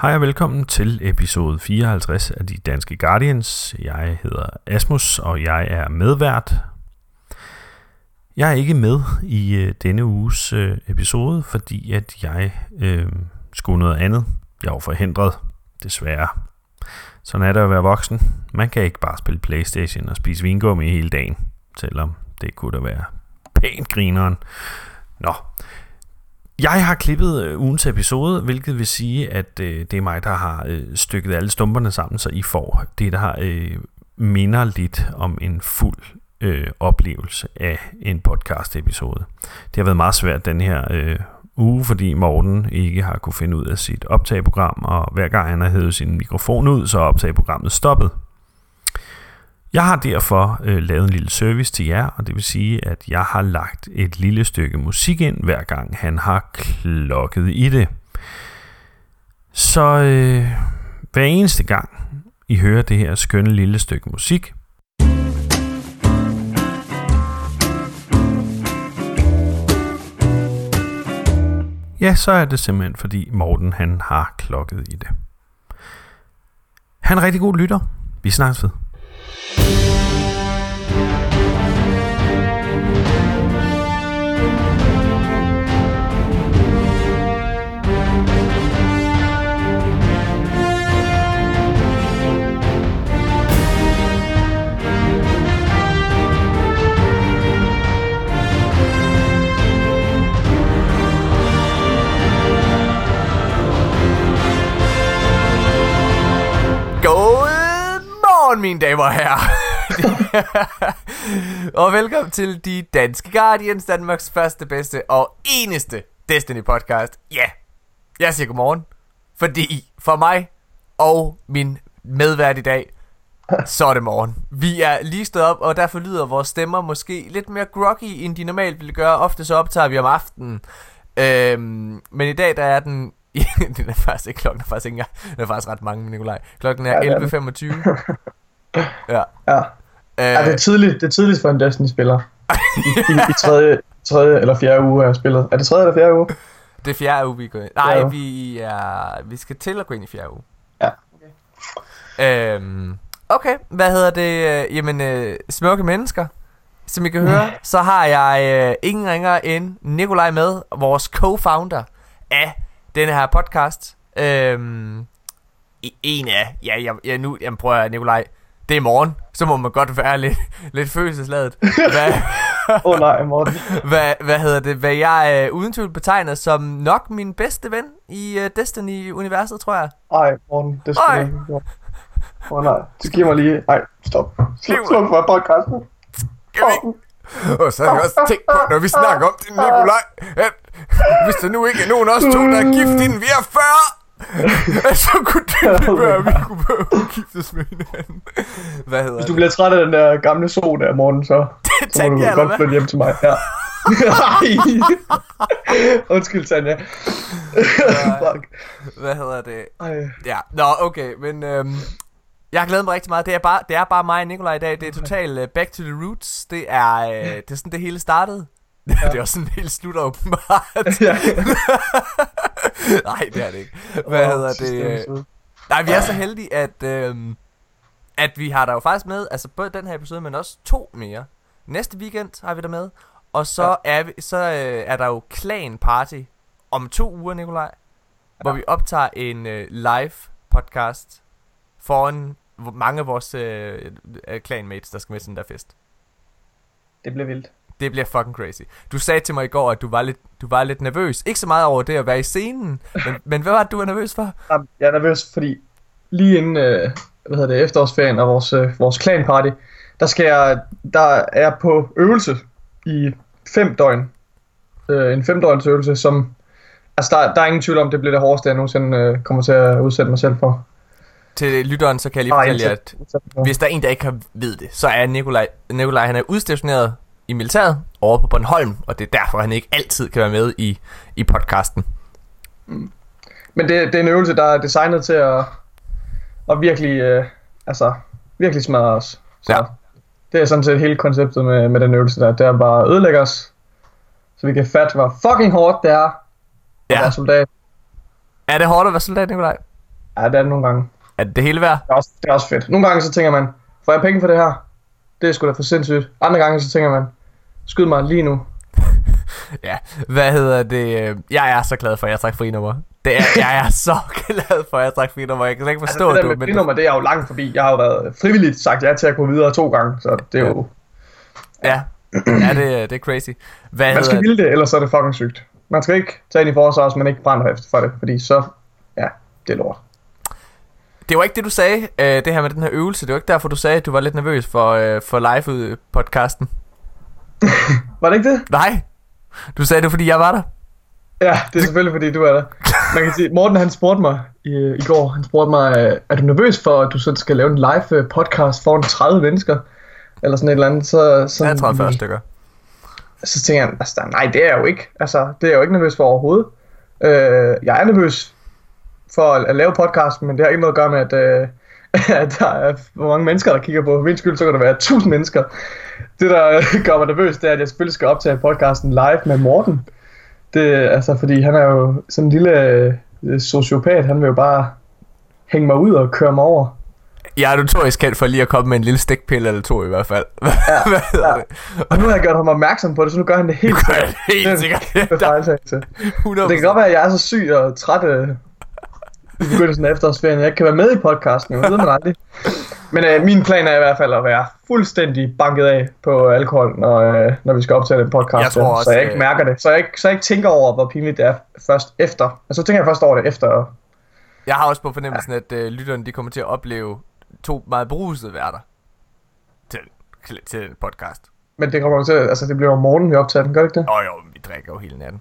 Hej og velkommen til episode 54 af De Danske Guardians. Jeg hedder Asmus, og jeg er medvært. Jeg er ikke med i øh, denne uges øh, episode, fordi at jeg øh, skulle noget andet. Jeg var forhindret, desværre. Sådan er det at være voksen. Man kan ikke bare spille Playstation og spise vingummi hele dagen, selvom det kunne da være pænt grineren. Nå, jeg har klippet øh, ugens episode, hvilket vil sige, at øh, det er mig, der har øh, stykket alle stumperne sammen, så I får det, der øh, minder lidt om en fuld øh, oplevelse af en podcast episode. Det har været meget svært den her øh, uge, fordi Morten ikke har kunne finde ud af sit optageprogram, og hver gang han har hævet sin mikrofon ud, så er optageprogrammet stoppet. Jeg har derfor øh, lavet en lille service til jer, og det vil sige, at jeg har lagt et lille stykke musik ind, hver gang han har klokket i det. Så øh, hver eneste gang I hører det her skønne lille stykke musik, ja, så er det simpelthen fordi Morten han har klokket i det. Han er en rigtig god lytter. Vi snakkes ved. Thank you. Godmorgen, mine damer og herrer. og velkommen til De Danske Guardians, Danmarks første, bedste og eneste Destiny podcast. Ja, yeah. jeg siger godmorgen, fordi for mig og min medvært i dag, så er det morgen. Vi er lige stået op, og derfor lyder vores stemmer måske lidt mere groggy, end de normalt ville gøre. Ofte så optager vi om aftenen. Øhm, men i dag, der er den det er faktisk ikke klokken, er faktisk ikke engang. Det er faktisk ret mange, Nikolaj. Klokken er 11.25. ja. Ja. Øh, ja, det er tidligt, det er tidligt for en Destiny-spiller. I, i, I tredje, tredje eller fjerde uge af spillet. Er det tredje eller fjerde uge? det er fjerde uge, vi går ind. Nej, vi er... Vi skal til at gå ind i fjerde uge. Ja. Øhm, okay, hvad hedder det? Øh, Jamen, øh, smukke mennesker. Som I kan høre, så har jeg øh, ingen ringer end Nikolaj med, vores co-founder af denne her podcast. Øhm, i- en af, ja, jeg, jeg nu, jamen prøver jeg, Nikolaj, det er morgen, så må man godt være lidt, lidt følelsesladet. Hvad, oh, nej, Morten. hvad, hvad hedder det? Hvad jeg øh, uden tvivl betegner som nok min bedste ven i øh, Destiny-universet, tror jeg. Ej, Morten, det skal jeg ikke. Åh oh, nej, så giv mig lige... Ej, stop. Sluk, sluk for podcasten. Vi? Og så har jeg også tænkt på, når vi snakker om det, Nikolaj, at hvis der nu ikke er nogen af os to, der er gift inden vi er 40, at så kunne det være, at vi kunne være giftes med hinanden. Hvad hedder Hvis du det? bliver træt af den der gamle so der, Morten, så, så må du jeg, godt flytte hjem til mig. Ja. Undskyld, Tanja. Fuck. Hvad hedder det? Ej. Ja, nå okay, men øhm, jeg har glædet mig rigtig meget. Det er bare, det er bare mig og Nikolaj i dag. Det er totalt uh, back to the roots. Det er, uh, det er sådan, det hele startede. Ja. det er også sådan helt slut åbenbart. Ja. Nej, det er det ikke. Hvad Åh, hedder det? øh. Nej, vi er så heldige, at, øhm, at vi har der jo faktisk med, altså både den her episode, men også to mere. Næste weekend har vi der med, og så, ja. er, vi, så øh, er der jo Clan Party om to uger, Nikolaj, ja. hvor vi optager en øh, live podcast foran mange af vores øh, øh, clanmates, der skal med til den der fest. Det bliver vildt. Det bliver fucking crazy. Du sagde til mig i går, at du var lidt, du var lidt nervøs. Ikke så meget over det at være i scenen, men, men hvad var det, du var nervøs for? Jeg er nervøs, fordi lige inden øh, hvad hedder det, efterårsferien og vores, øh, vores clan party, der, skal jeg, der er jeg på øvelse i fem døgn. Øh, en fem døgns øvelse, som... Altså, der, der er ingen tvivl om, det bliver det hårdeste, jeg nogensinde øh, kommer til at udsætte mig selv for. Til lytteren, så kan jeg lige fortælle jer, at hvis der er en, der ikke har ved det, så er Nikolaj, Nikolaj han er udstationeret i militæret over på Bornholm, og det er derfor, han ikke altid kan være med i, i podcasten. Men det, det er en øvelse, der er designet til at, at virkelig, øh, altså, virkelig smadre os. Så Ja. det er sådan set hele konceptet med, med den øvelse der. Det er bare at ødelægge os, så vi kan fatte, hvor fucking hårdt det er at Ja. være soldat. Er det hårdt at være soldat, Nikolaj? Ja, det er det nogle gange. Er det det hele værd? Det er, også, det er også fedt. Nogle gange så tænker man, får jeg penge for det her? Det er sgu da for sindssygt. Andre gange så tænker man, skyd mig lige nu. Ja, hvad hedder det? Jeg er så glad for, at jeg trak frinummer. Det er, jeg er så glad for, at jeg trak frinummer. Jeg kan ikke forstå, altså, det at der du... med frinummer, det er jeg jo langt forbi. Jeg har jo været frivilligt sagt ja til at gå videre to gange, så det er jo... Ja, ja det, det er crazy. Hvad Man skal ville det, ellers så er det fucking sygt. Man skal ikke tage ind i forsvar, hvis man ikke brænder efter for det, fordi så... Ja, det er lort. Det var ikke det, du sagde, øh, det her med den her øvelse. Det var ikke derfor, du sagde, at du var lidt nervøs for, øh, for live-podcasten. Var det ikke det? Nej, du sagde det, fordi jeg var der. Ja, det er selvfølgelig fordi du er der. Man kan sige, Morten han spurgte mig i, i går, han spurgte mig, øh, er du nervøs for, at du sådan skal lave en live øh, podcast foran 30 mennesker? Eller sådan et eller andet. Så, sådan, Jeg tror, 40 stykker. Så tænker jeg, altså, nej, det er jeg jo ikke. Altså, det er jeg jo ikke nervøs for overhovedet. Øh, jeg er nervøs for at, at lave podcasten, men det har ikke noget at gøre med, at, øh, at der er hvor mange mennesker, der kigger på. For min skyld, så kan der være 1000 mennesker. Det, der gør mig nervøs, det er, at jeg selvfølgelig skal optage podcasten live med Morten. Det, altså, fordi han er jo sådan en lille øh, sociopat. Han vil jo bare hænge mig ud og køre mig over. Jeg er notorisk kendt for lige at komme med en lille stikpille eller to i hvert fald. Ja, ja. det? Og nu har jeg gjort ham opmærksom på det, så nu gør han det helt sikkert. det helt Det er sikkert. fejltagelse. 100%. Det kan godt være, at jeg er så syg og træt øh, i begyndelsen af efterårsferien. Jeg ikke kan være med i podcasten, jo. Det ved man aldrig. Men øh, min plan er i hvert fald at være fuldstændig banket af på alkohol, når, øh, når vi skal optage den podcast. Jeg tror også, så jeg ikke øh, mærker det. Så jeg, ikke, så jeg ikke tænker over, hvor pinligt det er først efter. Altså så tænker jeg først over det efter. Jeg har også på fornemmelsen, at øh, lytterne de kommer til at opleve to meget brusede værter til, til den podcast. Men det kommer jo til, altså det bliver om morgenen, vi optager den, gør det ikke det? Åh jo, vi drikker jo hele natten.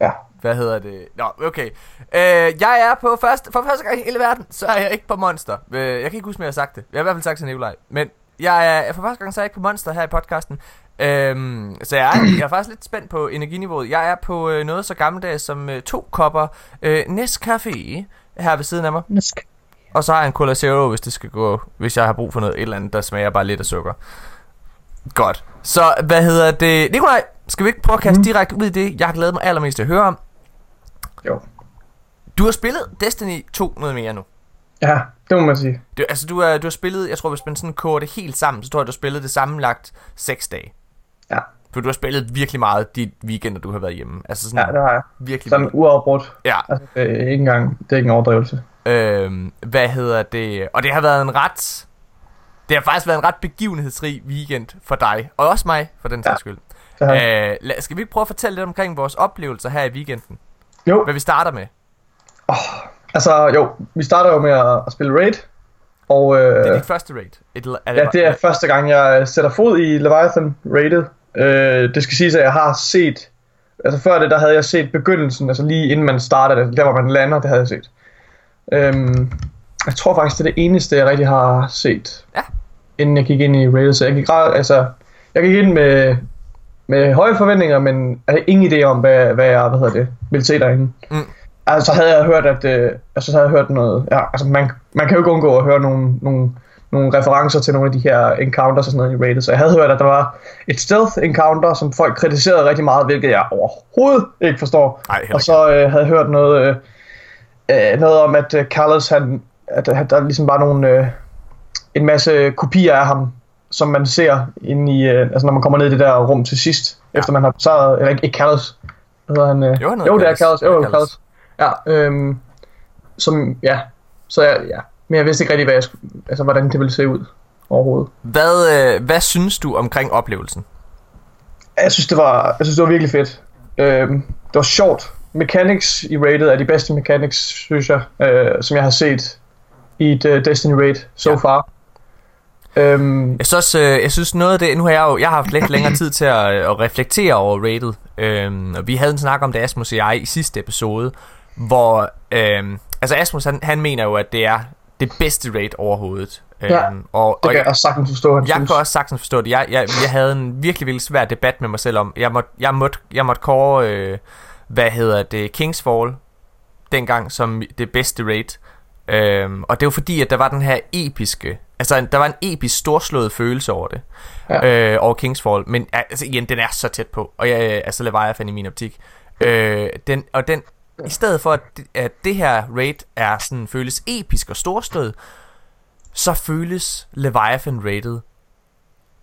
Ja. Hvad hedder det? Nå, okay. Øh, jeg er på første, for første gang i hele verden, så er jeg ikke på Monster. Øh, jeg kan ikke huske, om jeg har sagt det. Jeg har i hvert fald sagt til Nikolaj. Men jeg er for første gang, så er jeg ikke på Monster her i podcasten. Øhm, så jeg er, jeg er faktisk lidt spændt på energiniveauet. Jeg er på øh, noget så gammeldags som øh, to kopper øh, Nescafé her ved siden af mig. Og så har jeg en Cola Zero, hvis det skal gå, hvis jeg har brug for noget et eller andet, der smager bare lidt af sukker. Godt. Så hvad hedder det? Nikolaj, skal vi ikke prøve at kaste mm. direkte ud i det, jeg har glædet mig allermest til at høre om? Jo. Du har spillet Destiny 2 noget mere nu. Ja, det må man sige. Du, altså, du, er, du har spillet, jeg tror, hvis man sådan koger det helt sammen, så tror jeg, du har spillet det sammenlagt 6 dage. Ja. For du har spillet virkelig meget de weekender, du har været hjemme. Altså sådan Ja, det har jeg. virkelig Sådan uafbrudt. Ja. Altså, det er ikke engang, det er ikke en overdrivelse. Øhm, hvad hedder det? Og det har været en ret... Det har faktisk været en ret begivenhedsrig weekend for dig, og også mig, for den Ja. sags skyld. Har jeg. Øh, skal vi ikke prøve at fortælle lidt omkring vores oplevelser her i weekenden? Jo, Hvad vi starter med? altså jo, vi starter jo med at, at spille Raid. Og øh, Det er dit første raid. Et, er ja, det er første gang, jeg sætter fod i Leviathan Raided. Øh, det skal siges, at jeg har set... Altså før det, der havde jeg set begyndelsen, altså lige inden man starter det, der hvor man lander, det havde jeg set. Øhm, jeg tror faktisk, det er det eneste, jeg rigtig har set. Ja. Inden jeg gik ind i Raided, så jeg gik, altså, jeg gik ind med, med høje forventninger, men havde ingen idé om, hvad, hvad jeg hvad hedder det, ville se derinde. Mm. Altså, så havde jeg hørt, at, øh, altså, så havde jeg hørt noget, ja, altså, man, man kan jo ikke undgå at høre nogle, nogle, nogle referencer til nogle af de her encounters og sådan noget i Raided, så jeg havde hørt, at der var et stealth encounter, som folk kritiserede rigtig meget, hvilket jeg overhovedet ikke forstår. Heller Og så øh, havde jeg hørt noget, øh, øh, noget om, at øh, Carlos, han, at, at der ligesom var nogle, øh, en masse kopier af ham, som man ser inde i, øh, altså når man kommer ned i det der rum til sidst, ja. efter man har besejret, eller ikke, ikke Carlos, hvad hedder han? Øh? Jo, han jo det er. Carlos, jo, Ja, ja, øhm, som, ja, så jeg, ja, men jeg vidste ikke rigtig, hvad jeg skulle, altså, hvordan det ville se ud overhovedet. Hvad, øh, hvad synes du omkring oplevelsen? Jeg synes, det var, jeg synes, det var virkelig fedt. Øhm, det var sjovt. Mechanics i Rated er de bedste mechanics, synes jeg, øh, som jeg har set i et uh, Destiny Raid so ja. far. Øhm, Jeg synes, også, øh, jeg synes noget af det, nu har jeg jo jeg har haft lidt længere tid til at, øh, at reflektere over rated. Øhm, og vi havde en snak om det, Asmus og jeg, i sidste episode, hvor, øhm, altså Asmus han, han mener jo, at det er det bedste raid overhovedet. Ja, øhm, og, det og kan jeg også sagtens forstå, jeg synes. kan også sagtens forstå det. Jeg, jeg, jeg havde en virkelig, virkelig svær debat med mig selv om, jeg måtte, jeg måtte, jeg måtte kåre, øh, hvad hedder det, Kingsfall, dengang som det bedste raid. Øhm, og det var fordi, at der var den her episke, altså der var en episk storslået følelse over det, Ja. øh, over Kingsfall. Men altså igen, den er så tæt på, og jeg, altså Leviathan i min optik. Øh, den, og den, i stedet for, at det, at det her raid er sådan, føles episk og storstød, så føles Leviathan raidet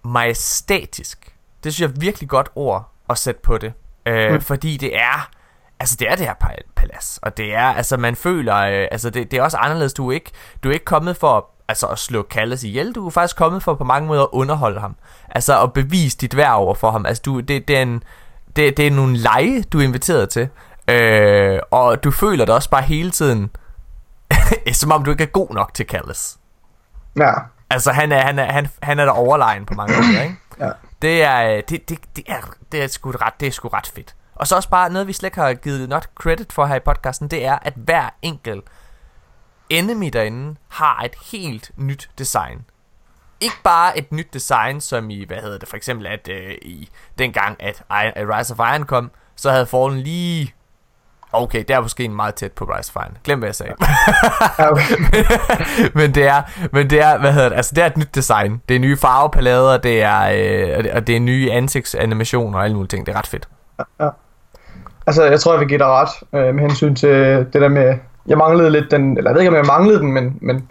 majestatisk. Det synes jeg er virkelig godt ord at sætte på det. Øh, mm. Fordi det er, altså det er det her palads, og det er, altså man føler, øh, altså det, det er også anderledes, du er ikke, du er ikke kommet for altså at slå Kalles ihjel, du er faktisk kommet for på mange måder at underholde ham. Altså at bevise dit værd over for ham. Altså du, det, det er en, det, det er nogle lege, du er inviteret til. Øh, og du føler det også bare hele tiden, som om du ikke er god nok til Callis. Ja. Altså han er, han er, han, han er der overlegen på mange måder, ikke? Ja. Det er, det, det, det er, det er sgu ret, det er sgu ret fedt. Og så også bare noget, vi slet ikke har givet not credit for her i podcasten, det er, at hver enkelt enemy derinde har et helt nyt design. Ikke bare et nyt design, som i, hvad hedder det, for eksempel at øh, i dengang, at, at Rise of Iron kom, så havde Fallen lige Okay, det er måske en meget tæt på Rise of Iron. Glem hvad jeg sagde. men, det er, men det er, hvad hedder det, altså det er et nyt design. Det er nye farvepalader, det er, øh, og, det, og det er nye ansigtsanimationer og alle mulige ting. Det er ret fedt. Ja. Altså, jeg tror, jeg vil give dig ret øh, med hensyn til det der med, jeg manglede lidt den, eller jeg ved ikke, om jeg manglede den, men, men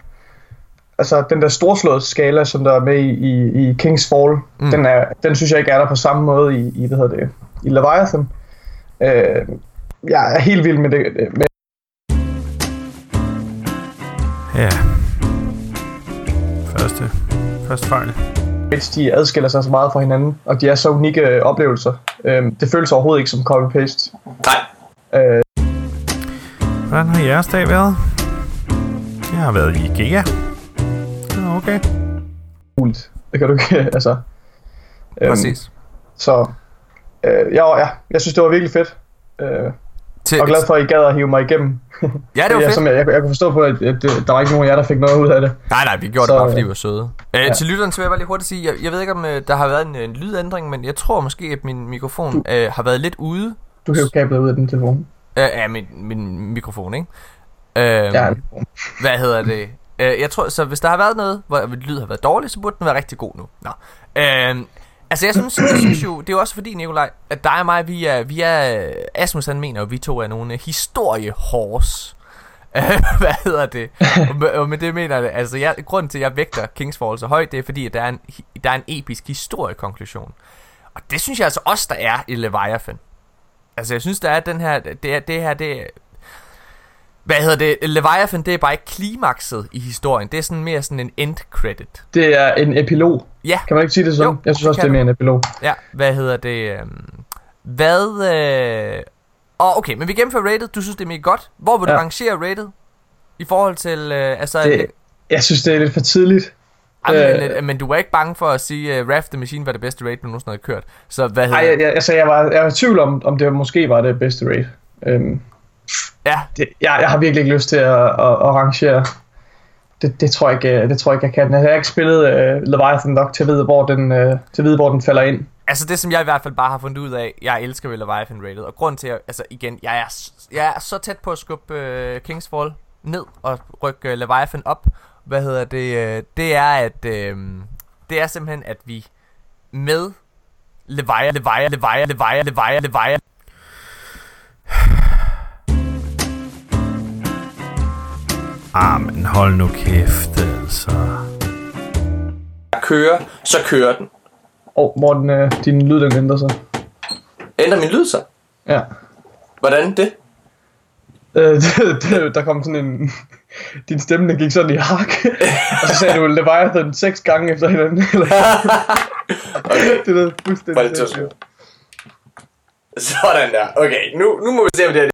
altså den der storslåede skala, som der er med i, i, i King's Fall, mm. den, er, den synes jeg ikke er der på samme måde i, i hvad hedder det, i Leviathan. Øh, jeg er helt vild med det. Med ja. Første, første fejl. De adskiller sig så meget fra hinanden, og de er så unikke øh, oplevelser. Øh, det føles overhovedet ikke som copy-paste. Nej. Øh, Hvordan har jeres dag været? Jeg har været i IKEA. Ja, okay. Muligt. Det kan du ikke, altså. Øhm, Præcis. Så, øh, ja, ja, jeg synes, det var virkelig fedt. Øh, til... Og glad for, at I gad at hive mig igennem. Ja, det var fedt. Som jeg, jeg, jeg kunne forstå på, at, at, der var ikke nogen af jer, der fik noget ud af det. Nej, nej, vi gjorde så, det bare, fordi vi var søde. Øh, ja. Til lytteren så vil jeg bare lige hurtigt sige, jeg, jeg ved ikke, om uh, der har været en, en lydændring, men jeg tror måske, at min mikrofon du, uh, har været lidt ude. Du hævde kablet ud af den telefon. Uh, ja, min, min mikrofon, ikke? Uh, ja. Hvad hedder det? Uh, jeg tror, så hvis der har været noget, hvor lyd har været dårligt, så burde den være rigtig god nu. Nå. Uh, Altså jeg synes, jeg synes jo, det er jo også fordi, Nikolaj, at dig og mig, vi er, vi er Asmus han mener at vi to er nogle historiehors. Hvad hedder det? Og med, det mener jeg, altså jeg, grunden til, at jeg vægter Kingsfall så højt, det er fordi, at der er en, der er en episk historiekonklusion. Og det synes jeg altså også, der er i Leviathan. Altså jeg synes, der er den her, det, er, det her, det hvad hedder det? Leviathan, det er bare ikke klimakset i historien. Det er sådan mere sådan en end credit. Det er en epilog. Ja. Kan man ikke sige det sådan? Jo, jeg synes også, det er mere en epilog. Ja, hvad hedder det? Øhm, hvad... Øh... Oh, okay, men vi gennemfører rated. Du synes, det er mega godt. Hvor vil ja. du rangere rated? I forhold til... Øh, altså, det, jeg synes, det er lidt for tidligt. Jamen, øh, men du var ikke bange for at sige, at uh, Raft the Machine var det bedste raid, du nogensinde havde kørt. Så hvad Nej, jeg, jeg, altså, jeg, var, jeg var i tvivl om, om det måske var det bedste raid. Øhm, Ja. Det, jeg, jeg har virkelig ikke lyst til at, at, at rangere. Det, det, tror jeg ikke, det tror jeg ikke, jeg kan. Jeg har ikke spillet uh, Leviathan nok til at vide, hvor den, uh, til at vide, hvor den falder ind. Altså det, som jeg i hvert fald bare har fundet ud af, jeg elsker ved Leviathan Rated, og grund til, at, altså igen, jeg er, jeg er så tæt på at skubbe uh, King's Fall ned og rykke uh, Leviathan op. Hvad hedder det? Uh, det er, at uh, det er simpelthen, at vi med Leviathan, Leviathan, Leviathan, Leviathan, Leviathan, Leviathan, Ah, men hold nu kæft, altså. Kører, så kører den. Og oh, Morten, øh, din lyd den ændrer sig. Ændrer min lyd sig? Ja. Hvordan det? Øh, det, det, der kom sådan en... Din stemme, den gik sådan i hak. og så sagde du Leviathan seks gange efter hinanden. okay. Det er fuldstændig... Sådan der. Okay, nu, nu må vi se, om det er...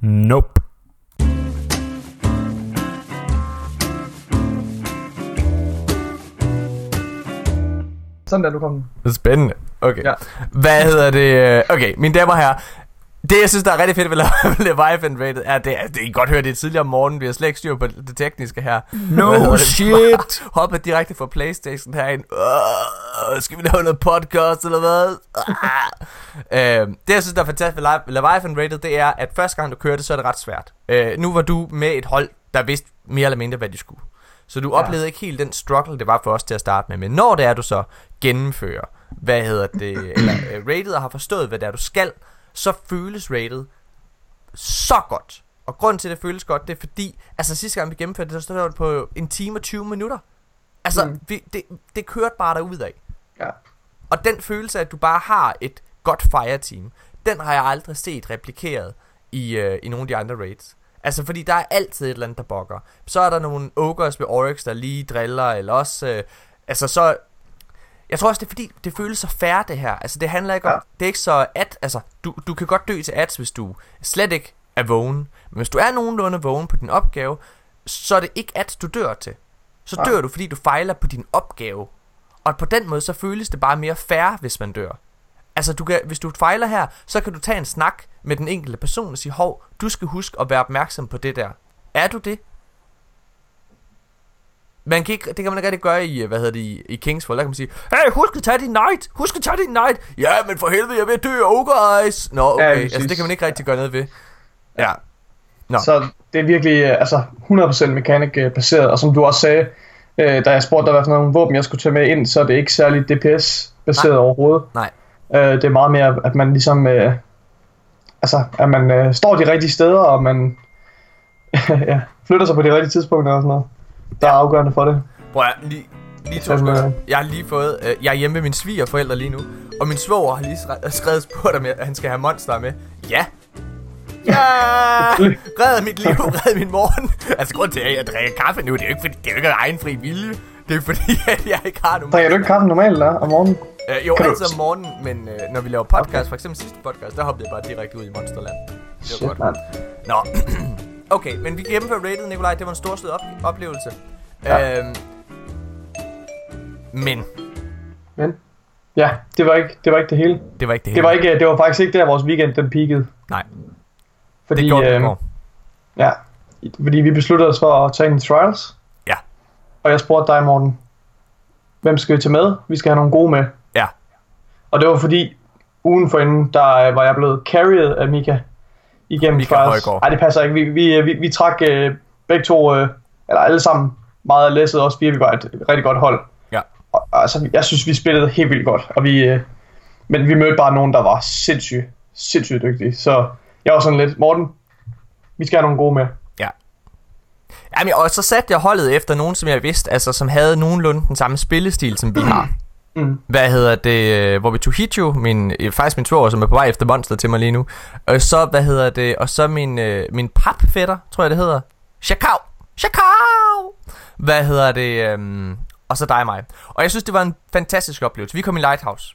Nope. Sådan der, du kom. Det er spændende. Okay. Ja. Hvad hedder det? Okay, mine damer her. Det, jeg synes, der er rigtig fedt ved Leviathan Rated, er, det, det, I kan godt høre, det er tidligere om morgenen, vi har slet ikke styr på det tekniske her. No shit! Hopper direkte fra Playstation herind. Uh, skal vi lave noget podcast, eller hvad? Uh. uh, det, jeg synes, der er fantastisk ved Leviathan Rated, det er, at første gang du kører det, så er det ret svært. Uh, nu var du med et hold, der vidste mere eller mindre, hvad de skulle. Så du ja. oplevede ikke helt den struggle, det var for os til at starte med. Men når det er, du så gennemfører, hvad hedder det, eller uh, rated og har forstået, hvad det er, du skal, så føles rated så godt. Og grunden til, at det føles godt, det er fordi, altså sidste gang vi gennemførte det, så stod det på en time og 20 minutter. Altså, mm. Vi, det, det kørte bare derud af. Ja. Og den følelse af, at du bare har et godt fireteam, den har jeg aldrig set replikeret i, øh, i nogle af de andre raids. Altså, fordi der er altid et eller andet, der bokker. Så er der nogle ogres med Oryx, der lige driller, eller også... Øh, altså, så... Jeg tror også, det er fordi, det føles så fair, det her. Altså, det handler ikke om... Ja. Det er ikke så at... Altså, du, du kan godt dø til ads, hvis du slet ikke er vågen. Men hvis du er nogenlunde vågen på din opgave, så er det ikke at du dør til. Så Nej. dør du, fordi du fejler på din opgave. Og på den måde, så føles det bare mere fair, hvis man dør. Altså, du kan, hvis du fejler her, så kan du tage en snak med den enkelte person og sige, hov, du skal huske at være opmærksom på det der. Er du det? Man kan ikke, det kan man ikke rigtig gøre i, hvad hedder det, i, i Kingsfall. Der kan man sige, hey, husk at tage din night! Husk at tage din night! Ja, men for helvede, jeg er ved at dø af ogre eyes! Nå, okay. Ja, altså, det kan man ikke rigtig gøre noget ved. Ja. Nå. Så det er virkelig øh, altså 100% mekanik øh, baseret, og som du også sagde, øh, da jeg spurgte dig, hvad for nogle våben jeg skulle tage med ind, så er det ikke særlig DPS baseret Nej. overhovedet. Nej. Øh, det er meget mere, at man ligesom, øh, altså, at man øh, står de rigtige steder, og man ja, flytter sig på de rigtige tidspunkter og sådan noget. Der er afgørende for det. Prøv at, lige, lige to sekunder. Jeg har lige fået, øh, jeg er hjemme med mine svigerforældre lige nu, og min svoger har lige skre- skrevet spurgt om, at han skal have monster med. Ja. Ja! Red mit liv, red min morgen. Altså, grund til, at jeg drikker kaffe nu, det er jo ikke, fordi, det er jo ikke af egen fri vilje. Det er fordi, at jeg ikke har nogen. Drikker du ikke kaffe normalt der om morgenen? Øh, jo, Kan altid om morgenen, men øh, når vi laver podcast, for eksempel sidste podcast, der hoppede jeg bare direkte ud i Monsterland. Det var godt. mand. Nå, okay, men vi gennemførte rated, Nikolaj. Det var en storslået op- oplevelse. Ja. Øhm, men Men, ja, det var ikke det, var ikke det hele. det var ikke det hele. Det var, ikke, det var faktisk ikke der, vores weekend den peakede. Nej, Fordi, det gjorde det i øhm, går. Ja, fordi vi besluttede os for at tage en trials. Ja. Og jeg spurgte dig, Morten, hvem skal vi tage med? Vi skal have nogle gode med. Ja. Og det var fordi, ugen forinden, der øh, var jeg blevet carried af Mika igennem trials. Nej, det passer ikke. Vi, vi, vi, vi trak øh, begge to, øh, eller alle sammen, meget læsset også fire. Vi var et rigtig godt hold. Ja. Og, altså, jeg synes, vi spillede helt vildt godt. Og vi, øh, men vi mødte bare nogen, der var sindssygt, sindssygt dygtige. Så jeg var sådan lidt, Morten, vi skal have nogle gode med. Jamen, og så satte jeg holdet efter nogen, som jeg vidste, altså som havde nogenlunde den samme spillestil, som vi har. Mm. Hvad hedder det, øh, hvor vi tog Hitcho, min, øh, faktisk min svoger, som er på vej efter monster til mig lige nu. Og så, hvad hedder det, og så min, øh, min papfætter, tror jeg det hedder. Chakao! Chakao! Hvad hedder det, øhm, og så dig og mig. Og jeg synes, det var en fantastisk oplevelse. Vi kom i Lighthouse.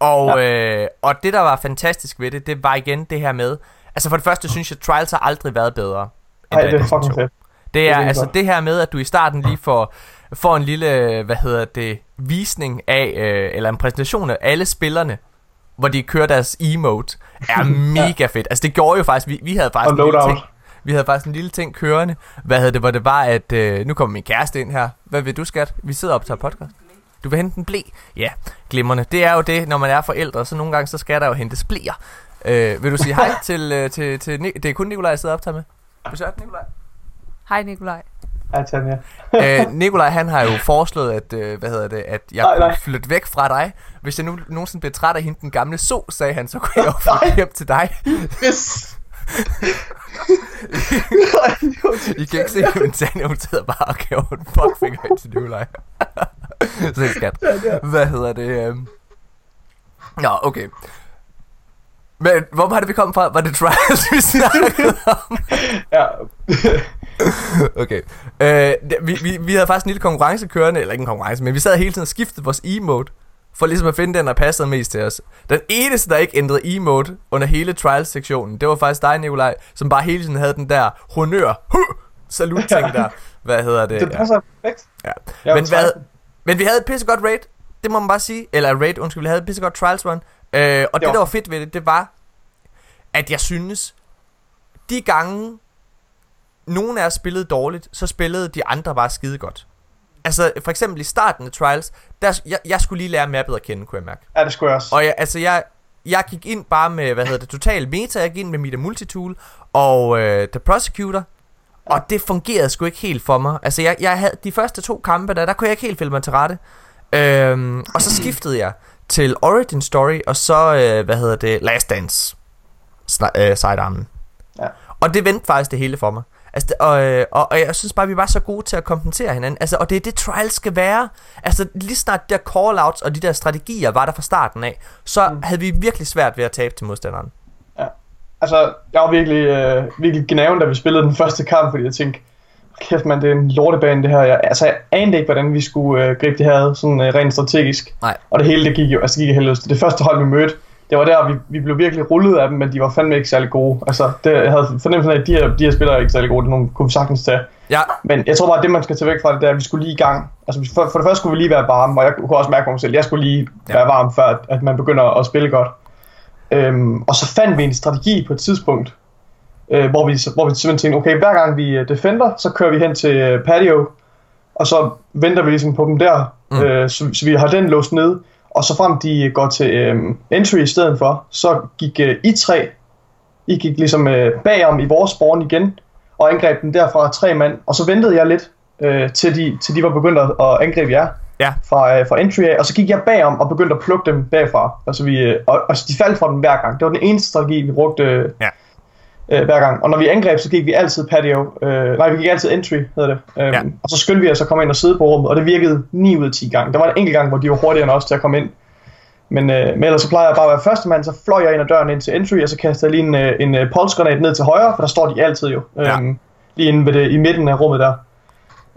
Og, ja. øh, og det, der var fantastisk ved det, det var igen det her med, altså for det første synes jeg, Trials har aldrig været bedre. end Ej, det er fucking 2. fedt. Det er virkelig altså godt. det her med, at du i starten lige får, får en lille, hvad hedder det, visning af, øh, eller en præsentation af alle spillerne, hvor de kører deres emote, er mega fedt. Altså det gjorde jo faktisk, vi, vi havde faktisk Og en lille loadout. ting, vi havde faktisk en lille ting kørende, hvad hedder det, hvor det var, at øh, nu kommer min kæreste ind her. Hvad vil du, skat? Vi sidder op og tager podcast. Du vil hente en blæ? Ja, glimrende. Det er jo det, når man er forældre, så nogle gange, så skal der jo hentes blæer. Øh, vil du sige hej til, øh, til, til, Ni- det er kun Nikolaj, jeg sidder og optager med. Besøg Nikolaj. Hej Nikolaj. Ja, Tanja. øh, Nikolaj han har jo foreslået at øh, hvad hedder det at jeg Nej, kunne nej. flytte væk fra dig. Hvis jeg nu nogensinde bliver træt af hende den gamle so, sagde han, så kunne jeg jo flytte hjem til dig. Yes. I kan ikke se, men Tanja hun sidder bare og gav en fuckfinger ind til Nikolaj. så skat. Hvad hedder det? Øh... Nå, okay. Men hvor var det, vi kom fra? Var det Trials, vi snakkede om? ja. Okay. Øh, det- vi, vi, vi havde faktisk en lille konkurrence kørende, eller ikke en konkurrence, men vi sad hele tiden og skiftede vores emote, for ligesom at finde den, der passede mest til os. Den eneste, der ikke ændrede emote under hele trials-sektionen, det var faktisk dig, Nikolaj, som bare hele tiden havde den der honør, huh, salut-ting der. Hvad hedder det? Det passer perfekt. Ja. Men, hvad, men vi havde et pissegodt raid, det må man bare sige. Eller raid, undskyld, vi havde et pissegodt trials run. Øh, og det, Jo. der var fedt ved det, det var, at jeg synes, de gange, nogen af os spillede dårligt, så spillede de andre bare skide godt. Altså, for eksempel i starten af Trials, der, jeg, jeg skulle lige lære mappet at kende, kunne jeg mærke. Ja, det skulle jeg også. Og jeg, altså, jeg, jeg gik ind bare med, hvad hedder det, total meta, jeg gik ind med Mita Multitool og øh, The Prosecutor, og det fungerede sgu ikke helt for mig. Altså, jeg, jeg havde de første to kampe der, der kunne jeg ikke helt følge mig til rette. Øhm, og så skiftede jeg til Origin Story, og så, øh, hvad hedder det, Last Dance. sna- øh, sidearmen. Ja. Og det vendte faktisk det hele for mig. Altså, og, øh, og, og jeg synes bare, vi var så gode til at kompensere hinanden. Altså, og det er det, trials skal være. Altså, lige snart de der call-outs og de der strategier var der fra starten af, så mm. havde vi virkelig svært ved at tabe til modstanderen. Altså, jeg var virkelig, øh, virkelig gnaven, da vi spillede den første kamp, fordi jeg tænkte, kæft man, det er en lortebane det her. Jeg, altså, jeg anede ikke, hvordan vi skulle øh, gribe det her sådan øh, rent strategisk. Nej. Og det hele, det gik jo, altså det gik i helvede. Det første hold, vi mødte, det var der, vi, vi blev virkelig rullet af dem, men de var fandme ikke særlig gode. Altså, det, jeg havde fornemmelsen af, at de her, de her spillere er ikke særlig gode, det nogle, kunne vi sagtens tage. Ja, Men jeg tror bare, at det man skal tage væk fra det, det er, at vi skulle lige i gang. Altså for, for det første skulle vi lige være varme, og jeg kunne også mærke på mig selv, jeg skulle lige Ja. være varm, før at, at man begynder at spille godt. Øhm, og så fandt vi en strategi på et tidspunkt, øh, hvor, vi, hvor vi simpelthen tænkte, okay, hver gang vi øh, defender, så kører vi hen til øh, patio, og så venter vi ligesom på dem der, Mm. mm. øh, så, så vi har den låst ned. Og så frem de går til øh, entry i stedet for, så gik øh, I tre, I gik ligesom øh, bagom i vores spawn igen, og angreb den derfra tre mand, og så ventede jeg lidt, øh, til, de, til de var begyndt at at angribe jer Ja. fra, øh, fra entry af, og så gik jeg bagom og begyndte at plukke dem bagfra. Altså, vi, øh, og, og de faldt fra dem hver gang. Det var den eneste strategi, vi brugte øh, Ja. Øh, hver gang. Og når vi angreb, så gik vi altid patio. Øh, nej, vi gik altid entry, hedder det. Øhm, Ja. Og så skyndte vi os at komme ind og sidde på rummet, og det virkede 9 ud af 10 gange. Der var en enkelt gang, hvor de var hurtigere end os til at komme ind. Men, øh, men ellers så plejer jeg bare at være første mand, så fløj jeg ind ad døren ind til entry, og så kastede jeg lige en, øh, en øh, pulse granat ned til højre, for der står de altid jo. Ja. Øhm, lige inde ved det, i midten af rummet der.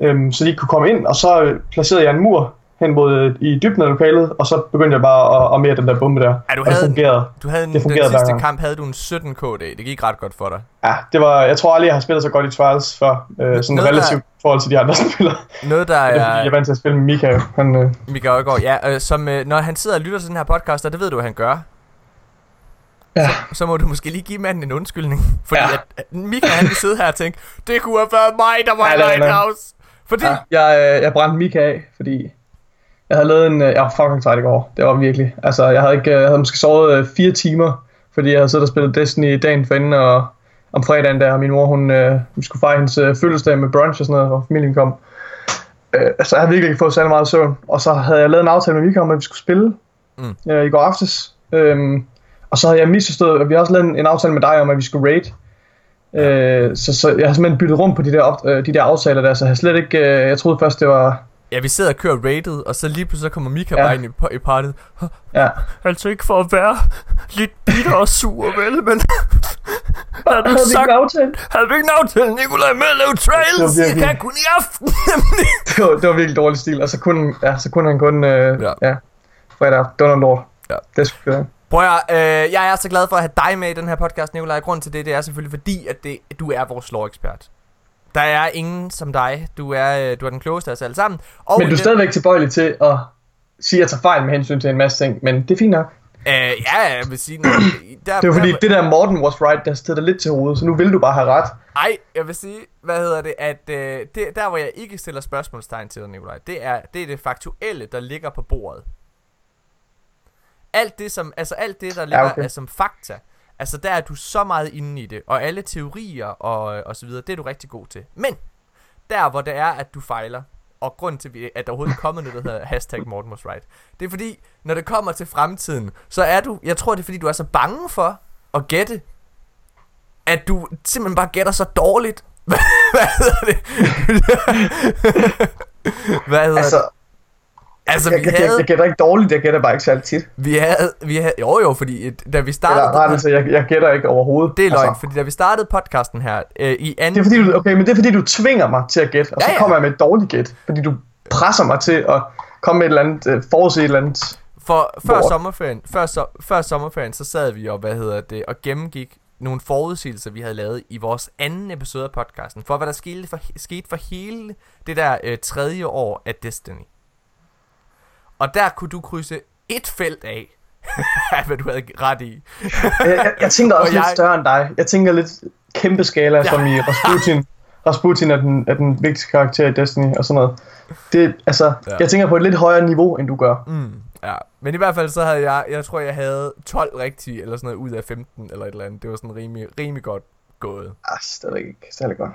Øhm, så de kunne komme ind, og så øh, placerede jeg en mur hen mod øh, i dybden af lokalet, og så begyndte jeg bare at armere den der bombe der. Ja, du og det havde- fungerede. du havde en, Det den fungerede hver sidste gang. kamp havde du en 17 KD. Det gik ret godt for dig. Ja, det var, jeg tror aldrig, jeg har spillet så godt i Trials før, øh, sådan Noget, der- relativt i forhold til de andre spillere. Noget, der er jeg er... vant til at spille med Mika. Han, øh, Michael Øjgaard, ja, øh, som øh, når han sidder og lytter til den her podcast, og det ved du, at han gør, ja, så må du måske lige give manden en undskyldning. Fordi Ja. at, at Michael, han vil sidde her og tænke, det kunne have været mig, der var Ja, i. Lighthouse. Fordi... ja, jeg, øh, jeg brændte Mika af, fordi jeg havde lavet en... øh, Jeg var fucking træt i går. Det var virkelig... Altså, jeg havde, ikke, jeg havde måske sovet øh, fire timer, fordi jeg havde siddet og spillet Destiny dagen forinden, og om fredagen der, min mor, hun, øh, vi skulle fejre hendes øh, fødselsdag med brunch og sådan noget, hvor familien kom. Øh, så jeg havde virkelig ikke fået særlig meget søvn. Og så havde jeg lavet en aftale med Mika om, at vi skulle spille Mm. øh, i går aftes. Øhm, og så havde jeg misforstået, at vi har også lavet en, en aftale med dig om, at vi skulle raid. Øh, så, så jeg har simpelthen byttet rum på de der, op, øh, de der aftaler der, så jeg har slet ikke, øh, jeg troede først det var, Ja, vi sidder og kører rated, og så lige pludselig så kommer Mika Ja. bare ind i, i partiet. ja, Altså ikke for at være lidt bitter og sur, vel, men... havde du havde vi ikke sagt, en aftale? havde du ikke en aftale, Nikolaj, med at lave trails? Det virkelig- kan kun i aften. Det var, det var virkelig dårlig stil, og så kunne, ja, så kunne han kun, øh, Ja. ja. fredag, noget lort. Ja. Det skulle jeg. Prøv at, øh, jeg er så glad for at have dig med i den her podcast, Nikolaj. Grunden til det, det er selvfølgelig fordi, at det, du er vores lore-ekspert. Der er ingen som dig. Du er, øh, du er den klogeste af os alle sammen. Og Men du er den- stadigvæk tilbøjelig til at sige, at jeg tager fejl med hensyn til en masse ting, men det er fint nok. Øh, ja, jeg vil sige... Der, Det er jo fordi, det der Morten was right, der stod lidt til hovedet, så nu vil du bare have ret. Ej, jeg vil sige, hvad hedder det, at øh, det, der hvor jeg ikke stiller spørgsmålstegn til dig, Nikolaj, det er, det er det faktuelle, der ligger på bordet. Alt det, som, altså alt det, der ligger ja, okay. er som fakta, altså der er du så meget inde i det, og alle teorier og, og så videre, det er du rigtig god til. Men, der hvor det er, at du fejler, og grund til, at der overhovedet er kommet noget, der hedder hashtag Morten was right, det er fordi, når det kommer til fremtiden, så er du, jeg tror det er fordi, du er så bange for at gætte, at du simpelthen bare gætter så dårligt. Hvad hedder det? Hvad hedder Altså, det? Altså, jeg, vi jeg, jeg, havde, jeg gætter ikke dårligt, jeg gætter bare ikke særlig tit. vi havde, vi havde, jo jo, fordi da vi Eller startede, ret, altså, jeg, jeg gætter ikke overhovedet. det er løgn, Altså, fordi da vi startede podcasten her, øh, i anden, det er fordi, du, okay, men det er fordi, du tvinger mig til at gætte, og så Ja, ja. kommer jeg med et dårligt gæt, fordi du presser mig til at komme med et eller andet, øh, forudse et eller andet. For før Hvor? sommerferien, før, so, før sommerferien, så sad vi og, hvad hedder det, og gennemgik nogle forudsigelser, vi havde lavet i vores anden episode af podcasten, for hvad der skete for, skete for hele det der øh, tredje år af Destiny. Og der kunne du krydse et felt af, hvad du havde ret i. Jeg, jeg, jeg tænker også Og lidt jeg- større end dig. Jeg tænker lidt kæmpe skala, Ja. som i Rasputin. Rasputin er den, er den vigtigste karakter i Destiny og sådan noget. Det, altså, Ja. jeg tænker på et lidt højere niveau, end du gør. Mm, ja, men i hvert fald så havde jeg, jeg tror jeg havde 12 rigtige, eller sådan noget, ud af 15, eller et eller andet. Det var sådan rimelig, rimelig godt gået. Ah, stadig ikke særlig godt.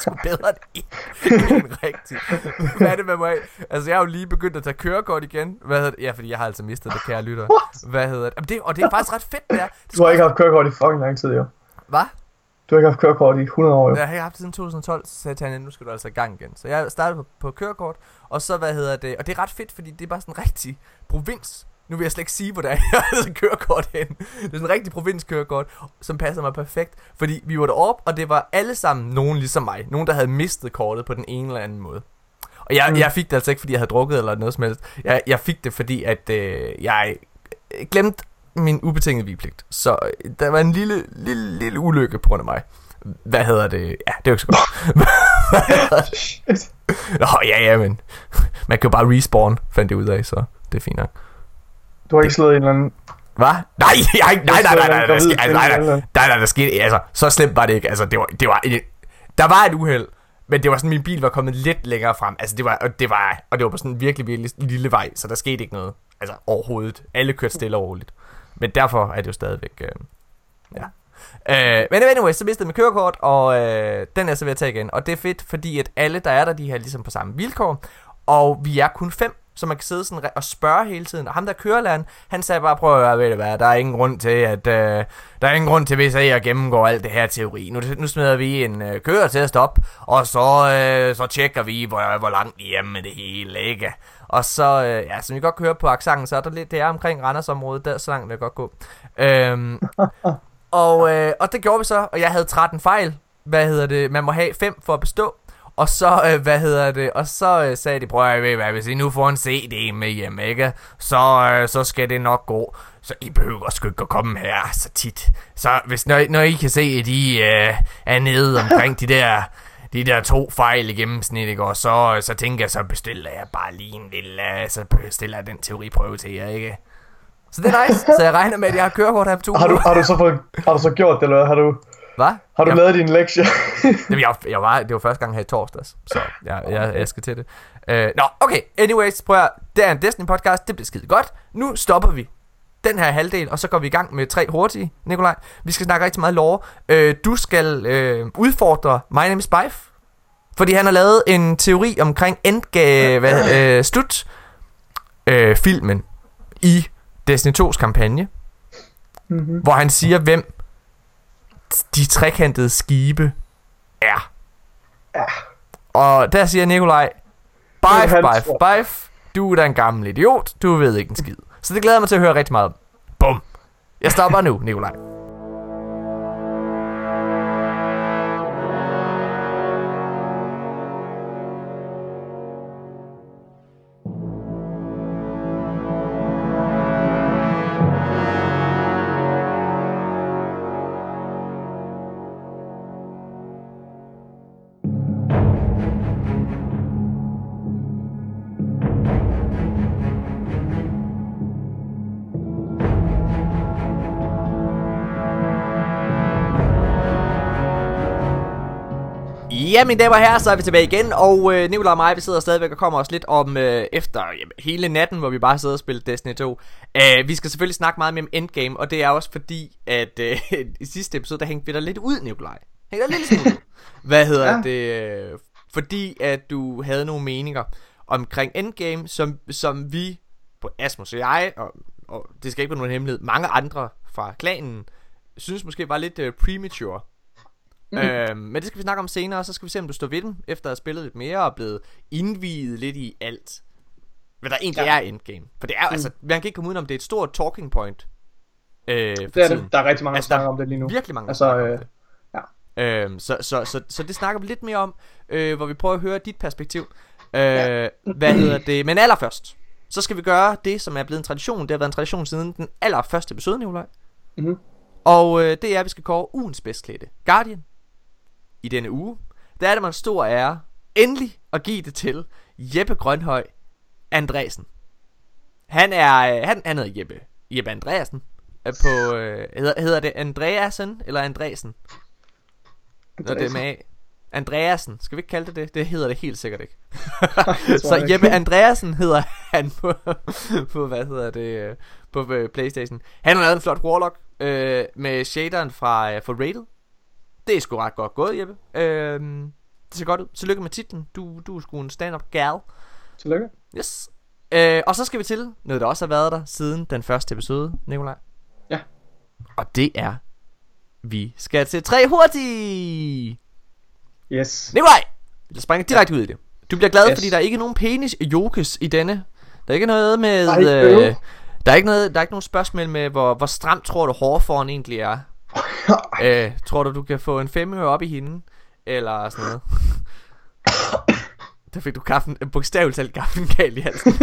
Sgu bedre end en, en rigtig. Hvad er det med mig? Altså, jeg har jo lige begyndt at tage kørekort igen. Hvad hedder det? Ja, fordi jeg har altså mistet det, kære lytter. Hvad hedder det? Jamen, det? Og det er faktisk ret fedt, det er. Det Du har ikke haft kørekort i fucking lang tid, jo. Hvad? Du har ikke haft kørekort i 100 år, jo. Jeg har haft det siden 2012, så sagde Tanja, nu skal du altså i gang igen. Så jeg startede på, på kørekort, og så, hvad hedder det, og det er ret fedt, fordi det er bare sådan en rigtig provins. Nu vil jeg slet ikke sige, hvordan jeg altså kørekort hen. Det er sådan en rigtig provinskørekort, som passer mig perfekt. Fordi vi var deroppe, og det var alle sammen nogen ligesom mig. Nogen, der havde mistet kortet på den ene eller anden måde. Og jeg, mm. jeg fik det altså ikke, fordi jeg havde drukket eller noget som helst. Jeg, jeg fik det, fordi at øh, jeg glemte min ubetingede vigepligt. Så øh, der var en lille, lille, lille ulykke på grund af mig. Hvad hedder det? Ja, det er jo ikke så godt. Nå, ja, ja, men man kan jo bare respawn, fandt det ud af, så det er fint nok. Du har ikke slået en eller anden... Hvad? Nej, jeg, nej, nej, nej, nej, nej, der skete, nej, nej, nej, nej, nej, der skete, altså, så slemt var det ikke, altså, det var, det var, der var et uheld, men det var sådan, min bil var kommet lidt længere frem, altså, det var, og det var, og det var på sådan en virkelig, virkelig lille vej, så der skete ikke noget, altså, overhovedet, alle kørte stille og roligt, men derfor er det jo stadigvæk, øh, ja. Øh, men anyway, så mistede jeg mit kørekort, og øh, den er så ved at tage igen. Og det er fedt, fordi at alle, der er der, de er ligesom på samme vilkår. Og vi er kun fem, så man kan sidde sådan og spørge hele tiden. Og ham der kørelæreren, han sagde bare, prøv at høre, ved du hvad, der er ingen grund til, at øh, der er ingen grund til, hvis jeg gennemgår alt det her teori. Nu, nu smider vi en øh, kører til at stoppe, og så, øh, så tjekker vi, hvor, hvor langt I er med det hele, ikke? Og så, øh, ja, som I godt kan høre på accenten, så er der lidt, det er omkring Randersområdet, der så langt vil jeg godt gå. Øhm, og, øh, og det gjorde vi så, og jeg havde 13 fejl. Hvad hedder det? Man må have 5 for at bestå. Og så, øh, hvad hedder det? Og så øh, sagde de, prøv at ved, hvad, hvis I nu får en CD med hjem, ikke? Så, øh, så skal det nok gå. Så I behøver sgu ikke at komme her så tit. Så hvis, når, når I kan se, at I øh, er nede omkring de der, de der to fejl i gennemsnit, ikke? Og så, så tænker jeg, så bestiller jeg bare lige en lille, øh, så bestiller jeg den teoriprøve til jer, ikke? Så det er nice. Så jeg regner med, at jeg har kørekort her på to Har du, har du så fået, har du så gjort det, eller hvad? Har du, Hvad? har du jeg, lavet din lektie? Jamen, jeg, jeg var, det var første gang her i torsdags, så jeg, jeg, jeg skal til det. Uh, Nå, okay, anyways, prøv at, det er en Destiny podcast, det bliver skide godt. Nu stopper vi den her halvdel, og så går vi i gang med tre hurtige, Nikolaj. Vi skal snakke rigtig meget lore. Uh, du skal uh, udfordre My Name is Bife, fordi han har lavet en teori omkring endgame, hvad, uh, slut uh, filmen i Destiny 2's kampagne, mm-hmm. hvor han siger, hvem de trekantede skibe er. Ja. Og der siger Nikolaj, Bife, tror- Bife, du er da en gammel idiot, du ved ikke en skid. Så det glæder jeg mig til at høre rigtig meget om. Bum. Jeg stopper nu, Nikolaj. Ja, mine damer og herrer, så er vi tilbage igen, og øh, Nicolai og mig, vi sidder stadigvæk og kommer os lidt om øh, efter jamen, hele natten, hvor vi bare sidder og spiller Destiny 2. Uh, vi skal selvfølgelig snakke meget mere om Endgame, og det er også fordi, at øh, i sidste episode, der hængte vi der lidt ud, Nikolaj. Hængte der lidt smule ud. Hvad hedder ja. Ja. det? øh, Fordi at du havde nogle meninger omkring Endgame, som, som vi, på Asmus og jeg, og, og det skal ikke være nogen hemmelighed, mange andre fra klanen, synes måske var lidt øh, premature. Mm. Øhm, men det skal vi snakke om senere, og så skal vi se, om du står ved dem, efter at have spillet lidt mere og blevet indviet lidt i alt. Hvad der egentlig ja. Ja. er endgame. For det er mm. altså, man kan ikke komme udenom, det er et stort talking point. Øh, Det er tiden. det. Der er rigtig mange, Altså, der snakker om det lige nu. Virkelig mange, Altså, øh, det. Øhm, så, så, så, så det snakker vi lidt mere om, øh, hvor vi prøver at høre dit perspektiv. Øh, ja. Hvad hedder det? Men allerførst, så skal vi gøre det, som er blevet en tradition. Det har været en tradition siden den allerførste episode, Nikolaj. Mhm. Og øh, det er, at vi skal kåre ugens bedstklædte Guardian i denne uge. Der er det mig en stor ære endelig at give det til Jeppe Grønhøj Andresen. Han er, øh, han, han hedder Jeppe, Jeppe Andreasen. Er på, øh, hedder, hedder det Andreasen eller Andresen? Når det er med. Andreasen. Skal vi ikke kalde det det? Det hedder det helt sikkert ikke. så. Jeppe Andreasen hedder han på, på hvad hedder det, øh, på øh, Playstation. Han har lavet en flot Warlock øh, med shaderen fra, øh, fra Rated. Det er sgu ret godt gået, Jeppe. Øhm, Det ser godt ud. Tillykke med titlen. Du, du er sgu en stand-up gal. Tillykke. Yes. Øh, og så skal vi til noget, der også har været der siden den første episode, Nikolaj. Ja. Og det er, vi skal til tre hurtigt. Yes. Nikolaj, lad os springe direkte ud i det. Du bliver glad, yes. Fordi der er ikke nogen penis jokes i denne. Der er ikke noget med... Ej, øh, der er ikke noget, der er ikke nogen spørgsmål med, hvor, hvor stramt tror du hårforen egentlig er. øh, tror du, du kan få en femøre op i hende? Eller sådan noget. Der fik du kaffen, bogstaveligt talt kaffen galt i halsen.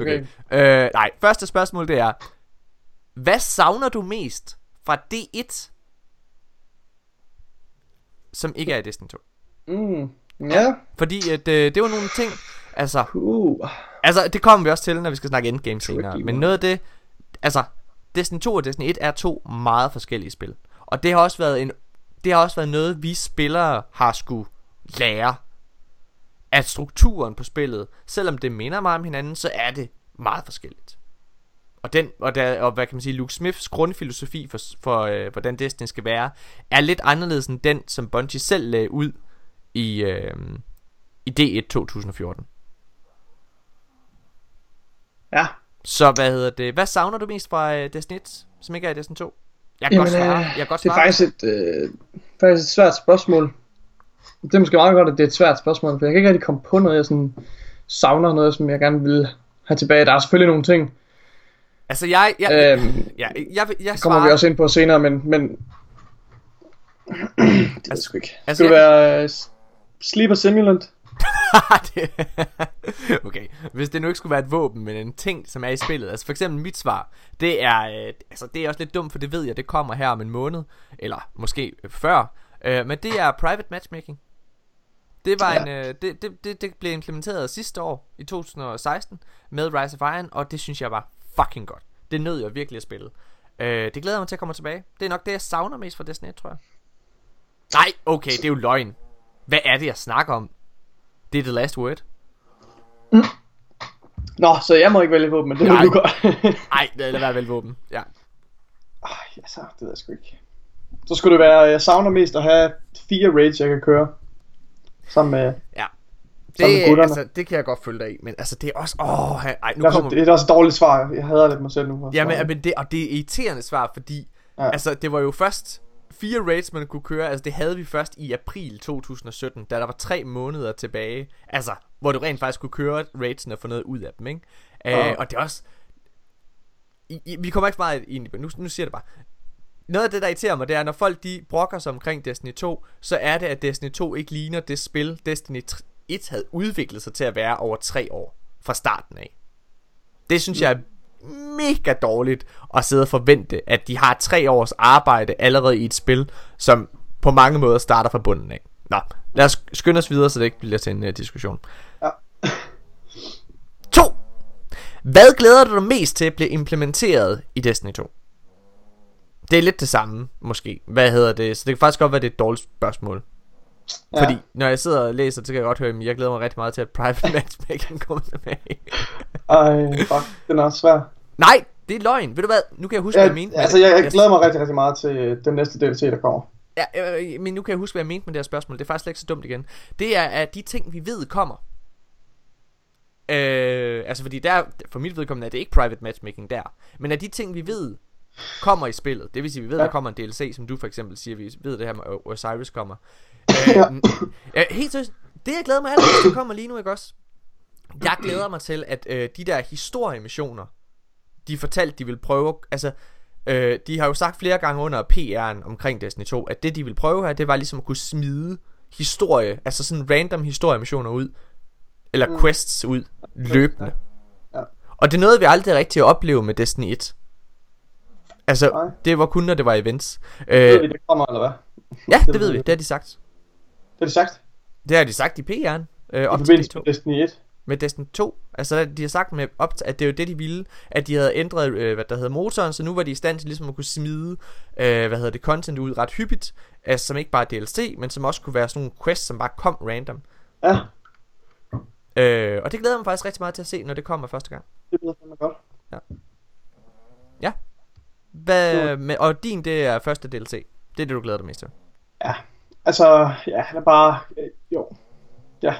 okay. Øh, nej, første spørgsmål det er, hvad savner du mest fra D1, som ikke er i Destiny 2? Mm. Ja. Fordi at, øh, det var nogle ting, altså, Uh. altså det kommer vi også til, når vi skal snakke endgame senere. Men noget af det, altså, Destiny 2 og Destiny 1 er to meget forskellige spil. Og det har også været en, det har også været noget, vi spillere har skulle lære. At strukturen på spillet, selvom det minder meget om hinanden, så er det meget forskelligt. Og, den, og, der, og hvad kan man sige, Luke Smiths grundfilosofi for, for øh, hvordan Destiny skal være, er lidt anderledes end den, som Bungie selv lagde ud i, øh, i D1 2014. Ja. Så hvad hedder det? Hvad savner du mest fra øh, Destiny 1, som ikke er i Destiny 2? Jeg kan Jamen, godt svare. øh, Jeg kan godt Det er svare. faktisk et, øh, faktisk et svært spørgsmål. Det er måske meget godt, at det er et svært spørgsmål, for jeg kan ikke rigtig komme på noget, jeg sådan savner noget, som jeg gerne vil have tilbage. Der er selvfølgelig nogle ting, Altså jeg, jeg, øhm, ja, jeg, vil- jeg det kommer svarer, vi også ind på senere, men, men det jeg sgu ikke. altså, Altså, det jeg- være uh, Sleeper Simulant? okay, hvis det nu ikke skulle være et våben, men en ting, som er i spillet. Altså for eksempel mit svar, det er, øh, altså det er også lidt dumt, for det ved jeg, det kommer her om en måned, eller måske før. Øh, men det er private matchmaking. Det var Ja. en, øh, det, det, det, det blev implementeret sidste år, i 2016, med Rise of Iron, og det synes jeg var fucking godt. Det nød jeg virkelig at spille. Øh, det glæder jeg mig til at komme tilbage. Det er nok det, jeg savner mest fra Destiny 1, tror jeg. Nej, okay, det er jo løgn. Hvad er det, jeg snakker om? Det er The Last Word. Nå, så jeg må ikke vælge våben, men det Nej. vil du godt. Ej, lad være vel våben. Ja. Ej, altså, det ved jeg sgu ikke. Så skulle det være, jeg savner mest at have fire raids, jeg kan køre. Sammen med... Ja. Med Det, gutterne. altså, det kan jeg godt følge dig i, men altså det er også, åh, ej, nu Det er, kommer det er også et dårligt svar. Jeg hader lidt mig selv nu. Ja, men, men det, og det er irriterende svar, fordi. Ja. altså det var jo først fire raids, man kunne køre, altså det havde vi først i april 2017, da der var tre måneder tilbage, altså, hvor du rent faktisk kunne køre raidsene og få noget ud af dem, ikke? Øh, og det er også, i, i, vi kommer ikke så meget ind i nu, nu siger jeg det bare, noget af det, der irriterer mig, det er, når folk de brokker sig omkring Destiny 2, så er det, at Destiny 2 ikke ligner det spil, Destiny 1 havde udviklet sig til at være over tre år fra starten af. Det synes jeg er mega dårligt at sidde og forvente, at de har tre års arbejde allerede i et spil, som på mange måder starter fra bunden af. Nå, lad os skynde os videre, så det ikke bliver til en uh, diskussion. Ja. 2. Hvad glæder du dig mest til at blive implementeret i Destiny 2? Det er lidt det samme, måske. Hvad hedder det? Så det kan faktisk godt være, det er et dårligt spørgsmål. Ja. Fordi når jeg sidder og læser, så kan jeg godt høre, at jeg glæder mig rigtig meget til, at Private Matchmaking kommer tilbage. Ej, fuck, den er også svær. Nej, det er løgn. Ved du hvad? Nu kan jeg huske, hvad Jeg, mente altså, jeg, jeg glæder mig rigtig, rigtig meget til den næste DLC, der kommer. Ja, øh, men nu kan jeg huske, hvad jeg mente med det her spørgsmål. Det er faktisk slet ikke så dumt igen. Det er, at de ting, vi ved kommer. Øh, altså fordi der, for mit vedkommende er det ikke private matchmaking der. Men at de ting, vi ved, kommer i spillet. Det vil sige, vi ved, Ja. der kommer en DLC, som du for eksempel siger, vi ved det her med Osiris kommer. Ja. Øh, ja, helt seriøst, det jeg glæder mig allermest til kommer lige nu, ikke også? Jeg glæder mig til, at øh, de der historiemissioner, de fortalte, de vil prøve, altså, øh, de har jo sagt flere gange under PR'en omkring Destiny 2, at det de vil prøve her, det var ligesom at kunne smide historie, altså sådan random historiemissioner ud, eller mm. quests ud, løbende. Ja. Og det nåede vi aldrig rigtig at opleve med Destiny 1. Altså, Nej. det var kun, når det var events. Ved Øh, vi, det kommer, eller hvad? ja, det det ved ved vi, vi. det har de sagt. Det er det sagt. Det har de sagt i PR'en. Øh, I op til forbindelse D2. med Destiny 1. med Destiny 2. Altså de har sagt med op til, at det er jo det de ville, at de havde ændret øh, hvad der hedder motoren, så nu var de i stand til ligesom at kunne smide øh, hvad hedder det content ud ret hyppigt, altså, som ikke bare er DLC, men som også kunne være sådan nogle quests, som bare kom random. Ja, Øh, og det glæder jeg mig faktisk rigtig meget til at se, når det kommer første gang. det lyder fandme godt. Hvad, Jo. med, og din det er første DLC. Det er det du glæder dig mest til. Ja, altså, ja, han er bare, øh, jo, ja,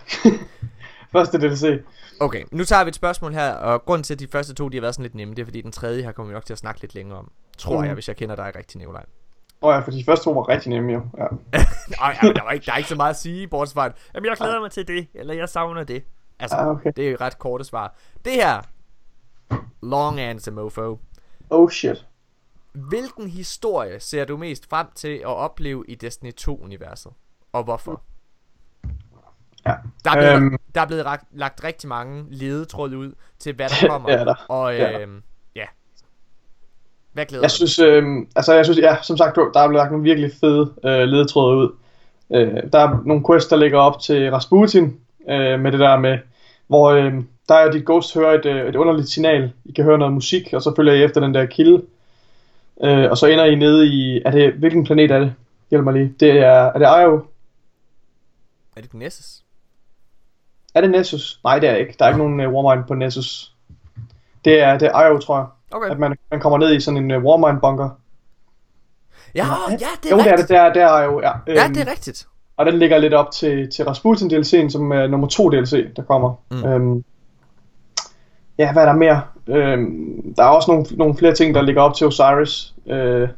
første DLC. Okay, nu tager vi et spørgsmål her, og grunden til, at de første to de har været sådan lidt nemme, det er fordi den tredje her kommer vi nok til at snakke lidt længere om. Tror Mhm. jeg, hvis jeg kender dig rigtig, Nikolaj. Åh oh, ja, for de første to var rigtig nemme jo. Ja. Nej, ja, der, var ikke, der er ikke så meget at sige, bortset fra, jamen jeg glæder mig til det, eller jeg savner det. Altså, Ah, okay. det er jo et ret korte svar. Det her, long answer, mofo. Oh shit. Hvilken historie ser du mest frem til at opleve i Destiny 2-universet? Og hvorfor? Ja. Der er blevet, Øhm. der er blevet lagt, lagt rigtig mange ledetråde ud til, hvad der kommer. Er der. Og er der. øhm, ja. Hvad glæder Jeg synes, øh, altså jeg synes, ja, som sagt, der er blevet lagt nogle virkelig fede øh, ledetråde ud. Øh, der er nogle quests, der ligger op til Rasputin, øh, med det der med, hvor øh, der er dit ghost hører et, øh, et underligt signal. I kan høre noget musik, og så følger I efter den der kilde. Øh, og så ender I nede i, er det, hvilken planet er det? Hjælp mig lige. Det er, er det Io? Er det Nessus? Er det Nessus? Nej, det er ikke. Der er ikke nogen uh, Warmind på Nessus. Det er, det er Io, tror jeg. Okay. At man, man kommer ned i sådan en uh, Warmind bunker. Ja, ja, det er Jo, det er det, rigtigt. det er, det er Io, ja. Ja, Øhm, det er rigtigt. Og den ligger lidt op til, til Rasputin DLC'en, som er nummer 2 DLC, der kommer. Mm. Mm. Øhm, ja, hvad er der mere? Øhm, der er også nogle, nogle flere ting, der ligger op til Osiris. Øh,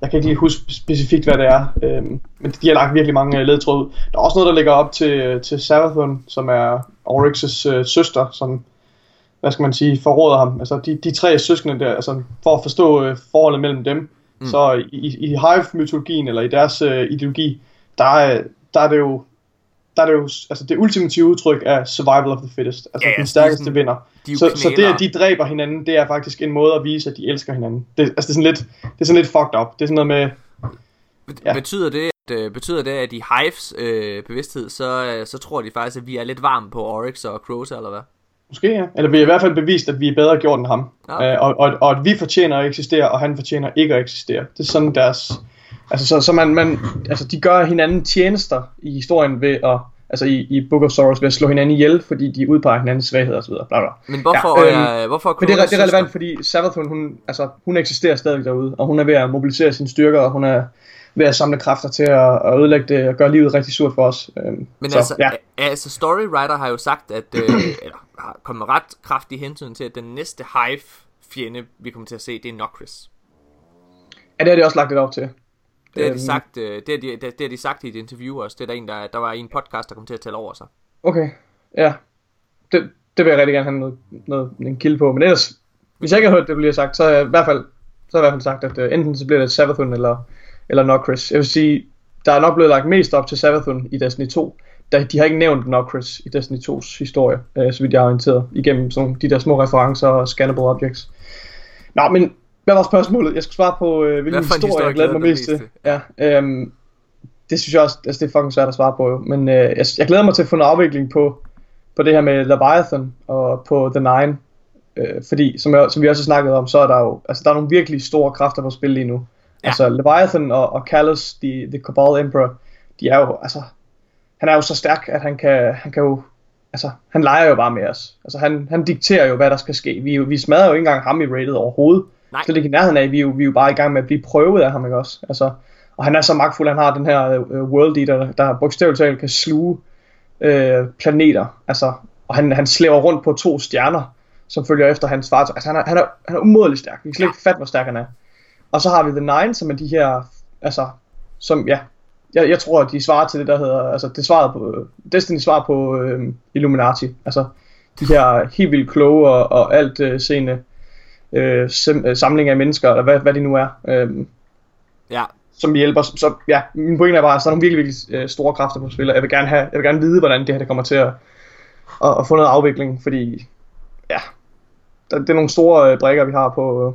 jeg kan ikke lige huske specifikt, hvad det er. Øhm, men de har lagt virkelig mange øh, ledtråde ud. Der er også noget, der ligger op til, til Savathun, som er Oryx's øh, søster, som hvad skal man sige, forråder ham. Altså de, de tre søskende der, altså for at forstå øh, forholdet mellem dem, Mm. så i, i, Hive-mytologien, eller i deres øh, ideologi, der er, der er det jo der er det jo altså det ultimative udtryk af survival of the fittest. Altså Ja, ja, den er stærkeste sådan- vinder. De er Så, så det, at de dræber hinanden, det er faktisk en måde at vise, at de elsker hinanden. Det, altså det er sådan lidt, det er sådan lidt fucked up. Det er sådan noget med, Ja. Betyder det, at, øh, betyder det, at i Hives øh, bevidsthed, så, øh, så tror de faktisk, at vi er lidt varme på Oryx og Crota, eller hvad? måske ja, eller vi har i hvert fald bevist, at vi er bedre gjort end ham. Ja. Øh, og, og, og at vi fortjener at eksistere, og han fortjener ikke at eksistere. Det er sådan deres... Altså, så, så man, man, altså, de gør hinanden tjenester i historien ved at... Altså i, i Book of Sorrows ved at slå hinanden ihjel, fordi de udpeger hinandens svagheder osv. Bla, bla. Men hvorfor, Ja, øhm, øh, hvorfor er Men det er, det er relevant, fordi Savathun, hun, altså, hun eksisterer stadig derude, og hun er ved at mobilisere sine styrker, og hun er ved at samle kræfter til at, at ødelægge det og gøre livet rigtig surt for os. Øhm, Men så, altså, ja. altså, Storywriter har jo sagt, at, øh, eller har kommet ret kraftig hensyn til, at den næste Hive-fjende, vi kommer til at se, det er Nokris. ja, det har de også lagt lidt op til. Det har, de Øhm. sagt, øh, det, har de, det, det har de sagt i et interview også. Det er der en, der, der var en podcast, der kom til at tale over sig. Okay, ja. Det, det vil jeg rigtig gerne have noget, noget, en kilde på. Men ellers, hvis jeg ikke har hørt det bliver sagt, så jeg i hvert fald, så har jeg i hvert fald sagt, at uh, enten så bliver det Savathun eller, eller Nokris. Jeg vil sige, der er nok blevet lagt mest op til Savathun i Destiny 2. Der, de har ikke nævnt Nokris i Destiny 2's historie, uh, så vidt jeg er orienteret, igennem sådan de der små referencer og scannable objects. Nå, men hvad var spørgsmålet? Jeg skulle svare på, uh, hvilken historie, historie jeg glæder mig mest til. Ja, øhm, det synes jeg også, altså det er fucking svært at svare på jo. Men øh, jeg, jeg glæder mig til at få en afvikling på, på det her med Leviathan og på The Nine. Øh, fordi, som, jeg, som vi også har snakket om, så er der jo altså, der er nogle virkelig store kræfter på spil lige nu. Ja. Altså Leviathan og, og Callus, the, the Cabal Emperor, de er jo, altså, han er jo så stærk, at han kan, han kan jo, altså, han leger jo bare med os. Altså, han, han dikterer jo, hvad der skal ske. Vi, vi smadrer jo ikke engang ham i rated overhovedet. Nej. Slet ikke i nærheden af, vi er, jo, vi er jo bare i gang med at blive prøvet af ham, ikke også? Altså, og han er så magtfuld, han har den her uh, World Eater, der bogstaveligt talt kan sluge øh, planeter. Altså, og han, han slæver rundt på to stjerner, som følger efter hans far. Altså, han er, han er, han er umådelig stærk. Vi kan slet ikke fatte, hvor stærk han er. Og så har vi The Nine, som er de her, altså, som, ja, jeg, jeg tror, at de svarer til det, der hedder, altså, det svarede på, Destiny svar på øh, Illuminati. Altså, de her helt vildt kloge og, og alt øh, seende øh, sim, øh, samling af mennesker, eller hvad, hvad de nu er, øh, Ja, som hjælper. Så ja, min pointe er bare, at der er nogle virkelig, virkelig øh, store kræfter på spil, og jeg vil gerne, have, jeg vil gerne vide, hvordan det her det kommer til at, at, at få noget afvikling, fordi ja, der, det er nogle store øh, brækker, vi har på, øh,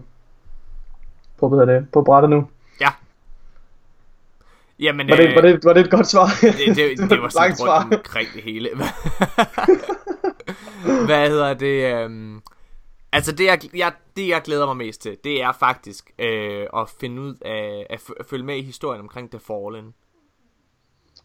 på, hvad det, på brættet nu. ja. Jamen, Var det, øh, var det, var det et godt svar? det, det, det, det var sådan rundt omkring det hele. Hvad hedder det? Øhm, altså det jeg, jeg, det jeg glæder mig mest til, det er faktisk øh, at finde ud af, at, f- at følge med i historien omkring The Fallen.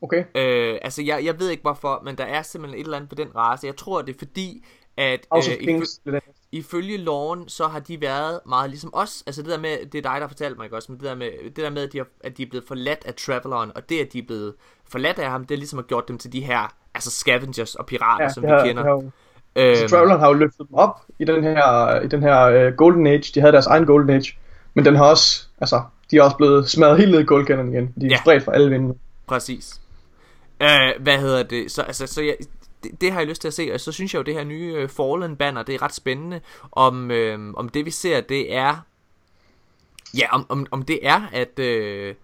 Okay, Øh, altså jeg, jeg ved ikke hvorfor, men der er simpelthen et eller andet på den race. Jeg tror det er fordi, at... Øh, det. ifølge loven, så har de været meget ligesom os. Altså det der med, det er dig, der fortalte mig ikke også, men det der med, det der med at, de har, at de er blevet forladt af Traveleren, og det, at de er blevet forladt af ham, det er ligesom har gjort dem til de her, altså scavengers og pirater, ja, som vi har, kender. Det har, øhm, så Traveleren har jo løftet dem op i den her, i den her uh, Golden Age. De havde deres egen Golden Age, men den har også, altså, de er også blevet smadret helt ned i gulvkænderne igen. De er ja. spredt for alle vinde. Præcis. Uh, hvad hedder det? Så, altså, så jeg, det, det har jeg lyst til at se, og så synes jeg jo, det her nye uh, Fallen banner, det er ret spændende, om, uh, om det vi ser, det er, ja, om, om, om det er, at, uh,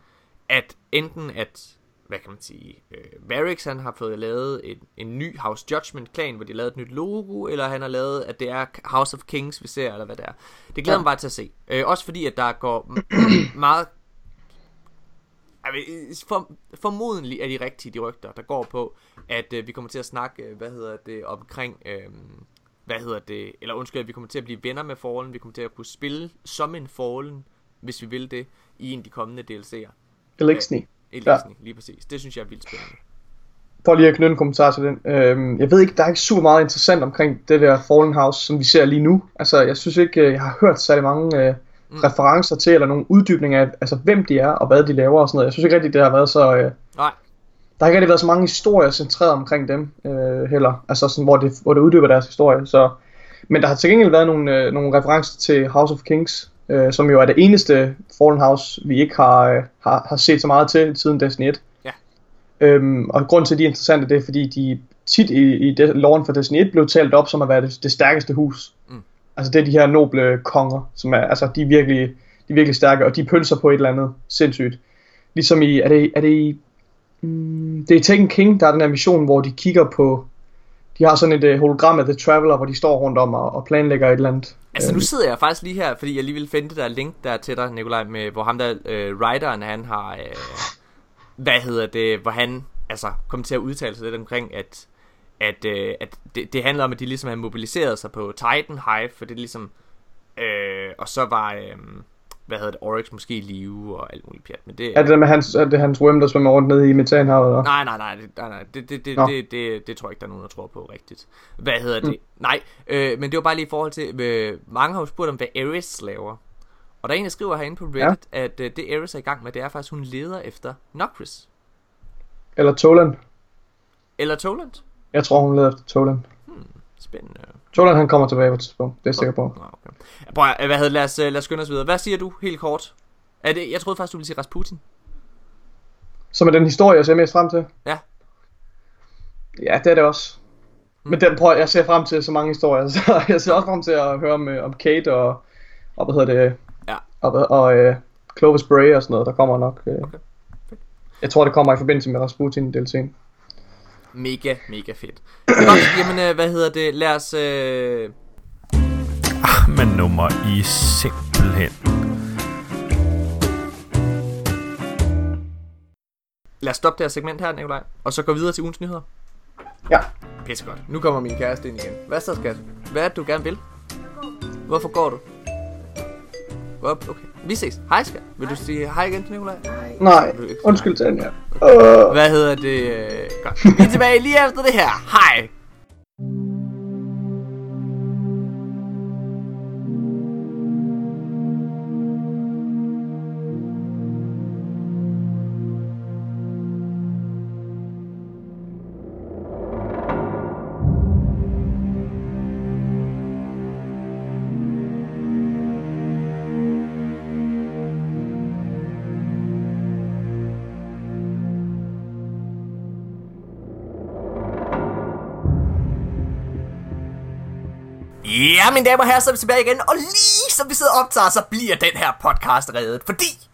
at enten at, hvad kan man sige, uh, Varix han har fået lavet en, en ny House Judgment klan, hvor de har lavet et nyt logo, eller han har lavet, at det er House of Kings, vi ser, eller hvad det er. Det glæder ja. mig bare til at se. Uh, også fordi, at der går meget for, formodentlig er de rigtige, de rygter, der går på, at øh, vi kommer til at snakke, øh, hvad hedder det, omkring, øh, hvad hedder det, eller undskyld, at vi kommer til at blive venner med Fallen, vi kommer til at kunne spille som en Fallen, hvis vi vil det, i en af de kommende DLC'er. Elixni. Øh, Elixni, ja. lige præcis. Det synes jeg er vildt spændende. For lige at knytte en kommentar til den. Øhm, jeg ved ikke, der er ikke super meget interessant omkring det der Fallen House, som vi ser lige nu. Altså, jeg synes ikke, øh, jeg har hørt særlig mange... Øh, mm. referencer til, eller nogle uddybninger af, altså hvem de er, og hvad de laver og sådan noget. Jeg synes ikke rigtig, det har været så... Øh, Nej. Der har ikke rigtig været så mange historier centreret omkring dem øh, heller, altså sådan, hvor, det, hvor det uddyber deres historie. Så, men der har til gengæld været nogle, øh, nogle referencer til House of Kings, øh, som jo er det eneste Fallen House, vi ikke har, øh, har, har set så meget til siden Destiny 1. Ja. Øhm, og grund til, at de er interessante, det er, fordi de tit i, i det, loven for Destiny 1 blev talt op som at være det, det stærkeste hus. Mm. Altså det er de her noble konger, som er, altså de er virkelig, de er virkelig stærke, og de pølser på et eller andet sindssygt. Ligesom i, er det, er det i, mm, det er Taken King, der er den her mission, hvor de kigger på, de har sådan et uh, hologram af The Traveler, hvor de står rundt om og, og planlægger et eller andet. Altså nu sidder jeg faktisk lige her, fordi jeg lige vil finde det der link der til dig, Nikolaj, med, hvor ham der, uh, writeren, han har, uh, hvad hedder det, hvor han, altså, kom til at udtale sig lidt omkring, at at, øh, at det, det handler om, at de ligesom har mobiliseret sig på Titan Hive, for det er ligesom, øh, og så var, øh, hvad hedder det, Oryx måske i live og alt muligt pjat. Men det, er det med hans, er det hans worm, der svømmer rundt nede i metanhavet? Eller? Nej, nej, nej, det, nej, nej det, det, det, det, det, det, tror jeg ikke, der er nogen, der tror på rigtigt. Hvad hedder det? Mm. Nej, øh, men det var bare lige i forhold til, øh, mange har jo spurgt om, hvad Ares laver. Og der er en, der skriver herinde på Reddit, ja. at øh, det Ares er i gang med, det er faktisk, hun leder efter Nokris. Eller Toland. Eller Toland. Jeg tror, hun leder efter Toland. Hmm, spændende. Toland, han kommer tilbage på et tidspunkt. Det er jeg sikker på. Okay. Prøv, hvad hedder, lad, os, lad os skynde os videre. Hvad siger du helt kort? Er det, jeg troede faktisk, du ville sige Rasputin. Som er den historie, jeg ser mest frem til? Ja. Ja, det er det også. Hmm. Men den prøver, jeg ser frem til så mange historier, så jeg ser også frem til at høre om, øh, om Kate og, og hvad hedder det, ja. og, og, og uh, Clovis Bray og sådan noget, der kommer nok. Uh, okay. Jeg tror, det kommer i forbindelse med Rasputin DLC'en. Mega, mega fedt. Godt, jamen, øh, hvad hedder det? Lad os... Øh... Ah, men nummer I simpelthen. Lad os stoppe det her segment her, Nikolaj. Og så gå videre til ugens nyheder. Ja. Pisse godt. Nu kommer min kæreste ind igen. Hvad så, skat? Hvad er det, du gerne vil? Hvorfor går du? Okay. Vi ses. Hej, skat. Vil du sige hej igen til Nikolaj? Nej, undskyld til ja. Uh. Hvad hedder det? Godt. Vi er tilbage lige efter det her. Hej. Ja, mine damer og herrer, så er vi tilbage igen, og lige som vi sidder og optager, så bliver den her podcast reddet, fordi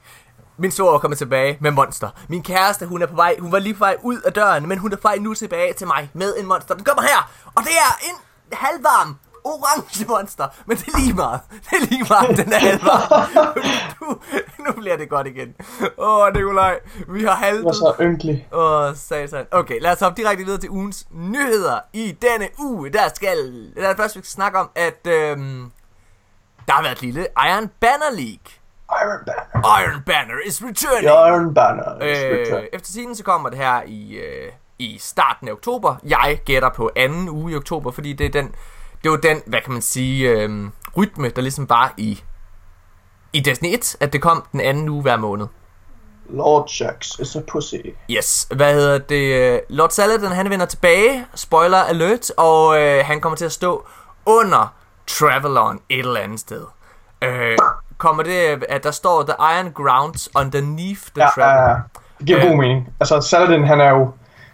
min store er kommet tilbage med monster. Min kæreste, hun er på vej, hun var lige på vej ud af døren, men hun er på vej nu tilbage til mig med en monster. Den kommer her, og det er en halvvarm orange monster, men det er lige meget. Det er lige meget, den er halvvarm. nu, nu bliver det godt igen. Åh, oh, Nikolaj, vi har halvet. Det var så ynkelig. Åh, oh, satan. Okay, lad os hoppe direkte videre til ugens nyheder i denne uge. Der skal, der er først, vi skal snakke om, at øhm, der har været et lille Iron Banner League. Iron Banner. Iron Banner is returning. Iron Banner is øh, returning. Efter tiden så kommer det her i, øh, i starten af oktober. Jeg gætter på anden uge i oktober, fordi det er den det var den, hvad kan man sige, øh, rytme, der ligesom var i, i Destiny 1, at det kom den anden uge hver måned. Lord Jax is a pussy. Yes, hvad hedder det? Lord Saladin, han vender tilbage, spoiler alert, og øh, han kommer til at stå under Travelon et eller andet sted. Øh, kommer det, at der står The Iron Grounds underneath the Ja, Travelon? ja, det giver Øh. god mening. Altså, Saladin, han er jo...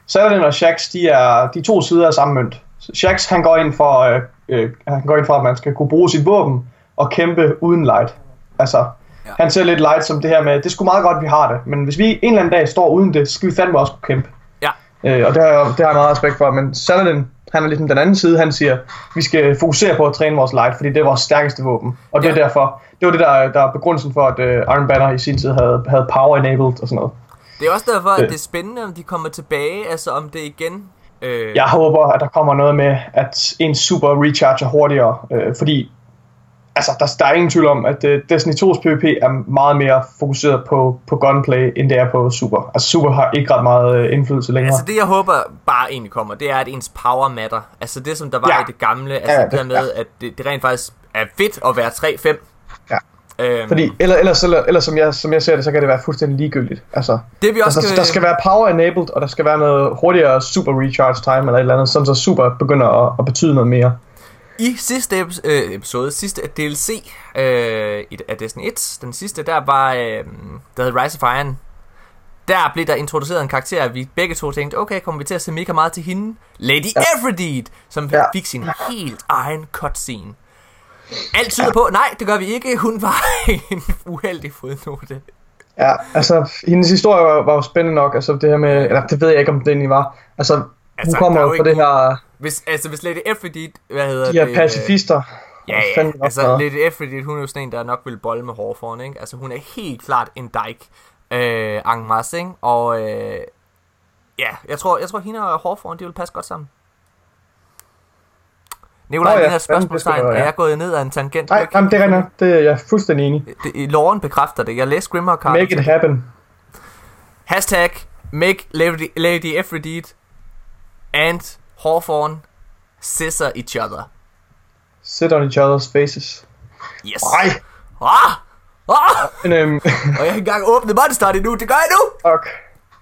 Saladin og Shax, de er de to sider af samme mønt. Shax, han går ind for, øh, øh, han går ind for, at man skal kunne bruge sit våben og kæmpe uden light. Altså, Ja. han ser lidt light som det her med, det er sgu meget godt, vi har det, men hvis vi en eller anden dag står uden det, så skal vi fandme også kunne kæmpe. Ja. Øh, og det har, jeg, det har jeg meget respekt for, men Saladin, han er ligesom den anden side, han siger, vi skal fokusere på at træne vores light, fordi det er vores stærkeste våben. Og det er Ja. derfor, det var det, der, der er begrundelsen for, at uh, Iron Banner i sin tid havde, havde power enabled og sådan noget. Det er også derfor, at Øh. det er spændende, om de kommer tilbage, altså om det igen... Øh, Jeg håber, at der kommer noget med, at en super recharger hurtigere, øh, fordi altså, der, der er ingen tvivl om, at uh, Destiny 2's PvP er meget mere fokuseret på, på gunplay, end det er på super. Altså super har ikke ret meget øh, indflydelse længere. Altså det jeg håber bare egentlig kommer, det er at ens power matter. Altså det som der var Ja. i det gamle, altså Ja, det der det- med, at det, det rent faktisk er fedt at være 3-5. Øhm, Fordi, eller, ellers, eller, ellers som, jeg, som jeg ser det, så kan det være fuldstændig ligegyldigt. Altså, det vi også altså der, der skal være power enabled, og der skal være noget hurtigere super recharge time, eller et eller andet, sådan så super begynder at, at betyde noget mere. I sidste øh, episode, sidste DLC øh, i- af Destiny 1, den sidste, der var, øh, der hed Rise of Iron. Der blev der introduceret en karakter, vi begge to tænkte, okay, kommer vi til at se mega meget til hende? Lady ja. Aphrodite, som. Ja. fik sin helt egen cutscene. Alt tyder ja. på, nej, det gør vi ikke. Hun var en uheldig fodnote. Ja, altså, hendes historie var, var jo spændende nok, altså det her med, eller det ved jeg ikke, om det egentlig var. Altså, Altså, altså hun kommer er jo ikke det her, Hvis, altså, hvis Lady Aphrodite, hvad hedder de her det? pacifister. Ja, Hvad ja, fanden var altså? Lady Aphrodite, hun er jo sådan en, der nok vil bolle med hårforan, ikke? Altså hun er helt klart en dyke, øh, en masse, ikke? Og øh, ja, jeg tror, jeg tror hende og hårforan, de vil passe godt sammen. Nikolaj, ja, ja, det her spørgsmålstegn, være, er ja. jeg gået ned ad en tangent? Nej, jamen, det er. Det er jeg fuldstændig enig. i loven bekræfter det. Jeg læste Grimmer Card. Make it happen. Hashtag make Lady, Lady Aphrodite and Hawthorne scissor each other. Sit on each other's faces. Yes. Nej, Ah! Ah! men øhm, Og jeg har ikke engang åbnet Monstart endnu. Det gør jeg nu! fuck.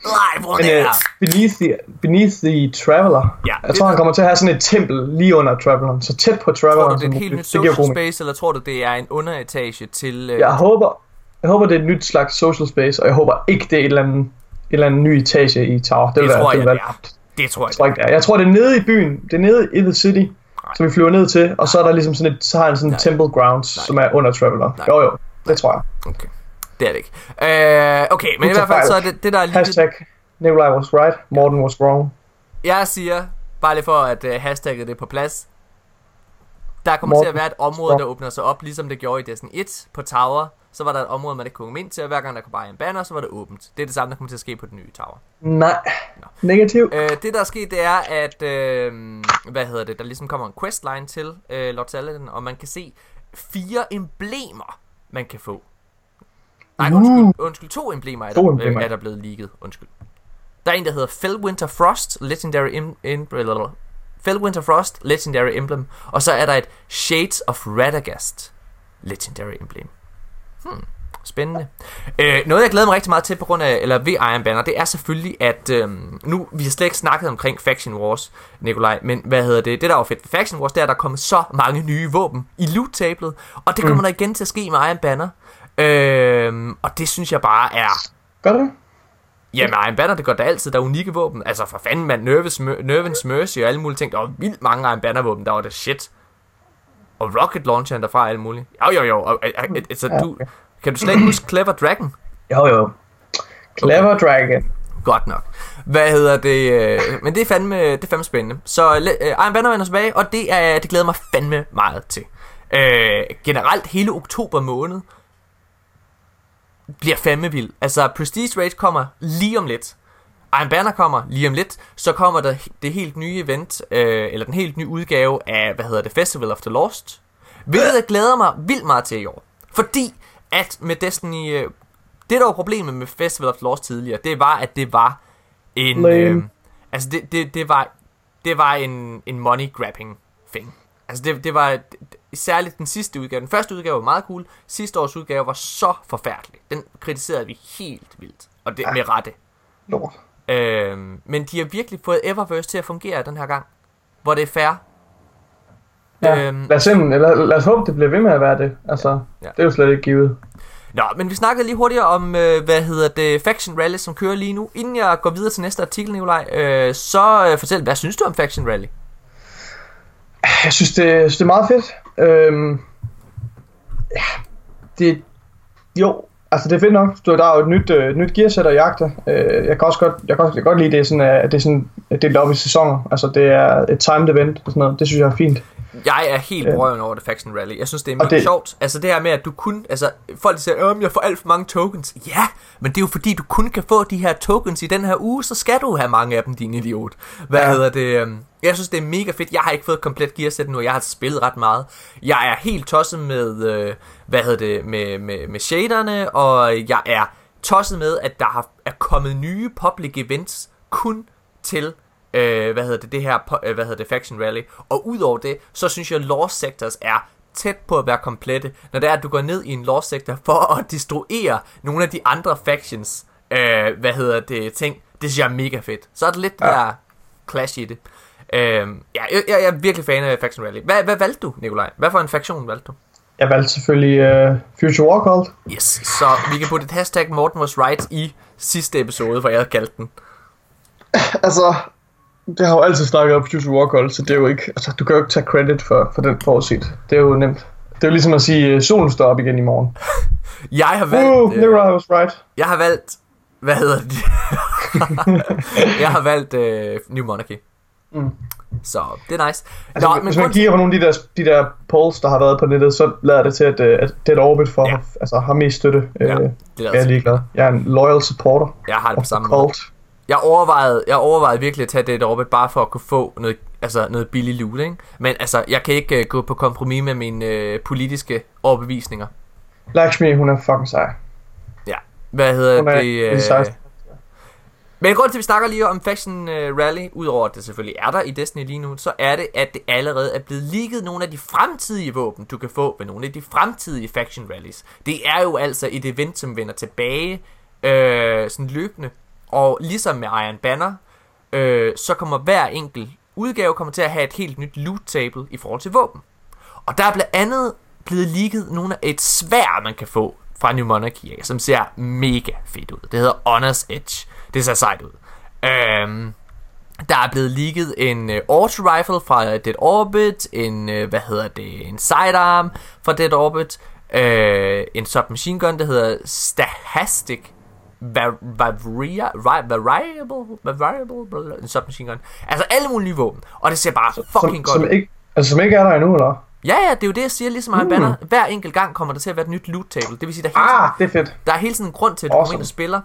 Nej, hvor Men det øh, er. beneath, the, beneath the Traveler. Ja, jeg det tror, er- han kommer til at have sådan et tempel lige under Traveleren. Så tæt på Tror Traveleren. du, det er et helt nyt det social god mening. space, eller tror du, det er en underetage til... Øh, Jeg håber, jeg håber, det er et nyt slags social space, og jeg håber ikke, det er et eller andet, et eller andet ny etage i Tower. Det, det vil være, tror det jeg, det være, er. Det tror jeg. Jeg tror ikke, det er. Jeg tror, det er nede i byen. Det er nede i The City, som vi flyver ned til, og så er der ligesom sådan et, så har han sådan Nej. et temple grounds, Nej. som er under Traveler. Nej. Jo, jo, det tror jeg. Okay. Det er det ikke. Øh, okay, men i Du tager hvert fald så er det, det der er lige... Hashtag Nikolaj was right, Morten was wrong. Jeg siger, bare lige for at uh, hashtagget det på plads, der kommer Morten, til at være et område, der åbner sig op, ligesom det gjorde i Destiny 1 på Tower. Så var der et område, man ikke kunne komme ind til, og hver gang der kom bare en banner, så var det åbent. Det er det samme, der kommer til at ske på den nye Tower. Nej, negativ. Øh, det der er sket, det er, at, øh, hvad hedder det, der ligesom kommer en questline til øh, Lord Saladin, og man kan se fire emblemer, man kan få. Nej, undskyld, undskyld to emblemer er To der, øh, emblemer. er der blevet leaget, undskyld. Der er en, der hedder Fellwinter Frost, Legendary em- em- blablabla. Fellwinter Frost, Legendary Emblem, og så er der et Shades of Radagast, Legendary Emblem. Hmm, spændende. Øh, noget jeg glæder mig rigtig meget til på grund af, eller ved Iron Banner, det er selvfølgelig, at øhm, nu, vi har slet ikke snakket omkring Faction Wars, Nikolaj, men hvad hedder det, det der var fedt ved Faction Wars, det er, at der er kommet så mange nye våben i loot-tablet, og det kommer mm. der igen til at ske med Iron Banner. Øhm, og det synes jeg bare er Gør det? Jamen, Iron Banner, det gør der altid. Der er unikke våben. Altså, for fanden, man. Nervous, Nervens Mercy og alle mulige ting. Der var vildt mange Iron Banner våben. Der var det shit. Og Rocket Launcheren derfra og alt muligt. Jo, jo, jo. Og, og, og, altså, du, kan du slet ikke huske Clever Dragon? Jo, jo. Clever Dragon. Godt nok. Hvad hedder det? øh, Men det er fandme, det er fandme spændende. Så uh, Iron Banner vender tilbage, og det, er, det glæder mig fandme meget til. Uh, generelt hele oktober måned bliver fandme vild. Altså Prestige Raid kommer lige om lidt. Iron Banner kommer lige om lidt. Så kommer der det helt nye event, øh, eller den helt nye udgave af, hvad hedder det, Festival of the Lost. Hvilket jeg glæder mig vildt meget til i år. Fordi at med Destiny... Øh, det der var problemet med Festival of the Lost tidligere, det var, at det var en... Lame. Øh, altså det, det, det var, det var en, en money grabbing thing. Altså det, det var særligt den sidste udgave. Den første udgave var meget cool. Sidste års udgave var så forfærdelig. Den kritiserede vi helt vildt. Og det ja. med rette. Lort. Øhm, men de har virkelig fået Eververse til at fungere den her gang. Hvor det er fair. Ja. Øhm, Lad, os, lad, lad os håbe, det bliver ved med at være det. Altså, ja. det er jo slet ikke givet. Nå, men vi snakkede lige hurtigt om, øh, hvad hedder det, Faction Rally, som kører lige nu. Inden jeg går videre til næste artikel, Nikolaj, øh, så øh, fortæl, hvad synes du om Faction Rally? Jeg synes, det, jeg synes, det er meget fedt. Øhm, ja, det, jo, altså det er fedt nok. Du, der er jo et nyt, øh, nyt gearsæt at jagte. Øh, jeg kan også godt, jeg kan også godt lide, øh, det er sådan, at det er sådan at delt op i sæsoner. Altså det er et timed event og sådan noget. Det synes jeg er fint. Jeg er helt brøven over det Faction Rally. Jeg synes, det er mega det... sjovt. Altså det her med, at du kun... Altså, folk siger, at jeg får alt for mange tokens. Ja, men det er jo fordi, du kun kan få de her tokens i den her uge, så skal du have mange af dem, din idiot. Hvad ja. Hedder det? øhm, Jeg synes, det er mega fedt. Jeg har ikke fået et komplet gearsæt nu, og jeg har spillet ret meget. Jeg er helt tosset med, øh, hvad hedder det, med, med, med shaderne, og jeg er tosset med, at der har, er kommet nye public events kun til øh, hvad hedder det, det her, øh, hvad hedder det, Faction Rally. Og udover det, så synes jeg, at Lost Sectors er tæt på at være komplette, når det er, at du går ned i en Lost Sector for at destruere nogle af de andre factions, øh, hvad hedder det, ting. Det synes jeg er mega fedt. Så er det lidt ja. Der clash i det. Øh, ja, jeg, jeg er virkelig fan af Faction Rally. Hvad, hvad valgte du, Nikolaj? Hvad for en faktion valgte du? Jeg valgte selvfølgelig uh, Future Warcraft. Yes, så vi kan putte et hashtag Morten was right i sidste episode, hvor jeg havde kaldt den. Altså, det har jo altid snakket om Future Warcraft, så det er jo ikke, altså, du kan jo ikke tage credit for, for den forudset. Det er jo nemt. Det er jo ligesom at sige, uh, solen står op igen i morgen. Jeg har valgt... Uh, øh, Nikolaj was right. Jeg har valgt... Hvad hedder det? jeg har valgt øh, New Monarchy. Mm. Så det er nice. Altså, Nå, men hvis man grund, kigger på nogle af de der, de der polls, der har været på nettet, så lader det til, at, øh, at Dead Orbit for, Ja. altså, har mest støtte. Ja, øh, det jeg er er ligeglad. Jeg er en loyal supporter jeg har det på samme måde. cult. Jeg overvejede, jeg overvejede virkelig at tage det Orbit, bare for at kunne få noget, altså noget billig loot, ikke? Men altså, jeg kan ikke uh, gå på kompromis med mine uh, politiske overbevisninger. Lakshmi, hun er fucking sej. Ja. Hvad hedder Hun er det? det sejeste. Men grund til, at vi snakker lige om Faction uh, Rally, udover at det selvfølgelig er der i Destiny lige nu, så er det, at det allerede er blevet leaget nogle af de fremtidige våben, du kan få ved nogle af de fremtidige Faction Rallies. Det er jo altså et event, som vender tilbage øh, sådan løbende. Og ligesom med Iron Banner, øh, så kommer hver enkelt udgave kommer til at have et helt nyt loot table i forhold til våben. Og der er blandt andet blevet ligget nogle af et svær, man kan få fra New Monarchy, som ser mega fedt ud. Det hedder Honors Edge. Det ser sejt ud. Øhm, der er blevet ligget en øh, uh, auto rifle fra Dead Orbit, en, uh, hvad hedder det, en sidearm fra Dead Orbit, uh, en submachine gun, der hedder Stahastic Varia- Ri- Variable, Variable, en submachine gun. Altså alle mulige nye våben, og det ser bare fucking Som, godt som, ikke, altså, som ikke er der endnu, eller? Ja, ja, det er jo det, jeg siger, ligesom Iron Mm. Banner. Hver enkelt gang kommer der til at være et nyt loot table. Det vil sige, der er hele Ah, det er fedt. der er hele tiden en grund til, at du kommer Awesome. ind og spiller.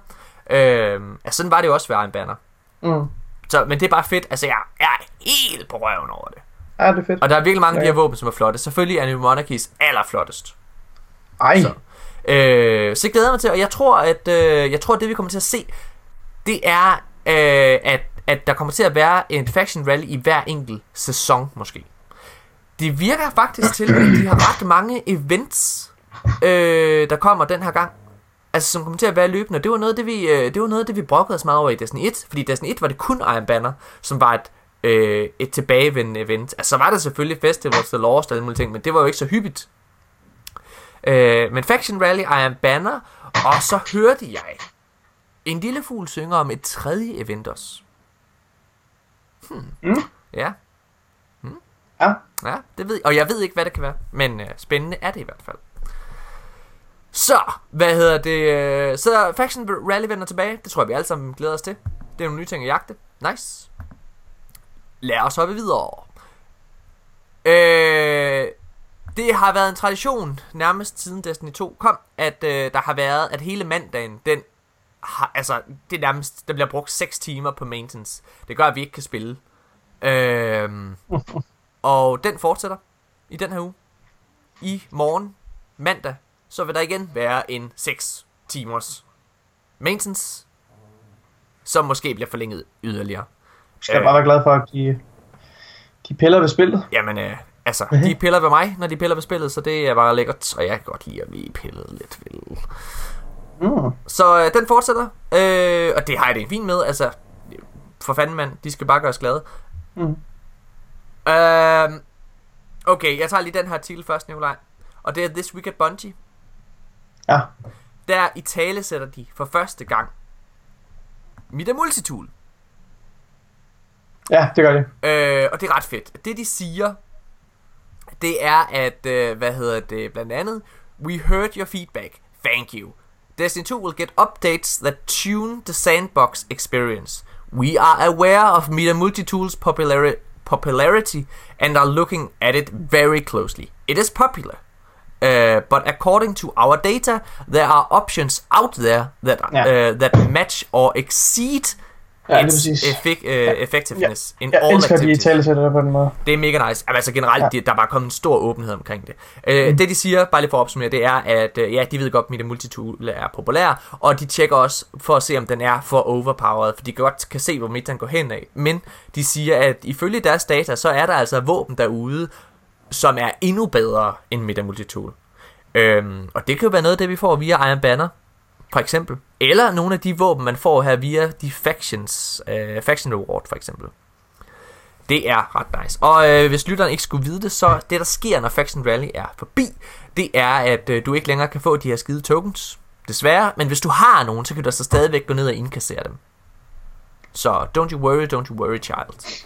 Øhm, altså, sådan var det jo også ved Iron Banner. Mm. Så, men det er bare fedt. Altså, jeg er helt på røven over det. Ja, det er fedt. Og der er virkelig mange af de her Ja. våben, som er flotte. Selvfølgelig er New Monarchies allerflottest. Ej, Så. Øh, så jeg glæder mig til, og jeg tror, at øh, jeg tror, at det vi kommer til at se, det er, øh, at, at der kommer til at være en faction rally i hver enkelt sæson, måske. Det virker faktisk til, at de har ret mange events, øh, der kommer den her gang. Altså, som kommer til at være løbende. Det var noget, af det vi, øh, det var noget, af det, vi brokkede os meget over i Destiny 1. Fordi i Destiny 1 var det kun Iron Banner, som var et, øh, et tilbagevendende event. Altså, så var der selvfølgelig Festivals, The Lost og alle mulige ting, men det var jo ikke så hyppigt. Øh, men Faction Rally, Iron Banner, og så hørte jeg en lille fugl synge om et tredje event også. Hmm. Mm. Ja, ja. ja, det ved jeg. Og jeg ved ikke, hvad det kan være, men øh, spændende er det i hvert fald. Så, hvad hedder det? øh, Så Faction Rally vender tilbage. Det tror jeg, vi alle sammen glæder os til. Det er nogle nye ting at jagte. Nice. Lad os hoppe videre. Øh, det har været en tradition, nærmest siden Destiny 2 kom, at øh, der har været, at hele mandagen, den har, altså, det er nærmest, der bliver brugt 6 timer på maintenance. Det gør, at vi ikke kan spille. Øh, og den fortsætter i den her uge. I morgen, mandag, så vil der igen være en 6 timers maintenance, som måske bliver forlænget yderligere. skal jeg bare være glad for, at de, de piller ved spillet. Jamen, øh, Altså, de piller ved mig, når de piller ved spillet, så det er bare lækkert, og jeg kan godt lide at blive pillet lidt ved. Mm. Så øh, den fortsætter, øh, og det har jeg det fint med, altså, for fanden mand, de skal bare gøre os glade. Mm. Øh, okay, jeg tager lige den her artikel først, Nikolaj. Og det er This Week at Bungie. Ja. Der i tale sætter de for første gang Mida Multitool. Ja, det gør de. Øh, og det er ret fedt. Det de siger, det er at, øh, hvad hedder det, blandt andet, We heard your feedback. Thank you. Destiny 2 will get updates that tune the sandbox experience. We are aware of Meta Multitool's populari- popularity and are looking at it very closely. It is popular. Uh, but according to our data, there are options out there that Ja. uh, that match or exceed Ja, its præcis. effect, uh, effectiveness in Jeg all elsker, at de activities. tale sætter det på den måde. Det er mega nice. Altså generelt, ja. Ja. de, der er bare kommet en stor åbenhed omkring det. Øh, mm. Det de siger, bare lige for at opsummere, det er, at øh, ja, de ved godt, at Meta Multitool er populær, og de tjekker også for at se, om den er for overpowered, for de godt kan se, hvor metaen går hen af. Men de siger, at ifølge deres data, så er der altså våben derude, som er endnu bedre end Meta Multitool. Øhm, og det kan jo være noget af det, vi får via Iron Banner, for eksempel. Eller nogle af de våben, man får her via de factions, øh, faction reward, for eksempel. Det er ret nice. Og øh, hvis lytteren ikke skulle vide det, så det der sker, når Faction Rally er forbi, det er, at øh, du ikke længere kan få de her skide tokens. Desværre, men hvis du har nogen, så kan du så stadigvæk gå ned og indkassere dem. Så don't you worry, don't you worry, child.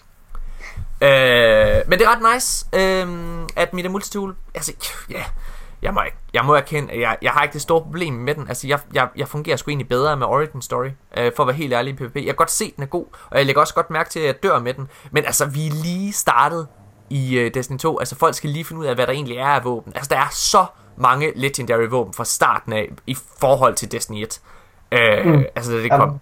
Øh, men det er ret nice, øh, at mit Multitool, altså, ja, yeah, jeg må, ikke- jeg må erkende, at jeg, jeg har ikke det store problem med den. Altså, jeg, jeg, jeg fungerer sgu egentlig bedre med Origin Story, øh, for at være helt ærlig i PvP. Jeg kan godt se, at den er god, og jeg lægger også godt mærke til, at jeg dør med den. Men altså, vi er lige startet i uh, Destiny 2. Altså, folk skal lige finde ud af, hvad der egentlig er af våben. Altså, der er så mange legendary våben fra starten af, i forhold til Destiny 1. Øh, mm. Altså, det kom.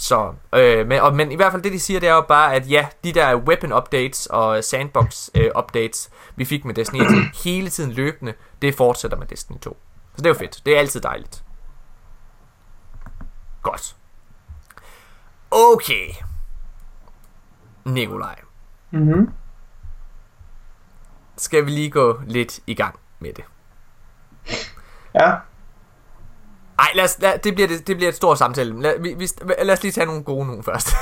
Så, øh, men, og, men i hvert fald det de siger, det er jo bare, at ja, de der weapon updates og sandbox øh, updates, vi fik med Destiny 1 hele tiden løbende, det fortsætter med Destiny 2. Så det er jo fedt. Det er altid dejligt. Godt. Okay. Nikolaj, Mm-hmm. skal vi lige gå lidt i gang med det. Ja. Ej, lad os, lad, det, bliver det, det bliver et stort samtale. Lad, vi, vi, lad os lige tage nogle gode nogen først.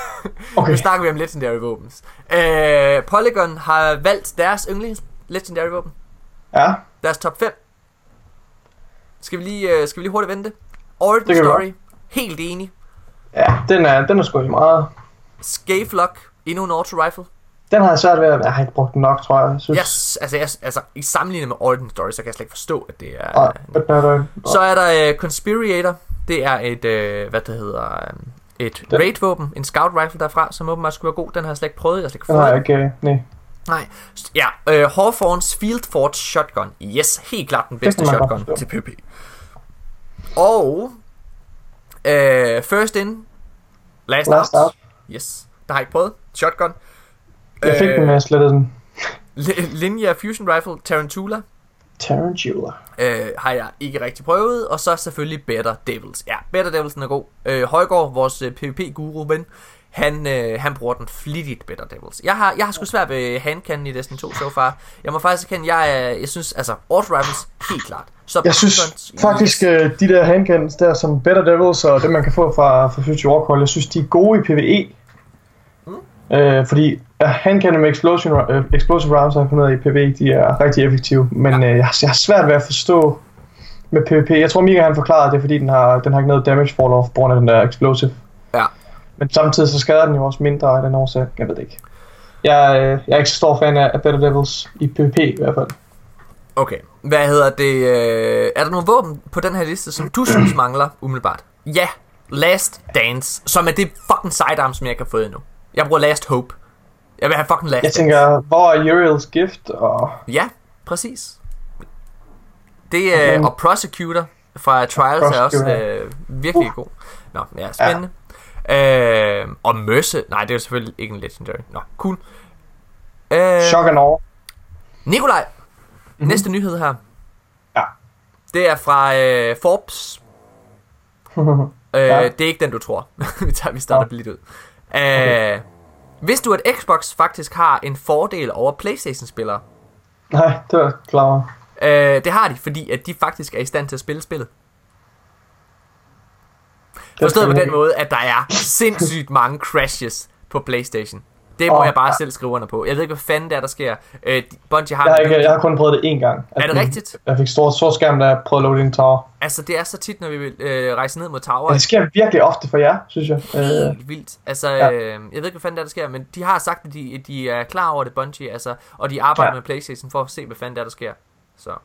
Okay. nu snakker vi om Legendary Våbens. Øh, Polygon har valgt deres yndlings Legendary Våben. Ja. Deres top 5. Skal vi lige, øh, skal vi lige hurtigt vente? Origin Story. Helt enig. Ja, den er, den er sgu ikke meget. Scathe endnu en auto rifle. Den har jeg svært ved at... Jeg har ikke brugt den nok, tror jeg. synes. Yes, altså, jeg, altså i sammenligning med Origin Story, så kan jeg slet ikke forstå, at det er... Nej, ikke. Så er der uh, Conspirator. Det er et, uh, hvad det hedder, um, et Den- raid-våben. En scout rifle derfra, som åbenbart skulle være god. Den har jeg slet ikke prøvet. Jeg har slet ikke fået ikke... øh, Nej. Nej. Ja, uh, Hawthorns Field Forge Shotgun. Yes, helt klart den bedste godt shotgun forstå. til PvP. Og uh, First In, Last, Last out. out. Yes, der har jeg ikke prøvet. Shotgun. Jeg fik Øh, den, men jeg slettede den. Li- Linear Fusion Rifle, Tarantula. Tarantula. øh, har jeg ikke rigtig prøvet, og så selvfølgelig Better Devils. Ja, Better Devils er god. Øh, Højgaard, vores øh, PvP-guru ven, han, øh, han bruger den flittigt, Better Devils. Jeg har, jeg har sgu svært ved handcannen i Destiny 2 so far. Jeg må faktisk erkende, jeg, er- jeg synes, altså, Auto Rifles, helt klart. Så Jeg synes faktisk, øh, de der handguns der, som Better Devils og det, man kan få fra, fra Future Warcall, jeg synes, de er gode i PvE. Øh, fordi ja, handgunnene med explosion, øh, explosive rounds, har jeg fundet ud af i PvE, de er rigtig effektive. Men øh, jeg, har- jeg har svært ved at forstå med PvP. Jeg tror, Mika han forklarede det, fordi den har, den har ikke noget damage fall off på grund af den der explosive. Ja. Men samtidig så skader den jo også mindre af den årsag. Jeg ved det ikke. Jeg, øh, jeg er ikke så stor fan af, af Better Devils i PvP i hvert fald. Okay, hvad hedder det? Øh, er der nogle våben på den her liste, som du synes mangler umiddelbart? Ja, Last Dance, som er det fucking sidearm, som jeg ikke har fået endnu. Jeg bruger Last Hope. Jeg vil have fucking Last Jeg tænker, hvor er Uriel's gift? Og Ja, præcis. Det er, Okay. og Prosecutor fra Trials er også øh, virkelig god. Nå, ja, spændende. Ja. Øh, og Mercy, nej, det er selvfølgelig ikke en legendary. Nå, cool. Øh, Shock and Awe. Nikolaj, mm-hmm. næste nyhed her. Ja. Det er fra øh, Forbes. Øh, Ja. Det er ikke den, du tror. vi, tager, vi starter Nå. lidt ud. Øh, Vidste du, at Xbox faktisk har en fordel over Playstation-spillere? Nej, det var klar. Øh, det har de, fordi at de faktisk er i stand til at spille spillet. Forstået på den måde, at der er sindssygt mange crashes på Playstation. Det må Åh, jeg bare ja. selv skrive under på. Jeg ved ikke, hvad fanden det er, der sker. Øh, Bungie har... Jeg har, ikke, jeg har kun prøvet det én gang. Er det rigtigt? Jeg fik stor, stor skærm, da jeg prøvede Loading Tower. Altså, det er så tit, når vi vil øh, rejse ned mod Tower. Og det sker virkelig ofte for jer, synes jeg. Øh, helt vildt. Altså, Ja. øh, jeg ved ikke, hvad fanden der, der sker, men de har sagt, at de, at de er klar over det, Bungie, altså, og de arbejder ja. Ja. med Playstation for at se, hvad fanden der, der sker. Så, ja,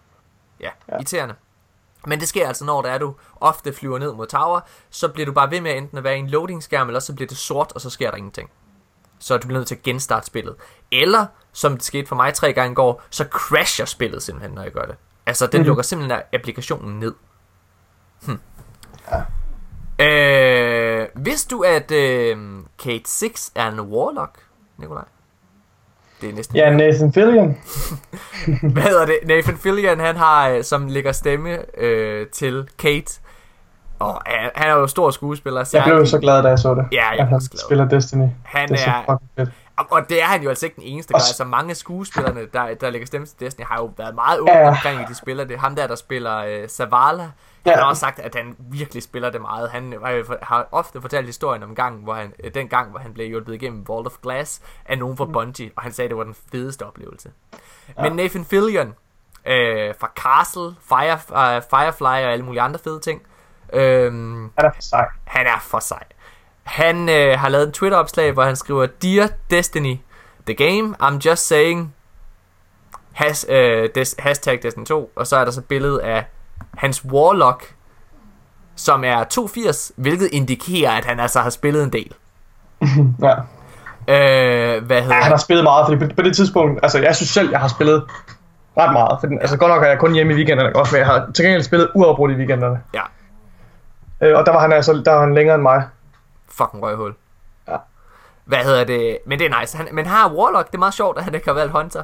ja, Ja. irriterende. Men det sker altså, når der er du ofte flyver ned mod tower, så bliver du bare ved med enten at være i en loading-skærm, eller så bliver det sort, og så sker der ingenting. Så du bliver nødt til at genstarte spillet. Eller, som det skete for mig tre gange i går, så crasher spillet simpelthen, når jeg gør det. Altså, den Mhm. lukker simpelthen applikationen ned. Hm. Øh, vidste du, at øh, Kate 6 er en warlock, Nikolaj? Det er næsten... ja, Nathan Fillion. Hvad hedder det? Nathan Fillion, han har, øh, som lægger stemme øh, til Kate. Og han, han er jo stor skuespiller, så Jeg blev så glad, da jeg så det. Ja, jeg at han glad. spiller Destiny. Han det er så er- fucking fedt. Og, det er han jo altså ikke den eneste, der. Også- Altså mange af skuespillerne, der, der lægger stemme til Destiny, har jo været meget åbne Ja, omkring, at de spiller det. Ham der, der spiller øh, Zavala, han Ja. har også sagt, at han virkelig spiller det meget. Han har ofte fortalt historien om gangen, hvor han, øh, den gang, hvor han blev hjulpet igennem Vault of Glass af nogen fra Bungie, og han sagde, at det var den fedeste oplevelse. Ja. Men Nathan Fillion øh, fra Castle, Fire, uh, Firefly og alle mulige andre fede ting, øh, Han er for sej. han er for sej. Han øh, har lavet en Twitter-opslag, hvor han skriver, Dear Destiny, the game, I'm just saying, has, øh, des, hashtag Destiny 2, og så er der så et billede af hans Warlock, som er 82, hvilket indikerer, at han altså har spillet en del. Ja. Øh, hvad ja, hedder han har spillet meget, fordi på, på det tidspunkt, altså jeg synes selv, jeg har spillet ret meget. For den, altså godt nok er jeg kun hjemme i weekenderne, også, men jeg har til gengæld spillet uafbrudt i weekenderne. Ja, Øh, og der var han altså der var han længere end mig. fucking røghul. Ja. Hvad hedder det? Men det er nice. Han, men har Warlock, det er meget sjovt, at han ikke har valgt Hunter.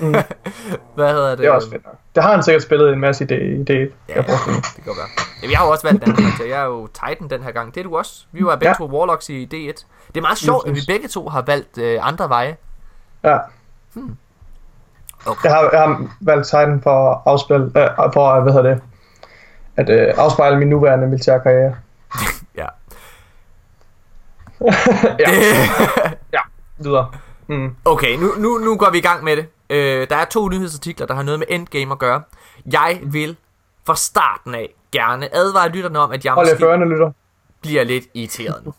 Mm. hvad hedder det? Det er også fedt nok. Det har han sikkert spillet en masse i det. I det Ja, jeg brugte det kan godt være. Jamen, jeg har jo også valgt den her. Jeg er jo Titan den her gang. Det er du også. Vi var begge Ja. to Warlocks i D1. Det er meget sjovt, at vi begge to har valgt øh, andre veje. Ja. Okay. Jeg har, jeg har valgt Titan for at afspille, øh, for hvad hedder det, at øh, afspejle min nuværende militære karriere. Ja. Ja. ja, videre. Mm. Okay, nu, nu, nu går vi i gang med det. Øh, der er to nyhedsartikler, der har noget med Endgame at gøre. Jeg vil fra starten af gerne advare lytterne om, at jeg måske førende, lytter. bliver lidt irriteret nu.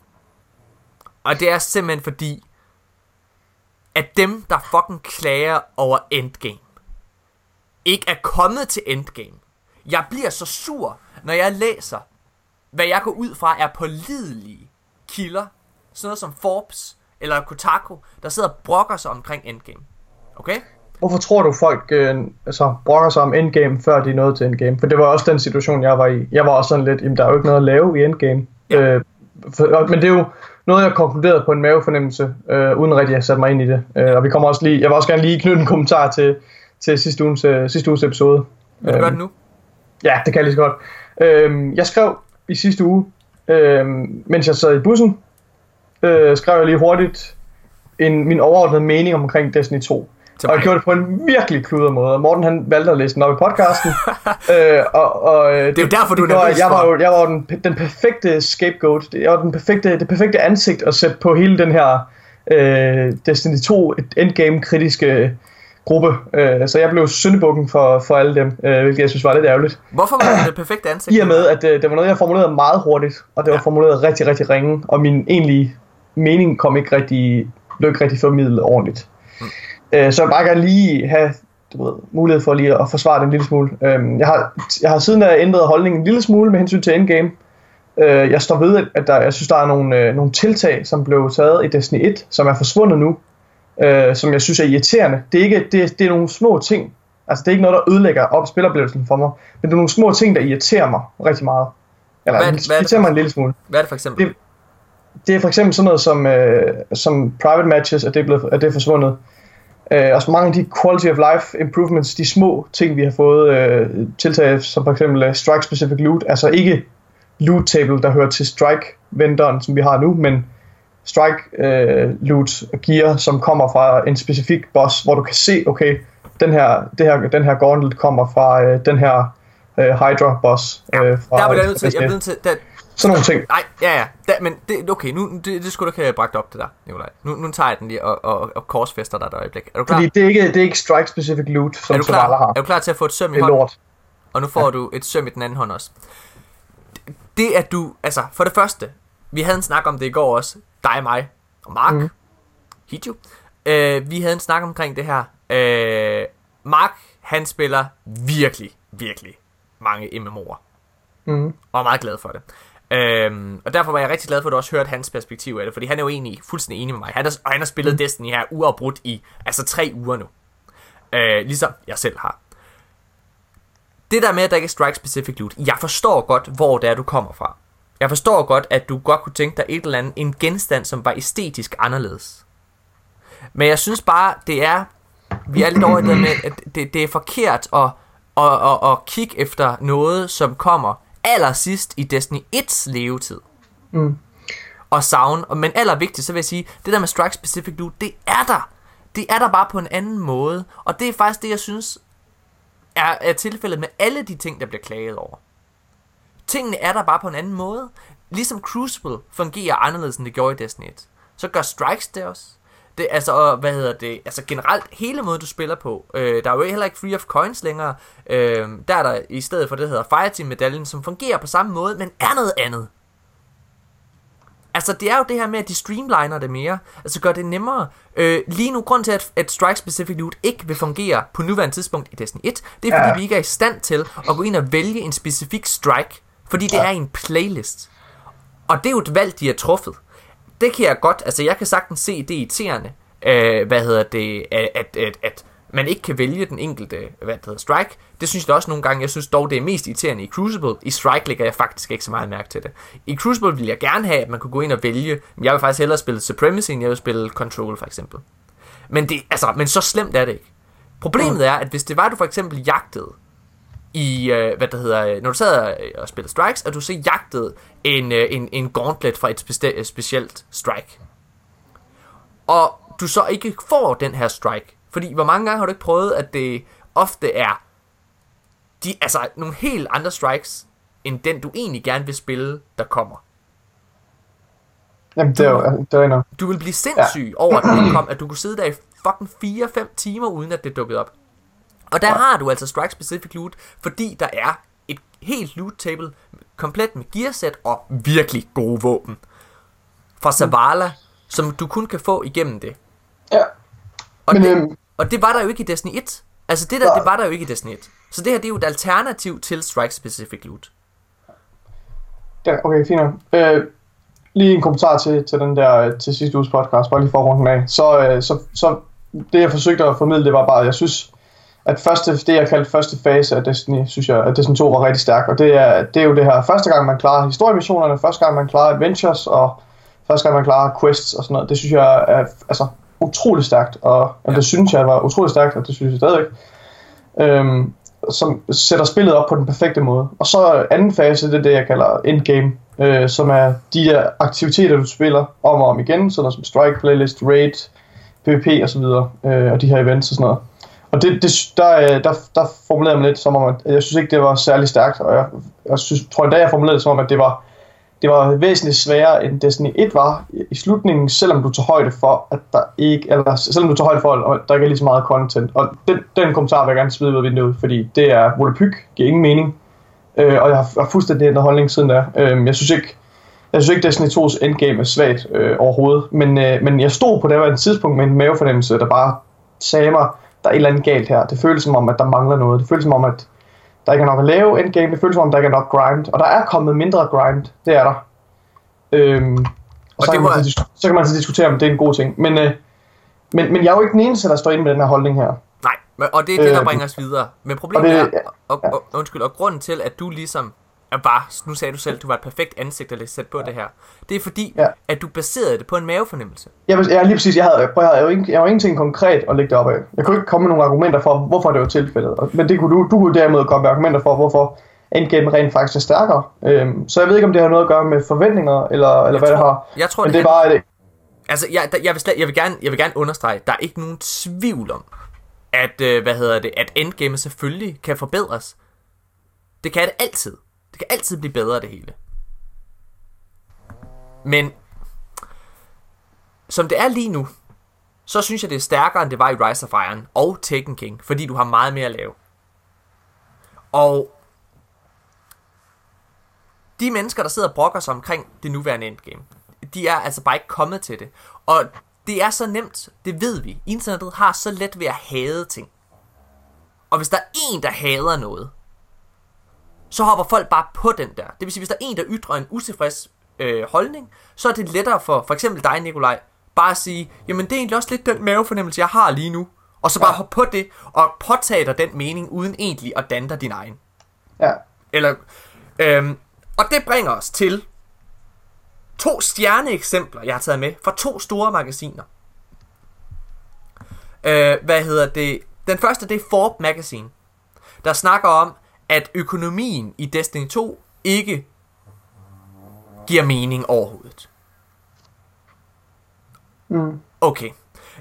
Og det er simpelthen fordi, at dem, der fucking klager over Endgame, ikke er kommet til Endgame. Jeg bliver så sur, når jeg læser, hvad jeg går ud fra er pålidelige kilder, sådan noget som Forbes eller Kotaku, der sidder og brokker sig omkring Endgame. Okay? Hvorfor tror du, folk øh, altså, brokker sig om Endgame, før de er nået til Endgame? For det var også den situation, jeg var i. Jeg var også sådan lidt, jamen der er jo ikke noget at lave i Endgame. Ja. Øh, for, men det er jo noget, jeg konkluderede på en mavefornemmelse, øh, uden rigtig at sætte mig ind i det. Øh, og vi kommer også lige, jeg vil også gerne lige knytte en kommentar til, til sidste, ugens, øh, sidste uges episode. Vil du gøre det nu? Ja, det kan jeg lige så godt. Øhm, jeg skrev i sidste uge, øhm, mens jeg sad i bussen, øh, skrev jeg lige hurtigt en, min overordnede mening omkring Destiny 2. Til Og jeg gjorde det på en virkelig kluder måde. Morten han valgte at læse den op i podcasten. øh, og, og, øh, Det er jo derfor, du er nervøs jeg var for. jo jeg var den, den perfekte scapegoat. Jeg var den perfekte, det perfekte ansigt at sætte på hele den her øh, Destiny 2 endgame kritiske gruppe. Øh, så jeg blev syndebukken for, for alle dem, øh, hvilket jeg synes var lidt ærgerligt. Hvorfor var det det perfekte ansigt? I og med, at øh, det var noget, jeg formulerede meget hurtigt, og det var Ja. formuleret rigtig, rigtig ringe, og min egentlige mening kom ikke rigtig, blev ikke rigtig formidlet ordentligt. Mm. Øh, så jeg vil bare gerne lige have du ved, mulighed for lige at forsvare det en lille smule. Øh, jeg, har, jeg har siden da ændret holdningen en lille smule med hensyn til Endgame. Øh, jeg står ved, at- at der, jeg synes, der er nogle, øh, nogle tiltag, som blev taget i Destiny 1, som er forsvundet nu, øh, som jeg synes er irriterende. Det er, ikke, det, det er nogle små ting, altså det er ikke noget, der ødelægger op spiloplevelsen for mig, men det er nogle små ting, der irriterer mig rigtig meget. Eller Hvad det- hvad er det irriterer for- mig en lille smule. Hvad er det for eksempel? Det- Det er for eksempel sådan noget som, øh, som private matches, at det er, blevet, at det er forsvundet. Øh, og så mange af de quality of life improvements, de små ting, vi har fået øh, tiltag, som for eksempel øh, strike specific loot, altså ikke loot table, der hører til strike vendoren, som vi har nu, men strike øh, loot gear, som kommer fra en specifik boss, hvor du kan se, okay, den her, det her, den her gauntlet kommer fra øh, den her øh, Hydra boss. Øh, fra, Der er jeg nødt til, jeg nødt til, der, sådan nogle ting. Nej, ja, ja. Da, men det, okay, nu, det, det skulle du ikke have bragt op, det der, Nikolaj. Nu, nu tager jeg den lige og, og, og korsfester dig et øjeblik. Er du klar? Fordi det er ikke, det er ikke strike-specific loot, som er Zavala har. Er du klar til at få et søm i hånden? lort. Og nu får ja. du et søm i den anden hånd også. Det at du, altså for det første, vi havde en snak om det i går også, dig og mig, og Mark, mm. Hidju. Øh, vi havde en snak omkring det her. Øh, Mark, han spiller virkelig, virkelig mange MMO'er. Mm. Og er meget glad for det. Øhm, og derfor var jeg rigtig glad for, at du også hørte hans perspektiv af det, fordi han er jo egentlig fuldstændig enig med mig. Han har, og han har spillet Destiny her uafbrudt i altså tre uger nu. Øh, ligesom jeg selv har. Det der med, at der ikke er strike specific loot, jeg forstår godt, hvor det er, du kommer fra. Jeg forstår godt, at du godt kunne tænke dig et eller andet, en genstand, som var æstetisk anderledes. Men jeg synes bare, det er, vi er lidt over i det med, at det, det er forkert at, at, at, at kigge efter noget, som kommer allersidst i Destiny 1's levetid. Mm. Og savne, og- men allervigtigst, så vil jeg sige, det der med strike specific loot, det er der. Det er der bare på en anden måde. Og det er faktisk det, jeg synes, er, er tilfældet med alle de ting, der bliver klaget over. Tingene er der bare på en anden måde. Ligesom Crucible fungerer anderledes, end det gjorde i Destiny 1. Så gør Strikes det også. Det, altså, og, hvad hedder det? Altså generelt, hele måden du spiller på. Øh, der er jo heller ikke free of coins længere. Øh, der er der i stedet for det, der hedder Fireteam medaljen, som fungerer på samme måde, men er noget andet. Altså, det er jo det her med, at de streamliner det mere. Altså, gør det nemmere. Øh, lige nu, grund til, at, at Strike Specific Loot ikke vil fungere på nuværende tidspunkt i Destiny 1, det er, fordi Ja. vi ikke er i stand til at gå ind og vælge en specifik strike, fordi det er i en playlist. Og det er jo et valg, de har truffet. Det kan jeg godt, altså jeg kan sagtens se det irriterende, øh, hvad hedder det, at, at, at, at man ikke kan vælge den enkelte, hvad det hedder, strike. Det synes jeg også nogle gange, jeg synes dog, det er mest irriterende i Crucible. I strike lægger jeg faktisk ikke så meget mærke til det. I Crucible vil jeg gerne have, at man kunne gå ind og vælge, men jeg vil faktisk hellere spille Supremacy, end jeg vil spille Control for eksempel. Men, det, altså, men så slemt er det ikke. Problemet er, at hvis det var, at du for eksempel jagtede i, øh, hvad der hedder, øh, når du sad og, og spillede strikes, og du så jagtede en, øh, en, en gauntlet fra et speste- specielt strike. Og du så ikke får den her strike. Fordi hvor mange gange har du ikke prøvet, at det ofte er de, altså, nogle helt andre strikes, end den du egentlig gerne vil spille, der kommer. Jamen, det er jo det er jo. Du vil blive sindssyg ja. over, at den kom, at du kunne sidde der i fucking 4-5 timer, uden at det dukkede op. Og der ja. har du altså Strike Specific Loot, fordi der er et helt loot table, komplet med gearset og virkelig gode våben. Fra Zavala, som du kun kan få igennem det. Ja. Og, Men, det, øhm, og det var der jo ikke i Destiny 1. Altså det der, Nej. det var der jo ikke i Destiny 1. Så det her, det er jo et alternativ til Strike Specific Loot. Ja, okay, fint. Øh, lige en kommentar til, til den der øh, til sidste uges podcast, bare lige for at runde den af. Så, øh, så, så det jeg forsøgte at formidle, det var bare, at jeg synes, at første, det jeg kaldte første fase af Destiny, synes jeg, at Destiny 2 var rigtig stærk. Og det er, det er jo det her, første gang man klarer historiemissionerne, første gang man klarer adventures, og første gang man klarer quests og sådan noget. Det synes jeg er altså, utrolig stærkt, og, Ja. det synes jeg var utrolig stærkt, og det synes jeg stadigvæk. Øhm, som sætter spillet op på den perfekte måde. Og så anden fase, det er det, jeg kalder endgame, øh, som er de der aktiviteter, du spiller om og om igen, sådan noget som strike, playlist, raid, PvP og så videre, øh, og de her events og sådan noget. Og det, det, der, øh, der, der formulerede jeg mig lidt som om, at jeg synes ikke, det var særlig stærkt, og jeg, jeg synes, tror endda, jeg formulerede det som om, at det var, det var væsentligt sværere end Destiny 1 var i- slutningen, selvom du tager højde for, at der ikke, eller selvom du tager højde for, at der ikke er lige så meget content. Og den, den kommentar vil jeg gerne smide ud af vinduet, fordi det er volapyk, giver ingen mening. Øh, og jeg har, jeg har fuldstændig ændret holdning siden da. Øh, jeg synes ikke, jeg synes ikke, Destiny 2's endgame er svagt øh, overhovedet, men, øh, men jeg stod på det var et tidspunkt med en mavefornemmelse, der bare sagde mig, der er et eller andet galt her. Det føles som om, at der mangler noget. Det føles som om, at der ikke er nok at lave endgame. Det føles som om, der ikke er nok grind. Og der er kommet mindre grind. Det er der. Øhm, og, Og så, det kan man så, kan man så diskutere, om det er en god ting. Men, øh, men, men jeg er jo ikke den eneste, der står inde med den her holdning her. Nej, og det er det, der Øh, bringer os videre. Men problemet det- er, og, og, undskyld, og grunden til, at du ligesom bare, nu sagde du selv, du var et perfekt ansigt at sætte på det her. Det er fordi, Ja. at du baserede det på en mavefornemmelse. Jeg, vil- ja, lige præcis. Jeg havde, prøv, jeg, havde jo ikke, jeg havde ingenting konkret at lægge det op af. Jeg kunne ikke komme med nogle argumenter for, hvorfor det var tilfældet. Men det kunne du, du kunne derimod komme med argumenter for, hvorfor endgame rent faktisk er stærkere. Øhm, så jeg ved ikke, om det har noget at gøre med forventninger, eller, eller hvad tror, det har. Jeg tror, Men det, det er bare, et, Altså, jeg, jeg, vil, slet, jeg, vil gerne, jeg vil gerne understrege, der er ikke nogen tvivl om, at, øh, hvad hedder det, at endgame selvfølgelig kan forbedres. Det kan det altid. Det kan altid blive bedre, det hele. Men, som det er lige nu, så synes jeg, det er stærkere, end det var i Rise of Iron og Taken King, fordi du har meget mere at lave. Og de mennesker, der sidder og brokker sig omkring det nuværende endgame, de er altså bare ikke kommet til det. Og det er så nemt, det ved vi. Internettet har så let ved at hade ting. Og hvis der er en, der hader noget, så hopper folk bare på den der. Det vil sige, hvis der er en, der ytrer en utilfreds øh, holdning, så er det lettere for for eksempel dig, Nikolaj, bare at sige, jamen det er egentlig også lidt den mavefornemmelse, jeg har lige nu. Og så bare ja. hoppe på det, og påtage dig den mening, uden egentlig at danne dig din egen. Ja. Eller, øhm, og det bringer os til to stjerneeksempler, jeg har taget med fra to store magasiner. Øh, hvad hedder det? Den første, det er Forbes Magazine, der snakker om, at økonomien i Destiny 2 ikke giver mening overhovedet. Mm. Okay.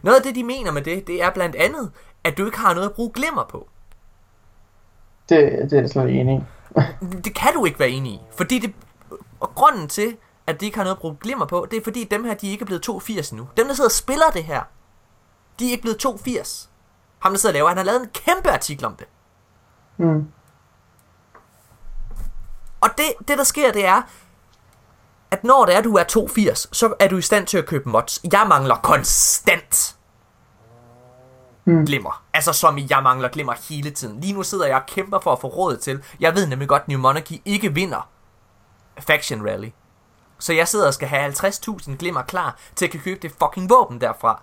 Noget af det, de mener med det, det er blandt andet, at du ikke har noget at bruge glimmer på. Det, det er jeg slet ikke enig i. Det kan du ikke være enig i. Fordi det, og grunden til, at de ikke har noget at bruge glimmer på, det er fordi dem her, de er ikke blevet 82 nu. Dem, der sidder og spiller det her, de er ikke blevet 82. Ham, der sidder og laver, han har lavet en kæmpe artikel om det. Mm. Og det, det der sker, det er, at når det er, du er 82, så er du i stand til at købe mods. Jeg mangler konstant Mm. glimmer. Altså som i, jeg mangler glimmer hele tiden. Lige nu sidder jeg og kæmper for at få råd til. Jeg ved nemlig godt, at New Monarchy ikke vinder Faction Rally. Så jeg sidder og skal have 50.000 glimmer klar til at kunne købe det fucking våben derfra.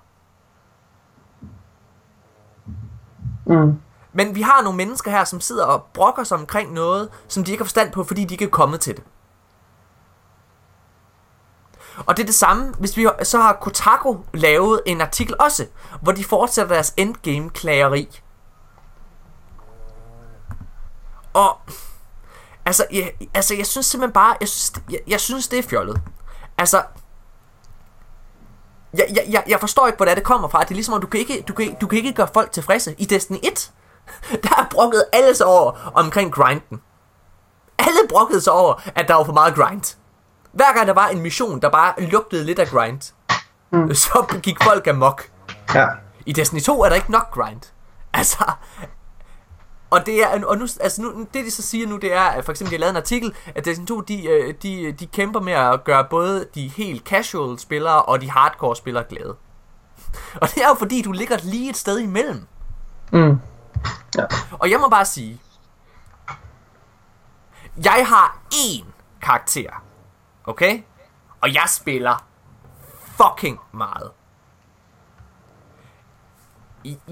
Mm. Men vi har nogle mennesker her, som sidder og brokker sig omkring noget, som de ikke har forstand på, fordi de ikke er kommet til det. Og det er det samme, hvis vi så har Kotaku lavet en artikel også, hvor de fortsætter deres endgame-klageri. Og altså jeg, altså, jeg synes simpelthen bare, jeg synes, jeg, jeg synes det er fjollet. Altså, jeg, jeg, jeg, forstår ikke, hvor det, er, det kommer fra. Det er ligesom, at du kan, ikke, du, kan, du kan ikke gøre folk tilfredse. I Destiny 1, der er brokket alle sig over omkring grinden. Alle brokkede sig over, at der var for meget grind. Hver gang der var en mission, der bare lugtede lidt af grind, mm. så gik folk amok. Ja. I Destiny 2 er der ikke nok grind. Altså, og det er, og nu, altså nu, det de så siger nu, det er, at for eksempel, de har lavet en artikel, at Destiny 2, de, øh, de, de kæmper med at gøre både de helt casual spillere og de hardcore spillere glade. Og det er jo fordi, du ligger lige et sted imellem. Mm. Ja. Og jeg må bare sige, jeg har én karakter, okay? Og jeg spiller fucking meget.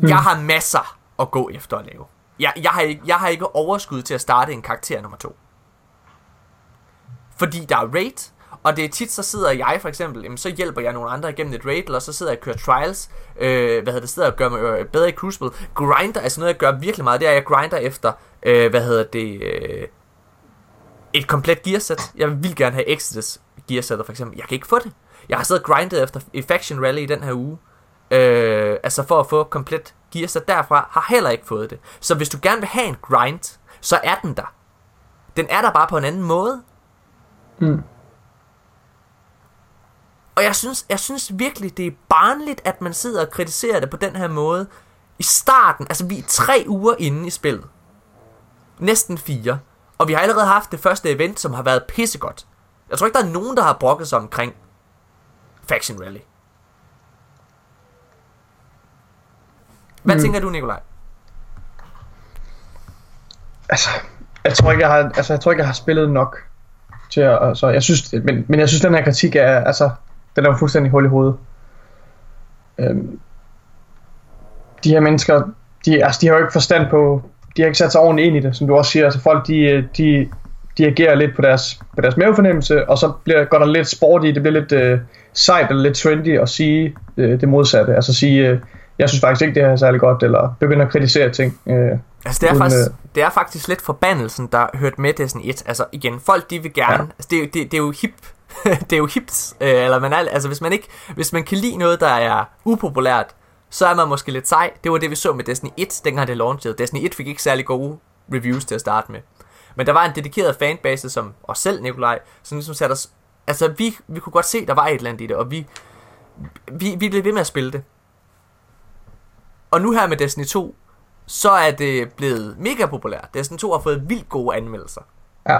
Jeg har masser at gå efter at lave. Jeg, jeg, har ikke, jeg har ikke overskud til at starte en karakter nummer to. Fordi der er raid, og det er tit, så sidder jeg for eksempel, jamen, så hjælper jeg nogle andre igennem et raid, eller så sidder jeg og kører trials, øh, hvad hedder det, sidder og gør mig øh, bedre i Crucible. Grinder, altså noget jeg gør virkelig meget, det er, at jeg grinder efter, øh, hvad hedder det, øh, et komplet gearsæt. Jeg vil gerne have Exodus gearsættet for eksempel. Jeg kan ikke få det. Jeg har siddet og grindet efter i Faction Rally i den her uge. Øh, altså for at få komplet gearsæt derfra, har heller ikke fået det. Så hvis du gerne vil have en grind, så er den der. Den er der bare på en anden måde. Mm. Og jeg synes, jeg synes virkelig, det er barnligt, at man sidder og kritiserer det på den her måde. I starten, altså vi er tre uger inde i spillet. Næsten fire. Og vi har allerede haft det første event, som har været pissegodt. Jeg tror ikke, der er nogen, der har brokket sig omkring Faction Rally. Hvad mm. tænker du, Nikolaj? Altså, jeg tror ikke, jeg har, altså, jeg tror ikke, jeg har spillet nok til at, altså, jeg synes, men, men jeg synes, den her kritik er, altså, den er jo fuldstændig hul i hovedet. Øhm, de her mennesker, de, altså, de har jo ikke forstand på, de har ikke sat sig ordentligt ind i det, som du også siger. Altså, folk, de, de, de agerer lidt på deres, på deres mavefornemmelse, og så bliver, går der lidt sport i, det bliver lidt øh, sejt eller lidt trendy at sige øh, det modsatte. Altså sige, øh, jeg synes faktisk ikke, det her er særlig godt, eller begynde at kritisere ting. Øh, Altså det er, Uden, faktisk, øh, det er faktisk lidt forbandelsen, der hørt med Destiny 1. Altså igen, folk de vil gerne... Ja. Altså, det, det, det er jo hip, det er jo hipt, øh, eller man er, altså hvis man ikke, hvis man kan lide noget, der er upopulært, så er man måske lidt sej. Det var det, vi så med Destiny 1, dengang det launchede. Destiny 1 fik ikke særlig gode reviews til at starte med. Men der var en dedikeret fanbase, som os selv, Nikolaj, som ligesom satte os... Altså, vi, vi kunne godt se, der var et eller andet i det, og vi, vi, vi blev ved med at spille det. Og nu her med Destiny 2, så er det blevet mega populært. Destiny 2 har fået vildt gode anmeldelser. Ja.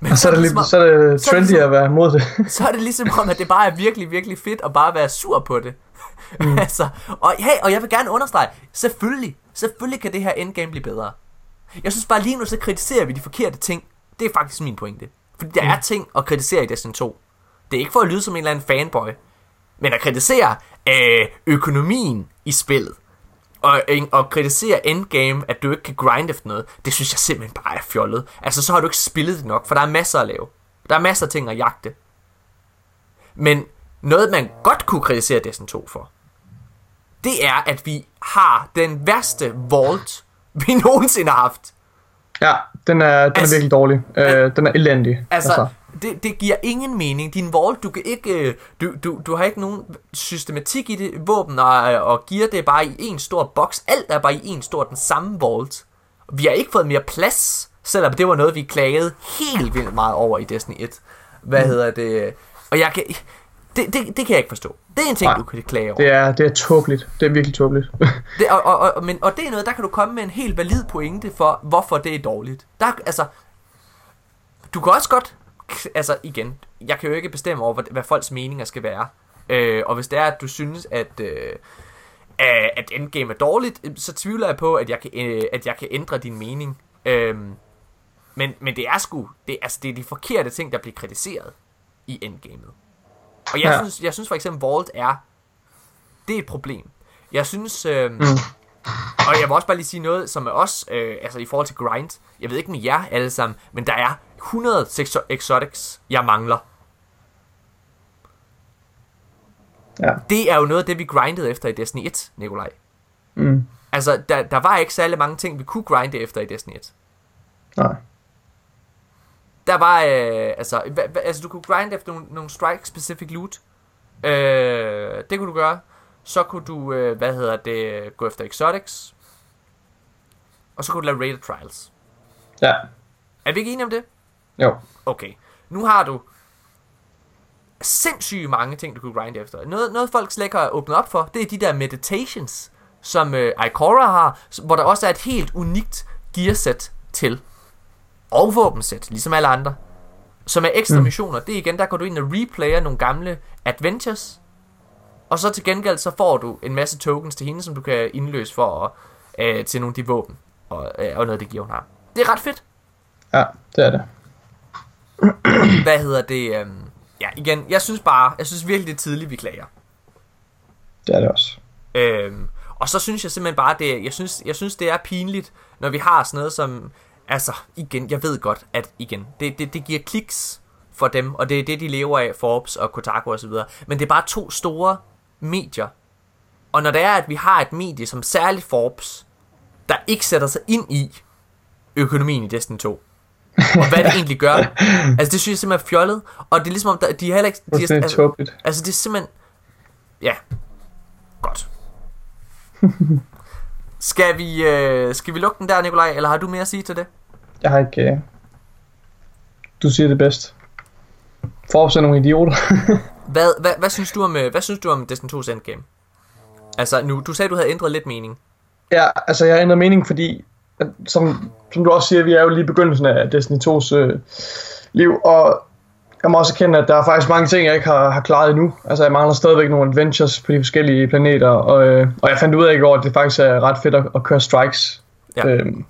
Men Og så er det, ligesom- lidt, så er det så er det trendy ligesom- at være imod det. så er det ligesom om, at det bare er virkelig, virkelig fedt at bare være sur på det. Mm. altså, og, hey, og jeg vil gerne understrege, selvfølgelig, selvfølgelig kan det her endgame blive bedre. Jeg synes bare lige nu, så kritiserer vi de forkerte ting. Det er faktisk min pointe. Fordi der mm. er ting at kritisere i Destiny 2. Det er ikke for at lyde som en eller anden fanboy, men at kritisere øh, økonomien i spillet, og, og kritisere endgame, at du ikke kan grind efter noget, det synes jeg simpelthen bare er fjollet. Altså, så har du ikke spillet det nok, for der er masser at lave. Der er masser af ting at jagte. Men noget, man godt kunne kritisere Destiny 2 for, det er, at vi har den værste vault, vi nogensinde har haft. Ja, den er, den Altså- er virkelig dårlig. Øh, den er elendig. Altså, det, det giver ingen mening. Din vault, du kan ikke, øh, du, du, du har ikke nogen systematik i det. Våben og, og gear, det er bare i en stor boks. Alt er bare i en stor, den samme vault. Vi har ikke fået mere plads, selvom det var noget, vi klagede helt vildt meget over i Destiny 1. Hvad mm. hedder det? Og jeg kan, det, det, det kan jeg ikke forstå. Det er en ting, Nej. du kan klage over. Det er, det er tåbeligt. Det er virkelig tåbeligt. Det, og, og, og, men, og det er noget, der kan du komme med en helt valid pointe for, hvorfor det er dårligt. Der, altså, du kan også godt, altså igen, jeg kan jo ikke bestemme over, hvad, hvad folks meninger skal være. Øh, og hvis det er, at du synes, at, øh, at endgame er dårligt, øh, så tvivler jeg på, at jeg kan, øh, at jeg kan ændre din mening. Øh, men, men det er sgu, det, altså, det er de forkerte ting, der bliver kritiseret i endgamet. Og jeg, Ja. synes, jeg synes for eksempel, Vault er, det er et problem. Jeg synes, øh, mm. og jeg vil også bare lige sige noget, som er også, øh, altså i forhold til grind, jeg ved ikke med jer alle sammen, men der er 100 sexo- exotics, jeg mangler. Ja. Det er jo noget af det, vi grindede efter i Destiny 1, Nikolaj. Mm. Altså, der, der var ikke særlig mange ting, vi kunne grinde efter i Destiny 1. Nej. Der var, øh, altså, hva, altså, du kunne grinde efter nogle, nogle strike-specific loot. Øh, det kunne du gøre. Så kunne du, øh, hvad hedder det, gå efter exotics. Og så kunne du lave rated trials. Ja. Er vi ikke enige om det? Jo. Okay. Nu har du sindssygt mange ting, du kunne grinde efter. Noget, noget folk slet ikke har åbnet op for, det er de der meditations, som øh, Ikora har, hvor der også er et helt unikt gearsæt til. Og våbensæt, ligesom alle andre. Som er ekstra mm. missioner. Det er igen, der går du ind og replayer nogle gamle adventures. Og så til gengæld, så får du en masse tokens til hende, som du kan indløse for at, øh, til nogle af de våben. Og, øh, og noget det gear, hun har. Det er ret fedt. Ja, det er det. Hvad hedder det? Øhm, ja, igen, jeg synes bare, jeg synes virkelig, det er tidligt, vi klager. Det er det også. Øhm, og så synes jeg simpelthen bare, det, jeg synes, jeg synes, det er pinligt, når vi har sådan noget som, altså, igen, jeg ved godt, at igen, det, det, det giver kliks for dem, og det er det, de lever af, Forbes og Kotaku osv., men det er bare to store medier. Og når det er, at vi har et medie som særligt Forbes, der ikke sætter sig ind i økonomien i Destiny 2, og hvad det egentlig gør. Altså, det synes jeg simpelthen er fjollet. Og det er ligesom om, der, de er heller ikke... De er, altså, altså, det er simpelthen... Ja. Godt. skal vi, øh, skal vi lukke den der, Nikolaj? Eller har du mere at sige til det? Jeg har ikke... Øh... Du siger det bedst. Forbes er nogle idioter. Hvad, hvad, hvad, synes du om, øh, hvad synes du om Destiny 2's endgame? Altså, nu, du sagde, du havde ændret lidt mening. ja, altså jeg har ændret mening, fordi... At, som, som du også siger, vi er jo lige i begyndelsen af Destiny 2's øh, liv, og jeg må også erkende, at der er faktisk mange ting, jeg ikke har, har klaret endnu. Altså, jeg mangler stadigvæk nogle adventures på de forskellige planeter, og, øh, og jeg fandt ud af i går, at det faktisk er ret fedt at, at køre strikes. Ja. Øhm,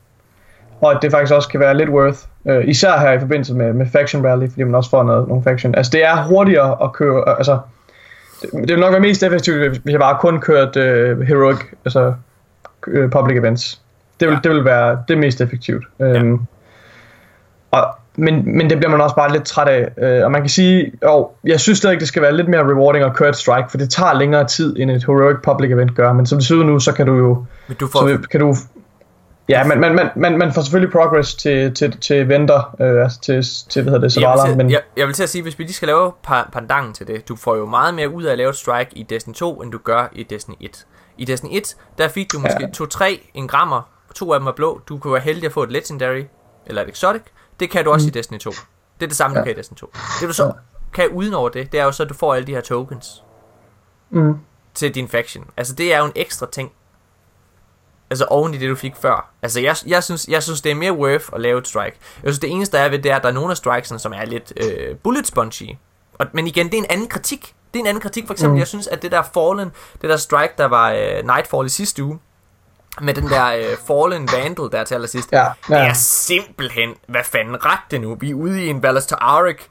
og at det faktisk også kan være lidt worth. Øh, især her i forbindelse med, med Faction Rally, fordi man også får noget, nogle faction. Altså, det er hurtigere at køre, altså, det, det vil nok være mest effektivt, hvis jeg bare kun kørte øh, heroic, altså øh, public events. Det vil, Ja. det vil være det mest effektivt. Øhm, og, men, men det bliver man også bare lidt træt af. Øh, og man kan sige, jo, jeg synes stadig, det skal være lidt mere rewarding at køre et strike, for det tager længere tid, end et heroic public event gør. Men som det ser ud nu, så kan du jo Men du får, så kan du Ja, men man, man, man, man får selvfølgelig progress til, til, til venter, øh, altså til, til, hvad hedder det, Jeg Zavala, til, men jeg, jeg vil til at sige, hvis vi lige skal lave pa- pandangen til det, du får jo meget mere ud af at lave et strike i Destiny 2, end du gør i Destiny 1. I Destiny 1, der fik du måske 2-3 engrammer, to af dem er blå, du kunne være heldig at få et legendary, eller et exotic, det kan du også mm. i Destiny 2. Det er det samme, ja. du kan i Destiny 2. Det du så kan uden over det, det er jo så, at du får alle de her tokens mm, til din faction. Altså det er jo en ekstra ting. Altså oven i det, du fik før. Altså jeg, jeg, synes, jeg synes, det er mere worth at lave et strike. Jeg synes, det eneste der er ved det, er, at der er nogle af strikesene, som er lidt øh, bullet spongy. Og, men igen, det er en anden kritik. Det er en anden kritik. For eksempel, mm. jeg synes, at det der Fallen, det der strike, der var øh, Nightfall i sidste uge, med den der øh, Fallen Vandal der til allersidst, Ja, det ja. er simpelthen, hvad fanden ret det nu? Vi er ude i en Ballast to Arik.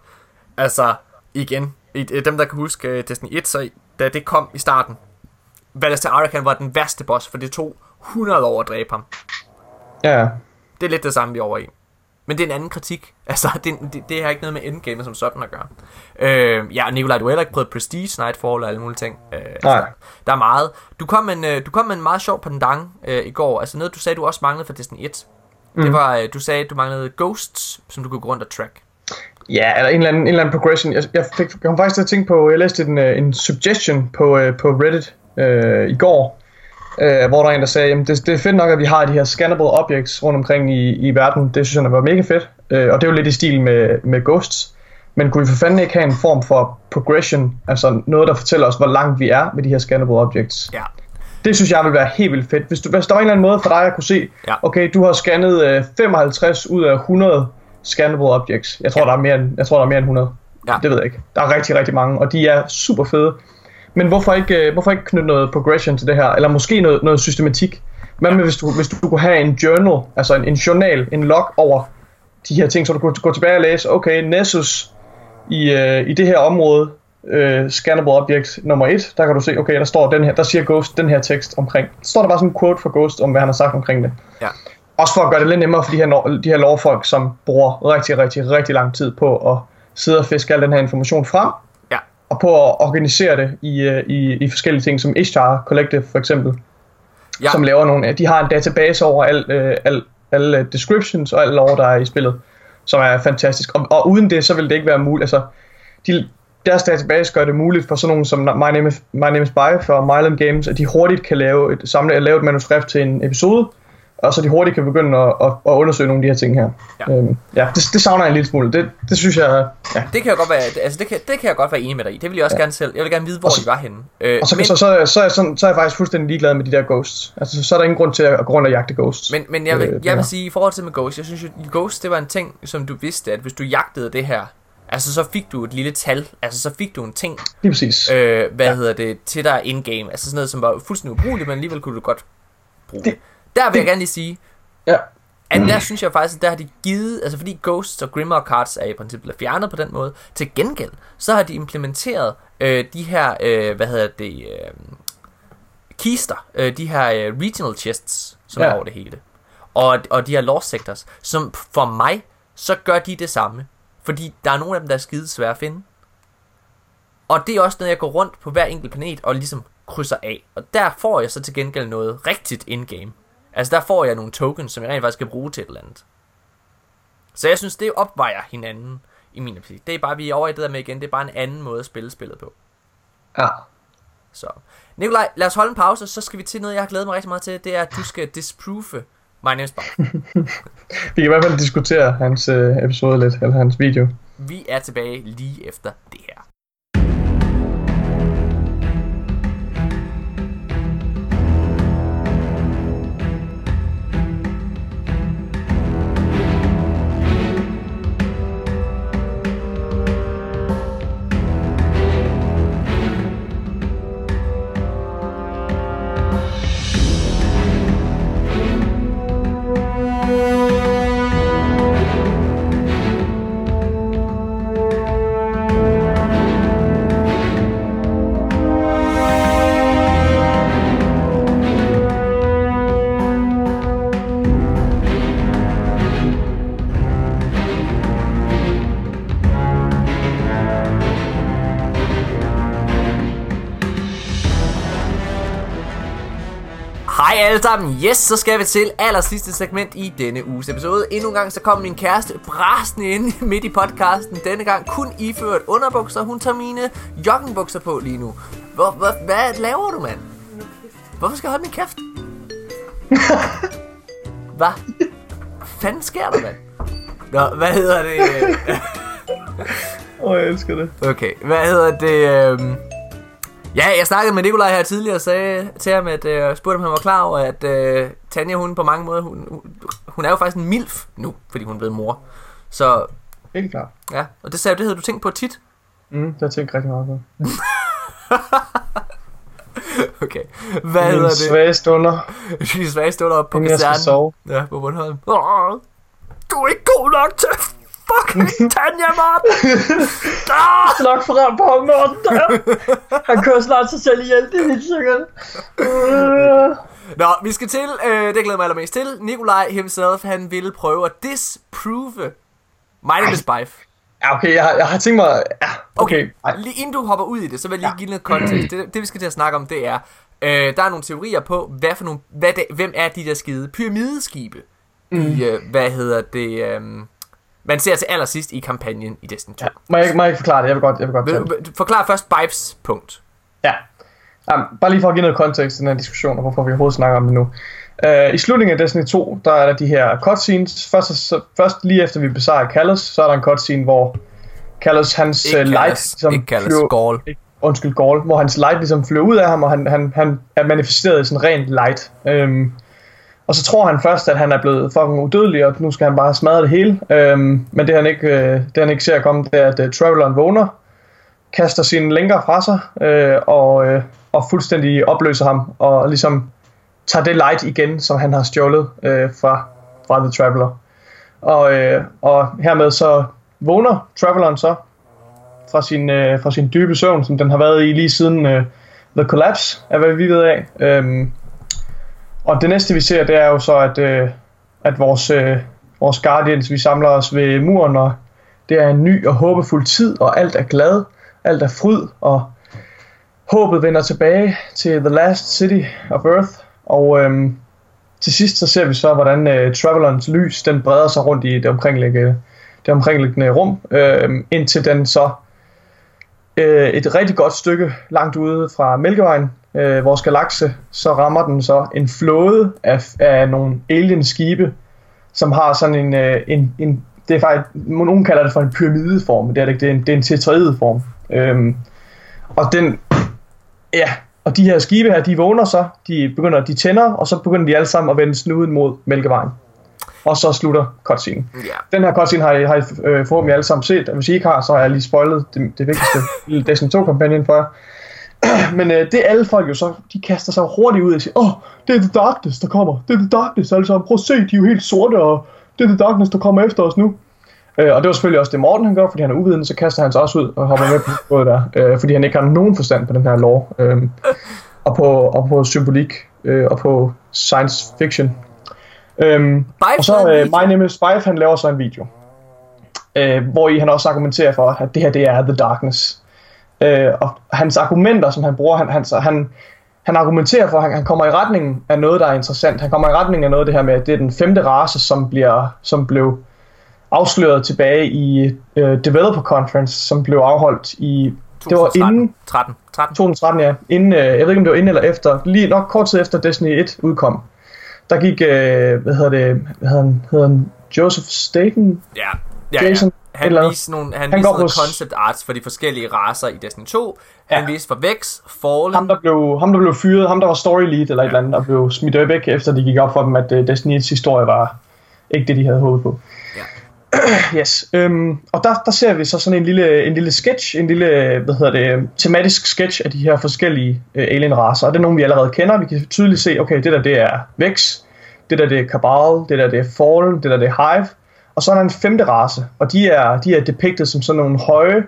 Altså, igen, i, i, dem der kan huske øh, Destiny 1, så da det kom i starten, Ballast to Arik, han var den værste boss, for det tog 100 år at dræbe ham. ja, ja. Det er lidt det samme, vi er over i. Men det er en anden kritik. Altså, det, det, det har ikke noget med endgame som sådan at gøre. Øh, ja, og Nikolaj, du har heller ikke prøvet Prestige, Nightfall og alle mulige ting. Øh, Nej. altså, Der er meget. Du kom med en, øh, du kom med en meget sjov pendant øh, i går. Altså noget, du sagde, du også manglede for Destiny 1. Mm. Det var, øh, du sagde, du manglede ghosts, som du kunne gå rundt og track. Ja, eller en eller anden, en eller anden progression. Jeg, jeg, fik, jeg kom faktisk til at tænke på, jeg læste en, øh, en suggestion på, på Reddit øh, i går, øh, hvor der er en, der sagde, at det, det er fedt nok, at vi har de her scannable objects rundt omkring i, i verden. Det synes jeg var mega fedt. Øh, og det er jo lidt i stil med, med Ghosts. Men kunne vi for fanden ikke have en form for progression, altså noget, der fortæller os, hvor langt vi er med de her scannable objects? Ja. Det synes jeg vil være helt vildt fedt. Hvis, du, hvis der var en eller anden måde for dig at kunne se, Ja. okay, du har scannet øh, 55 ud af 100 scannable objects. Jeg tror, Ja. der er mere end, jeg tror, der er mere end 100. Ja. Det ved jeg ikke. Der er rigtig, rigtig mange, og de er super fede. Men hvorfor ikke, øh, hvorfor ikke knytte noget progression til det her? Eller måske noget, noget systematik? Hvad med, hvis du, hvis du kunne have en journal, altså en, en journal, en log over de her ting, så du kunne gå tilbage og læse, okay, Nessus i, øh, i det her område, øh, scannable object nummer 1, der kan du se, okay, der står den her, der siger Ghost den her tekst omkring. Så står der bare sådan en quote fra Ghost om, hvad han har sagt omkring det. Ja. Også for at gøre det lidt nemmere for de her, de her lovfolk, som bruger rigtig, rigtig, rigtig lang tid på at sidde og fiske al den her information frem. Og på at organisere det i, øh, i, i forskellige ting, som Ishtar Collective for eksempel, Ja. som laver nogle, de har en database over al, øh, al, alle descriptions og alt lore, der er i spillet, som er fantastisk. Og, og uden det, så vil det ikke være muligt. Altså, de, deres database gør det muligt for sådan nogen som My Name is, My Name is By fra Myland Games, at de hurtigt kan lave et, samle, lave et manuskript til en episode, og så de hurtigt kan begynde at, at, at undersøge nogle af de her ting her. Ja. Øhm, ja det, det savner jeg en lille smule. Det, det synes jeg, ja. Det kan jeg godt være, altså det kan, det kan jeg godt være enig med dig i. Det vil jeg også ja. gerne selv. Jeg vil gerne vide, hvor Og så- de var henne. Øh, Og så, men, så, så, så, er jeg sådan, så er jeg faktisk fuldstændig ligeglad med de der ghosts. Altså, så er der ingen grund til at gå rundt og jagte ghosts. men, men jeg vil, Øh, jeg vil sige, i forhold til med Ghost, jeg synes jo, Ghost, det var en ting, som du vidste, at hvis du jagtede det her, altså så fik du et lille tal, altså så fik du en ting, Lige præcis. øh, hvad ja. hedder det, til dig in-game. Altså sådan noget, som var fuldstændig ubrugeligt, men alligevel kunne du godt bruge det. Der vil jeg gerne lige sige, Ja. at der synes jeg faktisk, at der har de givet, altså fordi Ghosts og Grimmer Cards er i princippet fjernet på den måde, til gengæld, så har de implementeret øh, de her, øh, hvad hedder det, øh, kister, øh, de her øh, regional chests, som Ja. er over det hele. Og, og de her lost sectors, som for mig, så gør de det samme. Fordi der er nogle af dem, der er skide svære at finde. Og det er også noget, jeg går rundt på hver enkelt planet og ligesom krydser af. Og der får jeg så til gengæld noget rigtigt in-game. Altså der får jeg nogle tokens, som jeg rent faktisk kan bruge til et eller andet. Så jeg synes, det opvejer hinanden i min optik. Det er bare, vi er over i det der med igen, det er bare en anden måde at spille spillet på. Ja. Så, Nikolaj, lad os holde en pause, så skal vi til noget, jeg har glædet mig rigtig meget til. Det er, at du skal disprove My Name is Bob. Vi kan i hvert fald diskutere hans øh, episode lidt, eller hans video. Vi er tilbage lige efter det Hej alle sammen, yes, så skal vi til aller sidste segment i denne uges episode. Endnu en gang så kom min kæreste brasende ind midt i podcasten. Denne gang kun iført underbukser. Hun tager mine joggingbukser på lige nu. Hvor, hvor, hvad laver du, mand? Hvorfor skal jeg holde min kæft? hvad? fanden sker der, mand? Nå, hvad hedder det? Åh, oh, jeg elsker det. Okay, hvad hedder det? øhm? Ja, jeg snakkede med Nikolaj her tidligere og sagde til ham, at øh, spurgte om han var klar over, at øh, Tanja, hun på mange måder, hun, hun- er jo faktisk en milf nu, fordi hun er blevet mor. Så Helt klart. ja, og det sagde du, det havde du tænkt på tit. Mm, det har jeg tænkt rigtig meget på. Okay, hvad Mine hedder det? svage stunder, De svage stunder op på jeg kasernen. sove. Ja, på Bornholm. Du er ikke god nok til fucking Tanja, Martin! Ah! Slok frem på Morten der. Han kører snart sig selv ihjel, det er helt sikkert. Øh. Nå, vi skal til, øh, det glæder mig allermest til. Nikolaj himself, han ville prøve at disprove My name is Bife. Ja, okay, jeg, har- jeg har tænkt mig... Ja, okay. Ej, Lige inden du hopper ud i det, så vil jeg lige give noget kontekst. Det, det vi skal til at snakke om, det er, øh, der er nogle teorier på, hvad for nogle, hvad det, hvem er de der skide pyramideskibe mm. i, øh, hvad hedder det, øh, man ser til allersidst i kampagnen i Destiny 2. ja. Må, jeg, må jeg ikke forklare det? Jeg vil godt, jeg vil godt Vil, forklar først Bipes punkt. Ja. Jamen, bare lige for at give noget kontekst til den her diskussion, og hvorfor vi overhovedet snakker om det nu. Uh, I slutningen af Destiny 2, der er der de her cutscenes. Først, først lige efter vi besejrer Callus, så er der en cutscene, hvor Callus, hans Ikke uh, light, kaldes, ligesom ikke kaldes flyver- Gaul. ikke- undskyld, Gaul, hvor hans light ligesom flyver ud af ham, og han, han, han er manifesteret i sådan rent light. Øhm, og så tror han først, at han er blevet fucking udødelig, og nu skal han bare smadre det hele. Øhm, men det han ikke, øh, det han ikke ser komme, det er, at øh, uh, Traveleren vågner, kaster sine lænker fra sig, øh, og, øh, og fuldstændig opløser ham, og ligesom tager det light igen, som han har stjålet øh, fra, fra The Traveler. Og, øh, og hermed så vågner Traveleren så fra sin, øh, fra sin dybe søvn, som den har været i lige siden øh, The Collapse, er hvad vi ved af. Øh, og det næste vi ser, det er jo så, at, øh, at vores, øh, vores Guardians, vi samler os ved muren, og det er en ny og håbefuld tid, og alt er glad, alt er fryd, og håbet vender tilbage til The Last City of Earth, og øh, til sidst så ser vi så, hvordan øh, Travelerens lys, den breder sig rundt i det omkringliggende, det omkringliggende rum, øh, indtil den så øh, et rigtig godt stykke langt ude fra Mælkevejen, øh, vores galakse, så rammer den så en flåde af, af nogle alien skibe, som har sådan en, øh, en, en det er faktisk, nogen kalder det for en pyramideform, men det er det ikke, det er en, det er en tetraedeform. Øhm, og den, ja, og de her skibe her, de vågner så, de begynder, de tænder, og så begynder de alle sammen at vende snuden mod Mælkevejen. Og så slutter cutscene. Ja. Den her cutscene har I, har I øh, forhåbentlig alle sammen set, og hvis I ikke har, så har jeg lige spoilet det, det vigtigste Destiny 2-kampagnen for jer. Men øh, det alle folk jo så, de kaster sig hurtigt ud og siger, åh, oh, det er The Darkness, der kommer. Det er The Darkness sammen. Prøv at se, de er jo helt sorte, og det er The Darkness, der kommer efter os nu. Øh, og det var selvfølgelig også det Morten han gør, fordi han er uvidende, så kaster han sig også ud og hopper med på både der, øh, fordi han ikke har nogen forstand på den her lore, øh, og, på, og på symbolik, øh, og på science fiction. Øhm, Bife og så øh. My Name is Spife, han laver så en video, øh, hvor i han også argumenterer for, at det her det er The Darkness. Øh, og hans argumenter, som han bruger, han, han, han, han argumenterer for, at han, han kommer i retningen af noget, der er interessant. Han kommer i retningen af noget det her med, at det er den femte race, som, bliver, som blev afsløret tilbage i øh, Developer Conference, som blev afholdt i... Det var 2013. inden 13. 13. 2013, ja. Inden, øh, jeg ved ikke, om det var inden eller efter. Lige nok kort tid efter Destiny 1 udkom. Der gik, øh, hvad hedder det, hvad hedder han, hedder han Joseph Staten? Ja, ja, ja. Jason, Han eller viste nogle, han Han viste går noget på s- concept arts for de forskellige racer i Destiny 2. Han Ja. viste for Vex, Fallen. Ham der, blev, ham, der blev fyret, ham der var story lead eller et eller andet, og blev smidt væk, efter de gik op for dem, at uh, Destiny 1's historie var ikke det, de havde håbet på. Ja. yes, øhm, og der, der ser vi så sådan en lille, en lille sketch, en lille, hvad hedder det, tematisk sketch af de her forskellige uh, alien-racer, og det er nogle, vi allerede kender. Vi kan tydeligt se, okay, det der, det er Vex, det der, det er Cabal, det der, det er Fallen, det der, det er Hive, og så er der en femte race, og de er, de er depicted som sådan nogle høje,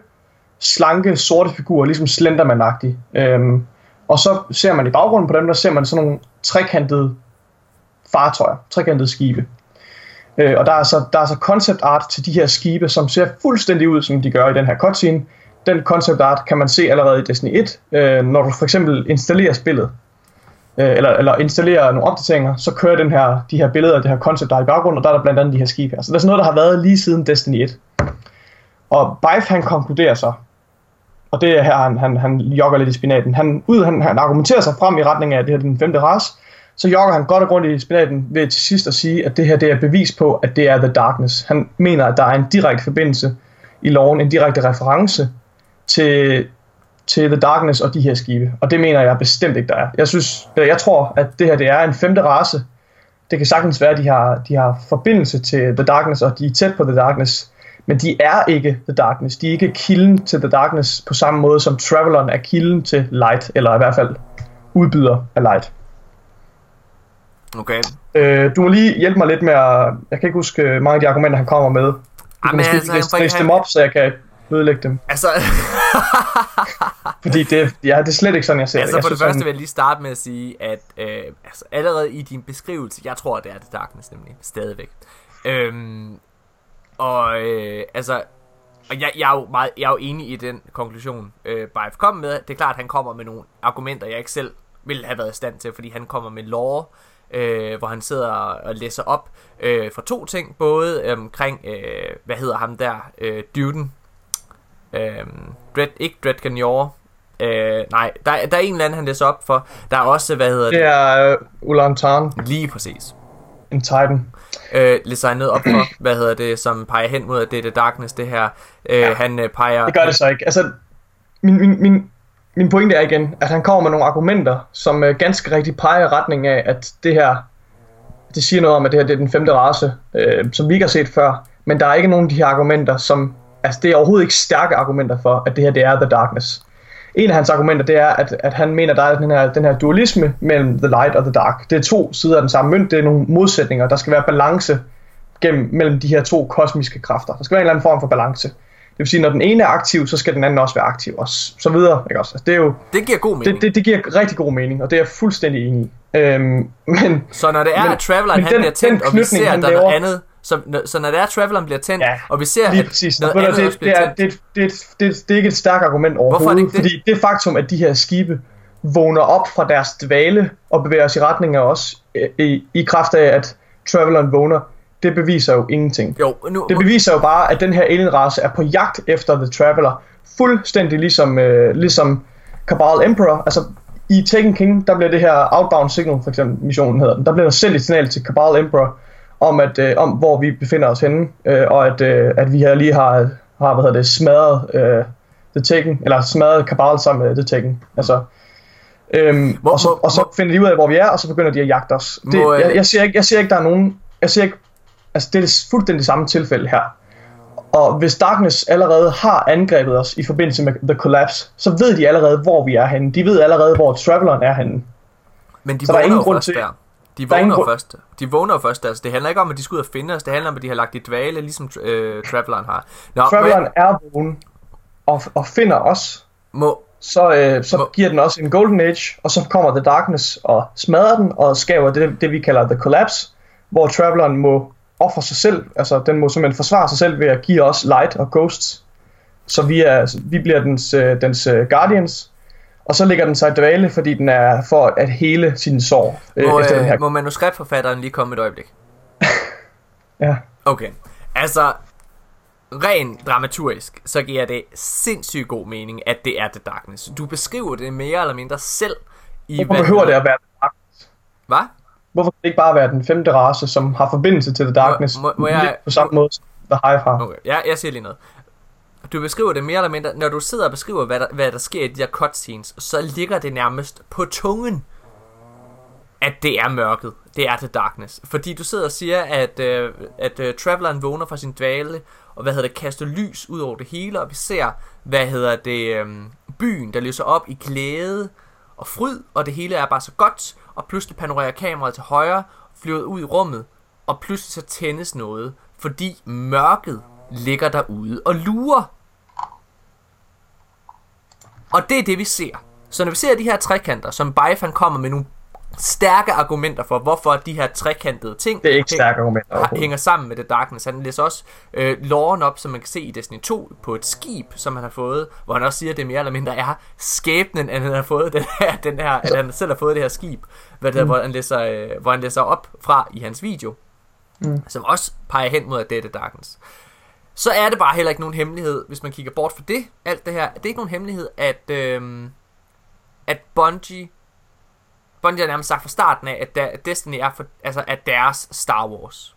slanke, sorte figurer, ligesom Slenderman-agtige. Øhm, og så ser man i baggrunden på dem, der ser man sådan nogle trekantede fartøjer, trekantede skibe. Øh, og der er, så, der er så concept art til de her skibe, som ser fuldstændig ud, som de gør i den her cutscene. Den concept art kan man se allerede i Destiny 1, øh, når du for eksempel installerer spillet øh, eller, eller installerer nogle opdateringer, så kører den her, de her billeder, det her koncept, der er i baggrunden, og der er der blandt andet de her skibe her. Så det er sådan noget, der har været lige siden Destiny 1. Og Bife han konkluderer så, og det er her, han, han, han jogger lidt i spinaten. Han, ud, han, han argumenterer sig frem i retning af, at det her er den femte race, så jogger han godt og grundigt i spinaten ved til sidst at sige, at det her det er bevis på, at det er The Darkness. Han mener, at der er en direkte forbindelse i loven, en direkte reference til, til The Darkness og de her skibe. Og det mener jeg bestemt ikke, der er. Jeg, synes, jeg tror, at det her det er en femte race. Det kan sagtens være, at de har, de har forbindelse til The Darkness, og de er tæt på The Darkness. Men de er ikke The Darkness. De er ikke kilden til The Darkness på samme måde, som Traveleren er kilden til Light, eller i hvert fald udbyder af Light. Okay. Øh, du må lige hjælpe mig lidt med at... Jeg kan ikke huske mange af de argumenter, han kommer med. Du kan men måske altså, læse han- dem op, så jeg kan ødelægge dem. Altså, Fordi det, ja, det er slet ikke sådan, jeg ser altså det. for Jeg det første han- vil jeg lige starte med at sige, at øh, altså, allerede i din beskrivelse, jeg tror, det er The Darkness nemlig, stadigvæk. Øhm, og øh, altså, og jeg, jeg, er jo meget, jeg er jo enig i den konklusion, øh, Bife kom med. Det er klart, at han kommer med nogle argumenter, jeg ikke selv ville have været i stand til, fordi han kommer med lore, øh, hvor han sidder og læser op øh, for to ting. Både omkring, øh, hvad hedder ham der, øh, Duden. Øh, Dread, ikke Dread Yor. Øh, nej, der, der er en eller anden, han læser op for. Der er også, hvad hedder det? Det er uh, Ulan Tarn, Lige præcis. en Titan. Øh, noget op for, hvad hedder det, som peger hen mod, at det er The Darkness, det her. Øh, ja. Han øh, peger... Det gør det så ikke. Altså, min, min, min, min pointe er igen, at han kommer med nogle argumenter, som uh, ganske rigtig peger i retning af, at det her, det siger noget om, at det her det er den femte race, øh, som vi ikke har set før. Men der er ikke nogen af de her argumenter, som, altså det er overhovedet ikke stærke argumenter for, at det her det er The Darkness. En af hans argumenter, det er, at, at han mener, der er den her, den her dualisme mellem The Light og The Dark. Det er to sider af den samme mønt, det er nogle modsætninger. Der skal være balance gennem, mellem de her to kosmiske kræfter. Der skal være en eller anden form for balance. Det vil sige, når den ene er aktiv, så skal den anden også være aktiv, og så videre. Ikke også? Altså, det, er jo, Det giver god mening. det, det, det giver rigtig god mening, og det er jeg fuldstændig enig i. Øhm, men Så når det er, Men- at Traveleren men han den- bliver tændt, og vi ser, at der er noget andet... Så, så når det er, at Traveleren bliver tændt, Ja, og vi ser, lige at præcis. noget Ved du, andet det, også det, er, tændt... det, det, det, det, er ikke et stærkt argument overhovedet, er det ikke det? fordi det faktum, at de her skibe vågner op fra deres dvale og bevæger os i retning af os, øh, i, i kraft af, at Traveleren vågner, det beviser jo ingenting. Jo, nu... Det beviser jo bare, at den her alienrace er på jagt efter The Traveler. Fuldstændig ligesom, øh, ligesom Cabal Emperor. Altså, i Taken King, der bliver det her Outbound Signal, for eksempel missionen hedder den, der bliver der sendt et signal til Cabal Emperor, om, at, øh, om hvor vi befinder os henne, øh, og at, øh, at vi her lige har, har hvad hedder det, smadret øh, The Taken, eller smadret Cabal sammen med The Taken. Altså, øhm, Må- og, så, og så finder de ud af, hvor vi er, og så begynder de at jagte os. Det, Må, øh, jeg, jeg, siger ikke, jeg siger ikke, der er nogen... Jeg siger ikke, altså det er fuldstændig samme tilfælde her. Og hvis Darkness allerede har angrebet os i forbindelse med The Collapse, så ved de allerede, hvor vi er henne. De ved allerede, hvor Traveleren er henne. Men de Så der er ingen grund til- der. De er ingen vågner grund- først. De vågner først. Altså, det handler ikke om, at de skal ud og finde os. Det handler om, at de har lagt i dvale, ligesom øh, Traveleren har. Nå, Traveleren jeg- er vågen og, og finder os, må, så, øh, så Må- giver den også en Golden Age, og så kommer The Darkness og smadrer den, og skaber det, det vi kalder The Collapse, hvor Traveleren må ofre sig selv, altså den må simpelthen forsvare sig selv ved at give os Light og Ghosts, så vi, er, vi bliver dens, øh, dens øh, Guardians, og så ligger den sig i dvale, fordi den er for at hele sin sorg øh, må, efter den her. øh, må manuskriptforfatteren lige komme et øjeblik? Ja. Okay. Altså, rent dramaturgisk, så giver det sindssygt god mening, at det er The Darkness. Du beskriver det mere eller mindre selv i... Hvorfor hvad- behøver det at være The Darkness? Hvad? Hvorfor kan det ikke bare være den femte race, som har forbindelse til The Darkness, må- må jeg- lidt på samme måde som The Hive har? Okay, jeg, jeg siger lige noget. Du beskriver det mere eller mindre, når du sidder og beskriver, hvad der, hvad der sker i de her cutscenes, så ligger det nærmest på tungen, at det er mørket. Det er The Darkness. Fordi du sidder og siger, at, øh, at øh, Traveleren vågner fra sin dvale, og hvad hedder det, kaster lys ud over det hele, og vi ser, hvad hedder det, øh, byen, der lyser op i glæde og fryd, og det hele er bare så godt, og pludselig panorerer kameraet til højre, flyver ud i rummet, og pludselig så tændes noget, fordi mørket ligger derude og lurer. Og det er det, vi ser. Så når vi ser de her trekanter, som Bife han kommer med nogle stærke argumenter for, hvorfor de her trekantede ting Det er ikke stærke argumenter hænger sammen med The Darkness. Han læser også øh, loven op, som man kan se i Destiny 2, på et skib, som han har fået, hvor han også siger, at det mere eller mindre er skæbnen, at han har fået den her, den her at han selv har fået det her skib, hvad det, mm. hvor, han læser, øh, hvor han læser op fra i hans video, Mm. som også peger hen mod, at det er The Darkness. Så er det bare heller ikke nogen hemmelighed, hvis man kigger bort fra det, alt det her, det er ikke nogen hemmelighed, at, øhm, at Bungie, Bungie har nærmest sagt fra starten af, at der, Destiny er, for, altså, at deres Star Wars.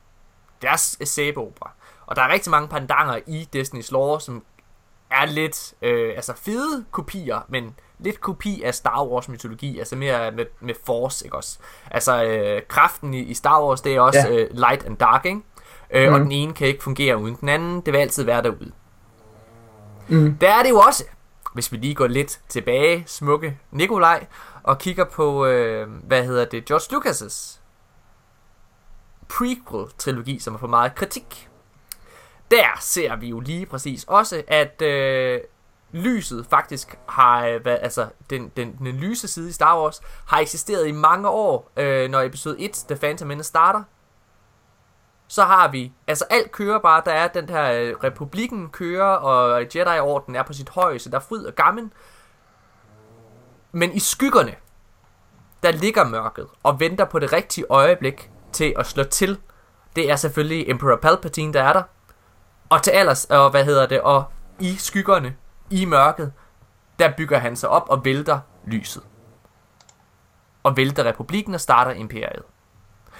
Deres sæbeopera. Og der er rigtig mange pandanger i Destinys lore, som er lidt øh, altså fede kopier, men lidt kopi af Star Wars mytologi, altså mere med, med Force, ikke også? Altså øh, kraften i, i Star Wars, det er også Ja. øh, light and dark, ikke? Øh, Mhm. Og den ene kan ikke fungere uden den anden, det vil altid være derude. Mm. Der er det jo også, hvis vi lige går lidt tilbage, smukke Nikolaj, og kigger på, øh, hvad hedder det, George Lucas' prequel-trilogi, som har fået meget kritik. Der ser vi jo lige præcis også, at øh, lyset faktisk har, øh, hvad, altså den, den, den lyse side i Star Wars, har eksisteret i mange år, øh, når episode 1, The Phantom Menace starter. Så har vi, altså alt kører bare, der er den her øh, republikken kører, og Jedi-orden er på sit højeste, der er fryd og gammel. Men i skyggerne, der ligger mørket og venter på det rigtige øjeblik til at slå til. Det er selvfølgelig Emperor Palpatine, der er der. Og til allers, og hvad hedder det, og i skyggerne, i mørket, der bygger han sig op og vælter lyset. Og vælter republikken og starter imperiet.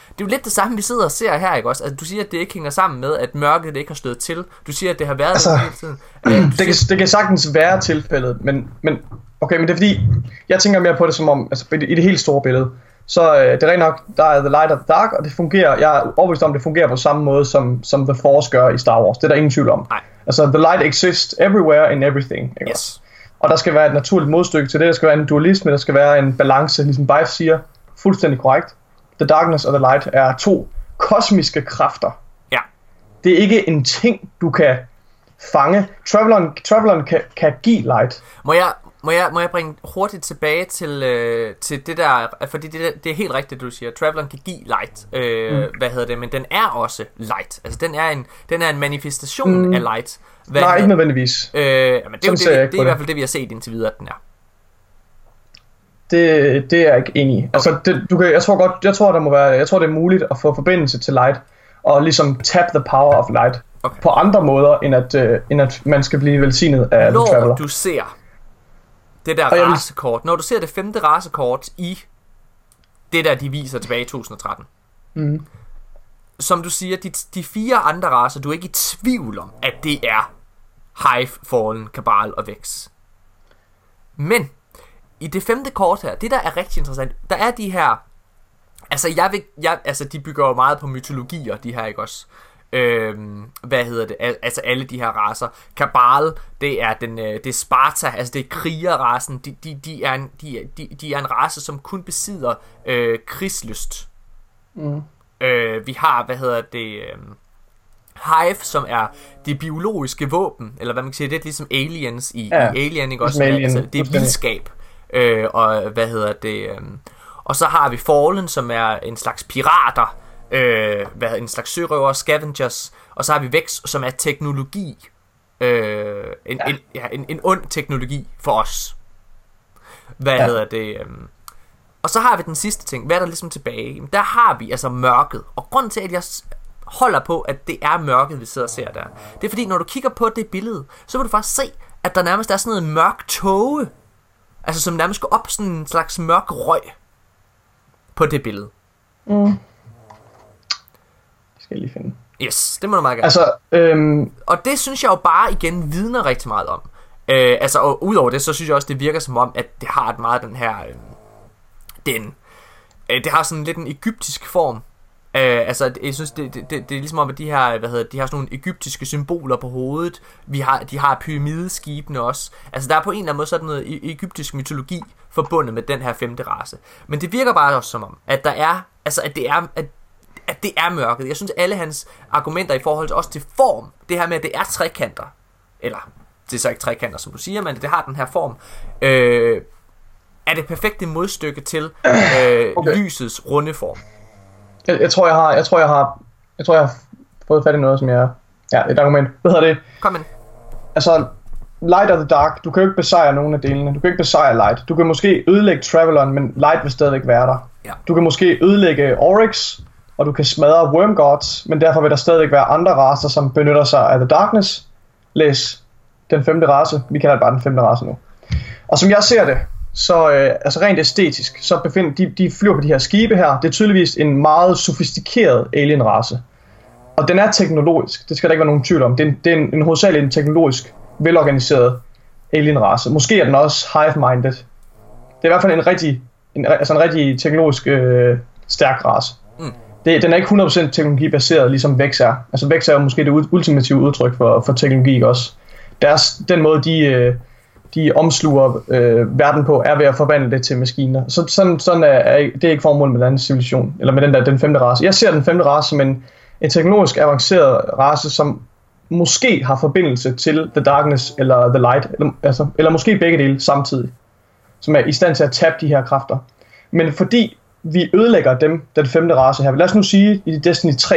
Det er jo lidt det samme, vi sidder og ser her, ikke også? Altså, du siger, at det ikke hænger sammen med, at mørket ikke har slået til. Du siger, at det har været Altså, der hele tiden. Øh, Det kan, siger, det kan sagtens være tilfældet, men, men okay, men det er fordi, jeg tænker mere på det som om, altså i det, i det helt store billede, så øh, det er rent nok, der er The Light og The Dark, og det fungerer, jeg er overbevist om, det fungerer på samme måde, som, som The Force gør i Star Wars. Det er der ingen tvivl om. Nej. Altså, The Light exists everywhere in everything. Ikke? yes. Og der skal være et naturligt modstykke til det, der skal være en dualisme, der skal være en balance, ligesom Bife siger, fuldstændig korrekt. The Darkness og The Light er to kosmiske kræfter. Ja. Det er ikke en ting, du kan fange. Traveleren, traveleren kan, kan give light. Må jeg, må jeg, må jeg bringe hurtigt tilbage til, øh, til det der, fordi det, der- det er helt rigtigt, du siger. Traveleren kan give light, øh, mm. hvad hedder det, men den er også light. Altså, den er en, den er en manifestation mm. af light. Hvad Nej, ikke hedder- nødvendigvis. Øh, men det er, det, ikke det er i det. hvert fald det, vi har set indtil videre, at den er. Det, det er jeg ikke enig i. Altså, det, du kan, jeg tror godt, jeg tror, der må være, jeg tror, det er muligt at få forbindelse til light, og ligesom tap the power of light, Okay. på andre måder, end at, øh, end at man skal blive velsignet af The Når Traveler. du ser det der Og vil- racekort, når du ser det femte racekort i det der, de viser tilbage i 2013, Mhm. som du siger, de, de fire andre racer, du er ikke i tvivl om, at det er Hive, Fallen, Kabal og Vex. Men i det femte kort her, det der er rigtig interessant, der er de her, altså jeg vil, jeg, altså de bygger jo meget på mytologier, de her, ikke også? Øhm, hvad hedder det, Al- altså alle de her racer. Kabal, det er den, øh, det er Sparta, altså det er krigerrasen, de, de, de, er en, de, de, de er en race, som kun besidder øh, krigslyst. Mm. Øh, vi har, hvad hedder det, øh, Hive, som er det biologiske våben, eller hvad man kan sige, det er ligesom aliens i, Ja, i Alien, ikke også? ligesom Alien, altså, det er vildskab. Øh, og hvad hedder det, øh, og så har vi Fallen, som er en slags pirater, øh, hvad hedder, en slags sørøver, scavengers, og så har vi Vex, som er teknologi. Øh, en, Ja. en, ja, en, en ond teknologi for os. Hvad Ja. hedder det? øhm, og så har vi den sidste ting. Hvad er der ligesom tilbage? Jamen, Der har vi altså mørket. Og grunden til, at jeg holder på, at det er mørket, vi sidder og ser der, det er fordi, når du kigger på det billede, så vil du faktisk se, at der nærmest er sådan noget mørk tåge. Altså som nærmest går op sådan en slags mørk røg på det billede. Mm. Det skal jeg lige finde. Yes, det må du meget gerne. Altså, øhm, Og det synes jeg jo bare igen vidner rigtig meget om. Øh, altså, og udover det, så synes jeg også, det virker som om, at det har et meget den her... Øh, den, øh, det har sådan lidt en egyptisk form. Øh, altså, jeg synes, det, det, det, det er ligesom om, at de her, hvad hedder, de har sådan nogle egyptiske symboler på hovedet. Vi har, de har pyramideskibene også. Altså, der er på en eller anden måde sådan noget e- egyptisk mytologi forbundet med den her femte race. Men det virker bare også som om, at der er, altså, at det er, at at det er mørket. Jeg synes, alle hans argumenter i forhold til også til form, det her med, at det er trekanter, eller det er så ikke trekanter, som du siger, men det har den her form, øh, er det perfekte modstykke til øh, Okay. lysets runde form. Jeg, jeg, tror, jeg har, jeg tror, jeg har, jeg tror, jeg har fået fat i noget, som jeg... Ja, et argument. Hvad hedder det? Kom ind. Altså, Light og the Dark, du kan jo ikke besejre nogen af delene. Du kan ikke besejre Light. Du kan måske ødelægge Traveleren, men Light vil stadigvæk være der. Ja. Du kan måske ødelægge Oryx, og du kan smadre Wormgods, men derfor vil der stadigvæk være andre racer, som benytter sig af The Darkness. Læs den femte race. Vi kalder det bare den femte race nu. Og som jeg ser det, så øh, altså rent æstetisk, så befinder de, de flyver på de her skibe her. Det er tydeligvis en meget sofistikeret alien-race. Og den er teknologisk, det skal der ikke være nogen tvivl om. Det er en, det er en, en hovedsageligt en teknologisk, velorganiseret alien-race. Måske er den også hive-minded. Det er i hvert fald en rigtig, en, altså en rigtig teknologisk øh, stærk race. Mm. Det, den er ikke 100% teknologibaseret, ligesom Vex er. Altså Vex er jo måske det ultimative udtryk for, for teknologi også. Deres, den måde, de, øh, de omsluger øh, verden på, er ved at forvandle det til maskiner. Så, sådan, sådan er, er, det er ikke formålet med den anden civilisation, eller med den der den femte race. Jeg ser den femte race som en, en teknologisk avanceret race, som måske har forbindelse til The Darkness eller The Light, eller, altså, eller måske begge dele samtidig, som er i stand til at tabe de her kræfter. Men fordi vi ødelægger dem, den femte race her, lad os nu sige i Destiny 3,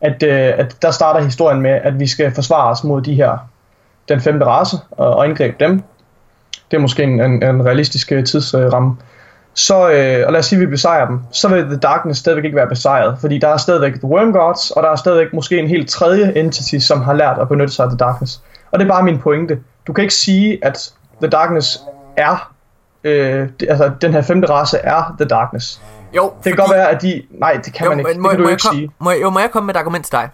at, øh, at der starter historien med, at vi skal forsvare os mod de her, den femte race, og, og angribe dem. Det er måske en, en, en realistisk øh, tidsramme. Så, øh, og lad os sige, at vi besejrer dem, så vil The Darkness stadigvæk ikke være besejret, fordi der er stadigvæk The Worm Gods, og der er stadigvæk måske en helt tredje entity, som har lært at benytte sig af The Darkness. Og det er bare min pointe. Du kan ikke sige, at The Darkness er, øh, det, altså den her femte race er The Darkness. Jo, Det kan godt være, at de... Nej, det kan jo, man ikke. men Det må, kan må du ikke kom, sige. Må, jo, må jeg komme med et argument til dig?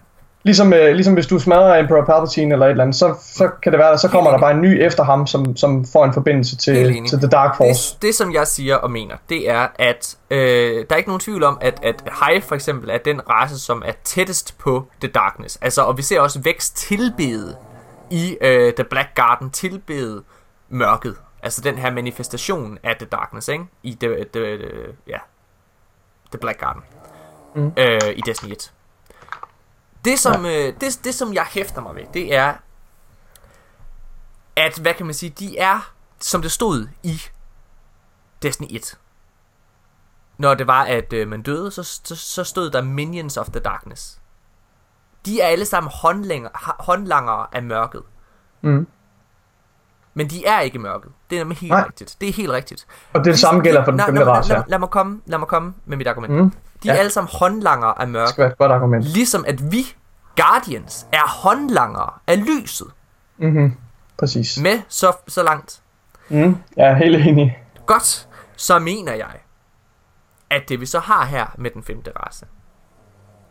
Ligesom, øh, ligesom hvis du smadrer Emperor Palpatine eller et eller andet, så, så kan det være, at så kommer der bare en ny efter ham, som, som får en forbindelse til, til The Dark Force. Det, det som jeg siger og mener, det er, at øh, der er ikke nogen tvivl om, at, at Hive for eksempel er den race, som er tættest på The Darkness. Altså, og vi ser også Vex tilbede i øh, The Black Garden, tilbede mørket. Altså den her manifestation af The Darkness, ikke? I The, the, the, ja, the Black Garden. Mm. Øh, I Destiny 1. Det som, ja. øh, det, det som jeg hæfter mig ved, det er, at, hvad kan man sige, de er, som det stod i Destiny 1. Når det var, at øh, man døde, så, så, så stod der Minions of the Darkness. De er alle sammen håndlanger, håndlangere af mørket. Mm. Men de er ikke mørket. Det er nemlig helt Nej. rigtigt. Det er helt rigtigt. Og det samme gælder for den femte lad, race lad, lad, lad, mig komme, lad mig komme med mit argument. Mm. De er Ja. alle sammen håndlangere af Det mørket. skal være et godt argument. Ligesom at vi, Guardians, er håndlangere af lyset. Mm-hmm. Præcis. Med så, så langt. Mm. Jeg er helt enig. Godt, så mener jeg, at det vi så har her med den femte race,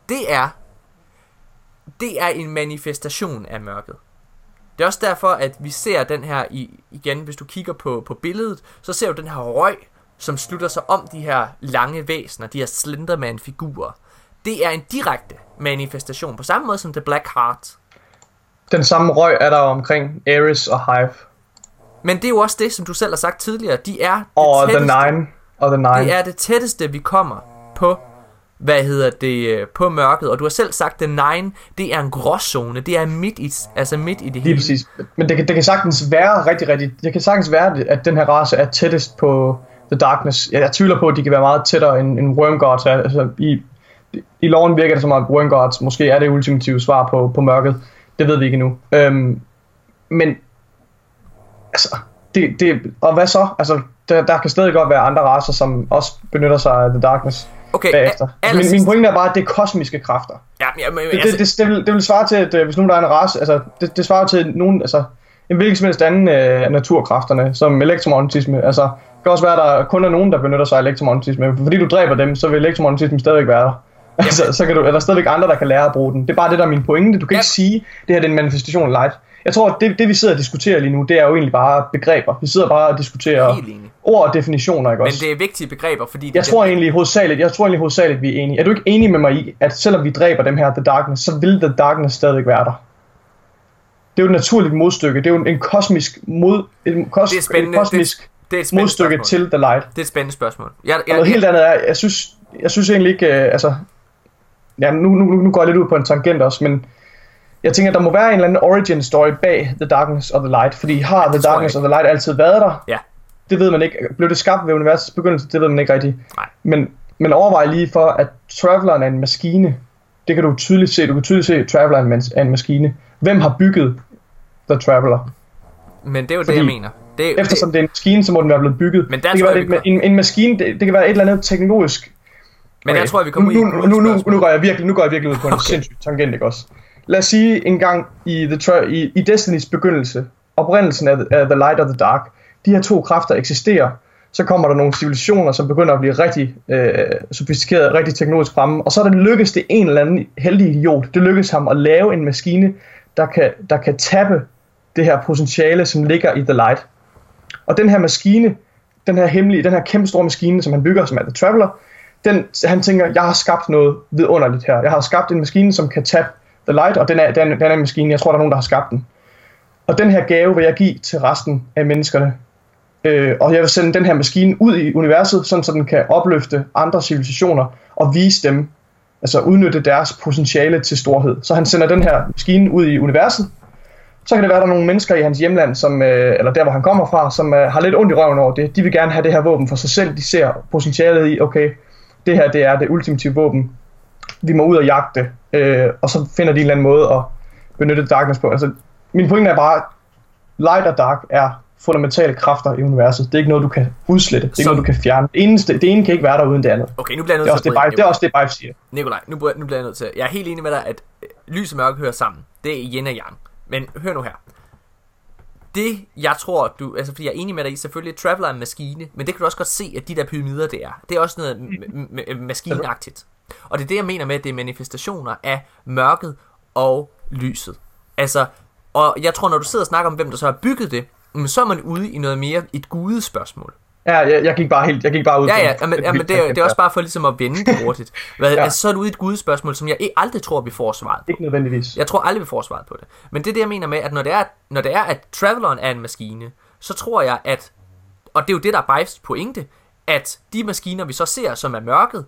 det er, det er en manifestation af mørket. Det er også derfor, at vi ser den her, i, igen, hvis du kigger på, på billedet, så ser du den her røg, som slutter sig om de her lange væsener, de her Slenderman-figurer. Det er en direkte manifestation, på samme måde som The Black Heart. Den samme røg er der omkring Ares og Hive. Men det er jo også det, som du selv har sagt tidligere, de er det Og The tætteste- Nine. Og The Nine. Det er det tætteste, vi kommer på, hvad hedder det, øh, på mørket. Og du har selv sagt, at Nine, det er en gråzone. Det er midt i, altså midt i det Lige hele. præcis. Men det kan, det kan sagtens være rigtig, rigtig... Det kan sagtens være, at den her race er tættest på The Darkness. Jeg, jeg tvivler på, at de kan være meget tættere end, end Wormgods. Altså, i, I loven virker det som om, at Wormgods måske er det ultimative svar på, på mørket. Det ved vi ikke endnu. Øhm, men... Altså... Det, det, og hvad så? Altså, der, der kan stadig godt være andre racer, som også benytter sig af The Darkness Okay, bagefter. Altså, min, min pointe er bare, at det er kosmiske kræfter. Ja, men, men, Det, altså, det, det, det, vil, det vil svare til, at øh, hvis nu der er en race, altså, det, det svarer til nogen, altså, en hvilken som helst anden øh, naturkræfterne, som elektromagnetisme. Altså, kan også være, at der kun er nogen, der benytter sig af elektromagnetisme. Fordi du dræber dem, så vil elektromagnetismen stadigvæk være der. Altså, så kan du, er der stadigvæk andre, der kan lære at bruge den. Det er bare det, der er min pointe. Du kan Ja. ikke sige, det her det er en manifestation light. Jeg tror, at det, det, vi sidder og diskuterer lige nu, det er jo egentlig bare begreber. Vi sidder bare og diskuterer ord og definitioner, ikke men også? det er vigtige begreber, fordi... det Jeg tror egentlig hovedsageligt, jeg tror egentlig hovedsageligt, vi er enige. Er du ikke enig med mig i, at selvom vi dræber dem her, The Darkness, så vil The Darkness stadigvæk være der? Det er jo et naturligt modstykke. Det er jo en, en kosmisk mod, en kos, Det er spændende. et kosmisk Det er et modstykke spørgsmål. til The Light. Det er et spændende spørgsmål. Jeg, Og jeg, noget jeg, helt andet er, jeg synes, jeg synes egentlig ikke, øh, altså, ja, nu, nu, nu går jeg lidt ud på en tangent også, men jeg tænker, der må være en eller anden origin story bag The Darkness og The Light, fordi har The det Darkness og The Light altid været der? Ja. det ved man ikke. Blev det skabt ved universets begyndelse? Det ved man ikke rigtigt. Nej. Men, men overvej lige for, at Traveleren er en maskine. Det kan du tydeligt se. Du kan tydeligt se, at Traveleren er en- er en maskine. Hvem har bygget The Traveler? Men det er jo Fordi- det, jeg mener. Det, er- Eftersom det er en maskine, så må den være blevet bygget. Men der det kan jeg, være, vi det, en, en maskine, det, det kan være et eller andet teknologisk. men jeg tror, vi kommer nu, i nu, nu, nu, nu, går jeg virkelig, nu går jeg virkelig ud på en Okay. okay. sindssyg tangent, ikke også? Lad os sige en gang i, the tra- i, i Destinys begyndelse, oprindelsen af, af The Light og The Dark, de her to kræfter eksisterer, så kommer der nogle civilisationer, som begynder at blive rigtig øh, sofistikeret, rigtig teknologisk fremme, og så er det lykkes det en eller anden heldig idiot, det lykkes ham at lave en maskine, der kan, der kan tappe det her potentiale, som ligger i The Light. Og den her maskine, den her hemmelige, den her kæmpe store maskine, som han bygger, som er The Traveler, den, han tænker, jeg har skabt noget vidunderligt her. Jeg har skabt en maskine, som kan tabe The Light, og den er, den, den er en maskine, jeg tror, der er nogen, der har skabt den. Og den her gave vil jeg give til resten af menneskerne. Øh, og jeg vil sende den her maskine ud i universet, sådan så den kan opløfte andre civilisationer og vise dem, altså udnytte deres potentiale til storhed. Så han sender den her maskine ud i universet. Så kan det være, at der er nogle mennesker i hans hjemland, som, øh, eller der, hvor han kommer fra, som øh, har lidt ondt i røven over det. De vil gerne have det her våben for sig selv. De ser potentialet i, okay, det her det er det ultimative våben. Vi må ud og jagte det. Øh, og så finder de en eller anden måde at benytte darkness på. Altså, min pointe er bare, light og dark er fundamentale kræfter i universet. Det er ikke noget, du kan udslette. Det er ikke noget, du kan fjerne. Det, eneste, det ene kan ikke være der uden det andet. Okay, nu bliver jeg nødt til det, at bryde det, er også det, Bive siger. Nikolaj, nu, bliver- nu bliver jeg nødt til. Jeg er helt enig med dig, at øh, lys og mørke hører sammen. Det er yin og yang. Men hør nu her. Det, jeg tror, du... Altså, fordi jeg er enig med dig i, selvfølgelig, Traveler er en maskine, men det kan du også godt se, at de der pyramider, det er. Det er også noget m- m- maskinagtigt. Og det er det, jeg mener med, at det er manifestationer af mørket og lyset. Altså, og jeg tror, når du sidder og snakker om, hvem der så har bygget det, mm, så er man ude i noget mere et gudespørgsmål. Ja, jeg, jeg gik bare helt, jeg gik bare ud Ja, ja, ja, men, ja, men det, er, det er også bare for ligesom at vende det hurtigt. Hvad, ja. Altså, så er det ude i et gudespørgsmål, som jeg ikke aldrig tror, vi får svaret på. Ikke nødvendigvis. Jeg tror aldrig, vi får svaret på det. Men det er det, jeg mener med, at når det er, når det er at Traveleren er en maskine, så tror jeg, at, og det er jo det, der er Bives pointe, at de maskiner, vi så ser, som er mørket,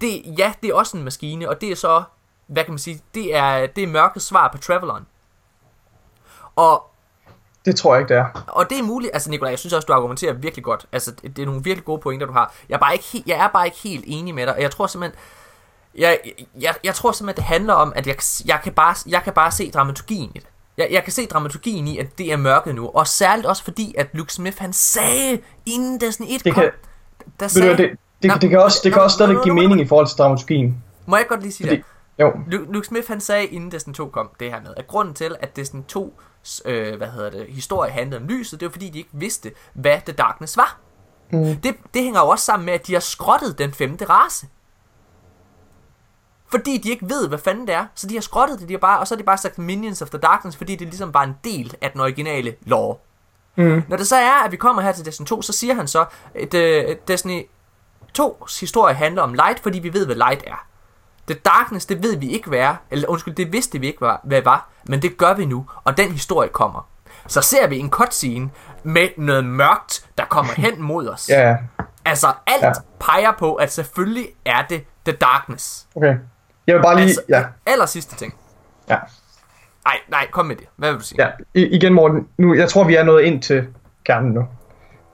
det, ja, det er også en maskine, og det er så, hvad kan man sige, det er, det er mørkets svar på Traveleren. Og Det tror jeg ikke, det er. og det er muligt, altså Nikolaj, jeg synes også, du argumenterer virkelig godt. Altså, det er nogle virkelig gode pointer, du har. Jeg er bare ikke, he- jeg er bare ikke helt enig med dig, og jeg tror simpelthen, jeg, jeg, jeg tror simpelthen, det handler om, at jeg, jeg, kan, bare, jeg kan bare se dramaturgien i det. Jeg, jeg kan se dramaturgien i, at det er mørket nu, og særligt også fordi, at Luke Smith, han sagde, inden Destiny 1 Det kom, kan- der du, sagde, det, det, det, kan også, det kan nå, også stadig nå, give mening i forhold til dramaturgien. må jeg godt lige sige Fordi, det? jo, Lu- Luke Smith han sagde inden Destiny 2 kom det her med, at grunden til, at Destiny 2 øh, hvad hedder det, historie handlede om lyset, det var fordi, de ikke vidste, hvad The Darkness var. Mm. Det, det hænger jo også sammen med, at de har skrottet den femte race. Fordi de ikke ved, hvad fanden det er. Så de har skrottet det, de har bare, og så har de bare sagt Minions of the Darkness, fordi det ligesom var en del af den originale lore. Mm. Når det så er, at vi kommer her til Destiny 2, så siger han så, at uh, Destiny 2's historie handler om light, fordi vi ved, hvad light er. The Darkness, det ved vi ikke hvad er, eller undskyld, det vidste vi ikke hvad, hvad var, men det gør vi nu, og den historie kommer. Så ser vi en cutscene med noget mørkt, der kommer hen mod os. ja, ja, Altså, alt Ja. ja. peger på, at selvfølgelig er det The Darkness. okay. Jeg vil bare lige, Altså, ja, aller sidste ting. ja, Nej, nej, kom med det. Hvad vil du sige? ja. I, igen Morten, nu, jeg tror vi er nået ind til kernen nu.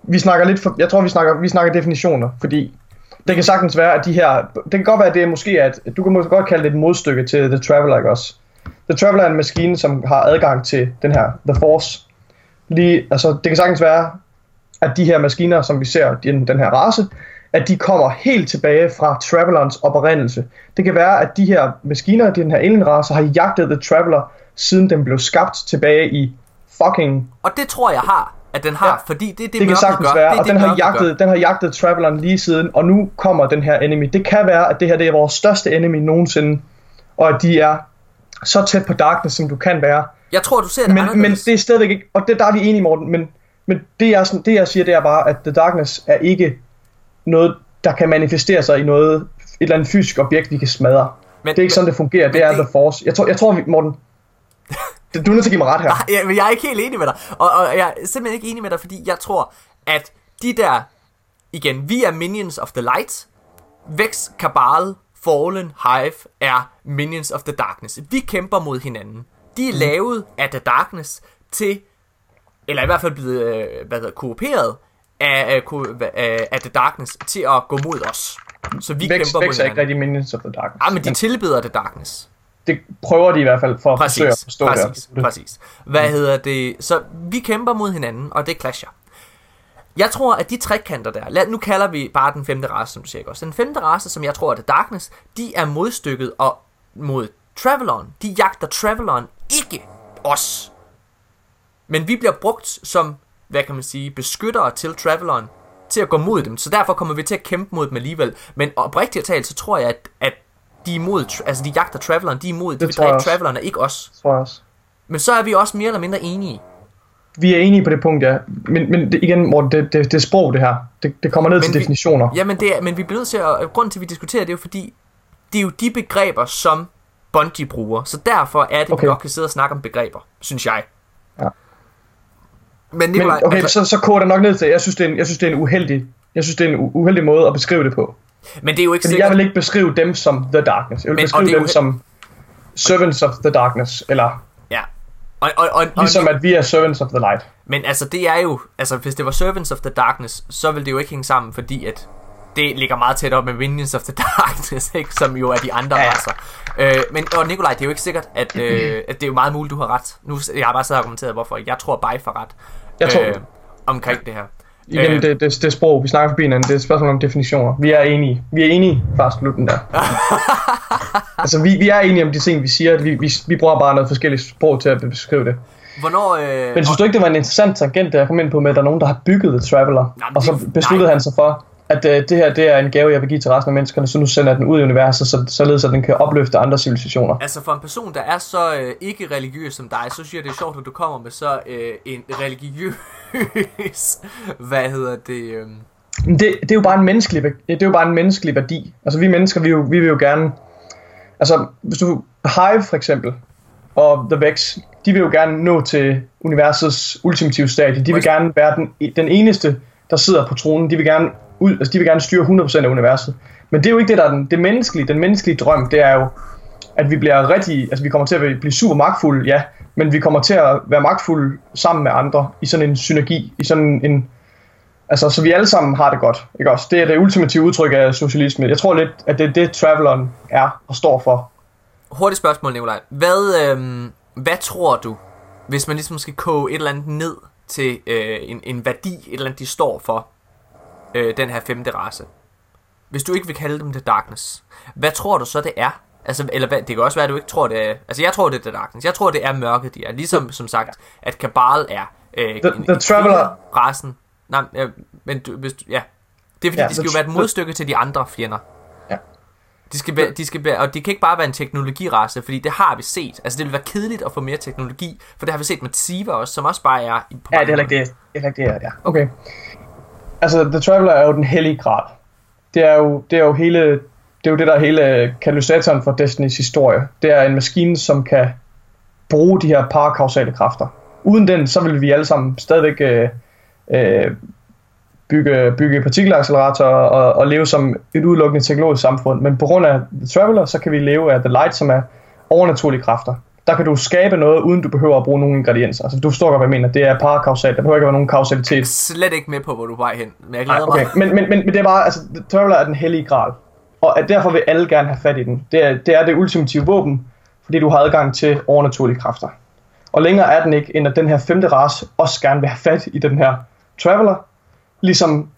Vi snakker lidt for, jeg tror vi snakker, vi snakker definitioner, fordi det kan sagtens være, at de her, det kan godt være, at det er måske, at du kan måske godt kalde det et modstykke til The Traveler, ikke også? The Traveler er en maskine, som har adgang til den her, The Force. Lige, altså, det kan sagtens være, at de her maskiner, som vi ser, den, den her race, at de kommer helt tilbage fra Travelerens oprindelse. Det kan være, at de her maskiner, den her alien-race, har jagtet The Traveler, siden den blev skabt tilbage i fucking Og det tror jeg har, at den har, Ja. fordi det er det, det kan sagtens gør. være, det og det, den har, gør. jagtet, den har jagtet Traveleren lige siden, og nu kommer den her enemy. Det kan være, at det her det er vores største enemy nogensinde, og at de er så tæt på Darkness, som du kan være. Jeg tror, du ser det Men, men anderledes. det er stadigvæk ikke, og det, der er vi enige, Morten, men, men det, jeg, sådan- det jeg siger, det er bare, at The Darkness er ikke noget, der kan manifestere sig i noget, et eller andet fysisk objekt, vi kan smadre. Men- det er ikke sådan, det fungerer. Det men er det- The Force. Jeg tror, jeg tror vi, Morten, du er nødt til at give mig ret her. Nej, jeg, men jeg er ikke helt enig med dig. Og, og jeg er simpelthen ikke enig med dig, fordi jeg tror, at de der, igen, vi er Minions of the Light, Vex, Cabal, Fallen, Hive er Minions of the Darkness. Vi kæmper mod hinanden. De er lavet af The Darkness til, eller i hvert fald blevet, øh, hvad hedder, kooperet af, af, af, af The Darkness til at gå mod os. Så vi Vex, kæmper Vex mod er ikke hinanden. rigtig Minions of the Darkness. Ah, men de tilbeder The Darkness. Det prøver de i hvert fald for at forsøge at forstå præcis, det. præcis. Hvad hedder det? Så vi kæmper mod hinanden, og det clasher. Jeg tror, at de trekanter der, lad, nu kalder vi bare den femte race, som du siger, også? Den femte race, som jeg tror er The Darkness, de er modstykket og mod Travelon. De jagter Travelon, ikke os. Men vi bliver brugt som, hvad kan man sige, beskyttere til Travelon, til at gå mod dem. Så derfor kommer vi til at kæmpe mod dem alligevel. Men oprigtigt talt, så tror jeg, at, at de er imod, altså de jagter Travelon, de er imod, de Det vil tror jeg dræbe og ikke os. Tror jeg også. Men så er vi også mere eller mindre enige. Vi er enige på det punkt, ja. Men, men det, igen, Morten, det, det, det er sprog, det her. Det, det kommer ned Men til vi- definitioner. Jamen, det er, men vi bliver nødt til at... Grunden til, at vi diskuterer, det er jo fordi, det er jo de begreber, som Bungie bruger. Så derfor er det, okay. Vi godt kan sidde og snakke om begreber, synes jeg. Ja. Men Men Nikolaj, okay, altså, så, så koger det nok ned til, jeg synes, det er en, jeg synes, det er en uheldig, jeg synes, det er en uheldig måde at beskrive det på. Men det er jo ikke Fordi sikkert... jeg vil ikke beskrive dem som The Darkness. Jeg vil Men- beskrive dem jo- som Servants of the Darkness, eller Ja. Og, og, og, og, ligesom at vi er Servants of the Light. Men altså, det er jo... Altså, hvis det var Servants of the Darkness, så vil det jo ikke hænge sammen, fordi at det ligger meget tæt op med Minions of the Darkness, ikke? Som jo er de andre Ja, racer. Øh, men, og Nikolaj, det er jo ikke sikkert, at, øh, at det er jo meget muligt, du har ret. Nu, jeg har bare siddet og argumenteret, hvorfor jeg tror, Bay får ret. Jeg tror, øh, omkring det her. Igen, øh. det, det, det sprog, vi snakker forbi hinanden, det er et spørgsmål om definitioner. Vi er enige. Vi er enige, fast slutten der. altså, vi, vi er enige om de ting, vi siger. Vi, vi, vi bruger bare noget forskelligt sprog til at beskrive det. Hvornår... Øh, Men synes du ikke, det var en interessant tangent, der jeg kom ind på med, at der er nogen, der har bygget The Traveler? Nej, og så besluttede nej. han sig for, at øh, det her det er en gave, jeg vil give til resten af menneskerne, så nu sender jeg den ud i universet, så, således at den kan opløfte andre civilisationer. Altså for en person, der er så øh, ikke religiøs som dig, så synes jeg, det er sjovt, at du kommer med så øh, en religiøs... hvad hedder det... Øh, det, det er jo bare en menneskelig, det er jo bare en menneskelig værdi. Altså vi mennesker, vi, jo, vi vil jo gerne... Altså hvis du... Hive for eksempel, og The Vex, de vil jo gerne nå til universets ultimative stadie. De vil gerne være den, den eneste, der sidder på tronen. De vil gerne, ud, altså de vil gerne styre 100% af universet. Men det er jo ikke det, der er den, det menneskelige, den menneskelige drøm. Det er jo, at vi bliver rigtig, altså vi kommer til at blive super magtfulde, ja, men vi kommer til at være magtfulde sammen med andre i sådan en synergi, i sådan en, altså så vi alle sammen har det godt, ikke også? Det er det ultimative udtryk af socialisme. Jeg tror lidt, at det er det, Traveleren er og står for. hurtigt spørgsmål, Nikolaj. Hvad, øh, hvad tror du, hvis man ligesom skal koge et eller andet ned til øh, en, en værdi, et eller andet, de står for, øh, den her femte race? Hvis du ikke vil kalde dem The Darkness, hvad tror du så, det er? Altså, eller hvad, det kan også være, at du ikke tror, det er... Altså, jeg tror, det er The Darkness. Jeg tror, det er mørket, de er. Ligesom, som sagt, at Kabal er... Øh, The- The Traveler- Rasen. Nej, ja, men du, hvis du, ja. Det er fordi, Ja, ja, de skal jo være et modstykke til de andre fjender. De skal være, de skal være, og det kan ikke bare være en teknologirace, fordi det har vi set. Altså, det vil være kedeligt at få mere teknologi, for det har vi set med Tsiva også, som også bare er... På Ja, det er heller ikke det. Det er ikke det, ja. Okay. Altså, The Traveler er jo den hellige grad. Det er jo, det er jo hele, det er jo det, der er hele katalysatoren for Destinys historie. Det er en maskine, som kan bruge de her parakausale kræfter. Uden den, så vil vi alle sammen stadigvæk øh, øh, bygge, bygge partikelacceleratorer og, og leve som et udelukkende teknologisk samfund. Men på grund af The Traveler, så kan vi leve af The Light, som er overnaturlige kræfter. Der kan du skabe noget, uden du behøver at bruge nogen ingredienser. Altså, du forstår godt, hvad jeg mener. Det er parakausalt. Der behøver ikke være nogen kausalitet. Slet ikke med på, hvor du er vej hen, men jeg glæder okay. mig. Men, men, men, men det er bare, altså, The Traveler er den hellige gral. Og at derfor vil alle gerne have fat i den. Det er det, er det ultimative våben, fordi du har adgang til overnaturlige kræfter. Og længere er den ikke, end at den her femte race også gerne vil have fat i den her Traveler, ligesom,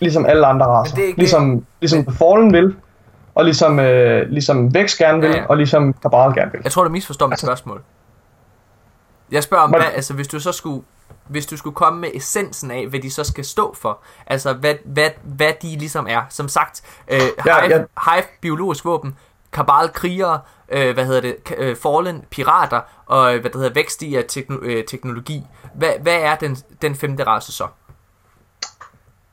ligesom alle andre racer. det er ikke Ligesom, ligesom The Fallen vil, og ligesom, øh, ligesom Vex gerne vil, Ja, ja. og ligesom Cabal gerne vil. Jeg tror, du misforstår mit Altså- spørgsmål. Jeg spørger om, Hvad- hvad, altså hvis du så skulle, hvis du skulle komme med essensen af, hvad de så skal stå for, altså hvad, hvad, hvad de ligesom er. Som sagt, øh, Ja, Hive, ja. Hive, biologisk våben, Kabal krigere, øh, hvad hedder det, øh, Fallen pirater, og øh, hvad det hedder, vækst i af tekno, øh, teknologi. Hvad, hvad er den, den femte race så?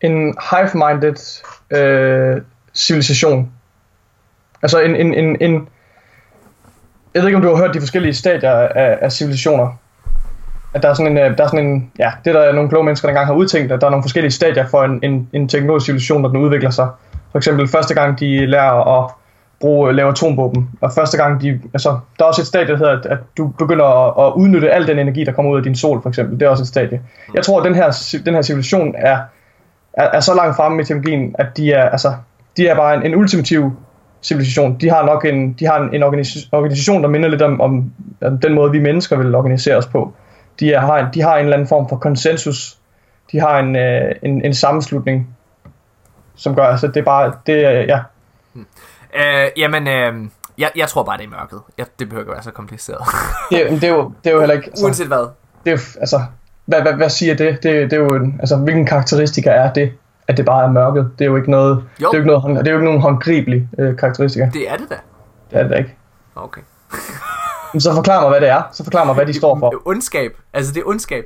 En hive-minded øh, civilisation. Altså en, en, en, en... Jeg ved ikke, om du har hørt de forskellige stadier af, af civilisationer. At der er sådan en, øh, der er sådan en, ja, det der er nogle kloge mennesker, der engang har udtænkt, at der er nogle forskellige stadier for en, en, en teknologisk civilisation, når den udvikler sig. For eksempel første gang, de lærer at bruge, lave atomvåben, og første gang de, altså, der er også et stadie, der hedder, at, at du begynder at, at udnytte al den energi, der kommer ud af din sol, for eksempel. Det er også et stadie. Jeg tror, at den her, den her civilisation er er, er så langt fremme i teknologien, at de er, altså, de er bare en, en ultimativ civilisation. De har nok en, de har en, en organis- organisation, der minder lidt om, om, om den måde, vi mennesker vil organisere os på. De, er, har, en, de har en eller anden form for konsensus. De har en, øh, en, en sammenslutning, som gør, altså det er bare, det er, ja, Øh, jamen, øh, jeg, jeg tror bare, det er mørket. Jeg, det behøver ikke være så kompliceret. det, er- det, er jo, det er jo heller ikke, altså, Uanset hvad. det er, jo- altså, hvad, hvad, hvad siger det? det? Det er jo, en, altså, hvilken karakteristika er det, at det bare er mørket? Det er jo ikke noget, Jo. det er jo ikke, noget, det er jo ikke nogen håndgribelig øh, karakteristika. Det er det da. Det er det da ikke. Okay. Så forklar mig, hvad det er. Så forklar mig, hvad de står for. Ondskab. Altså, det er ondskab.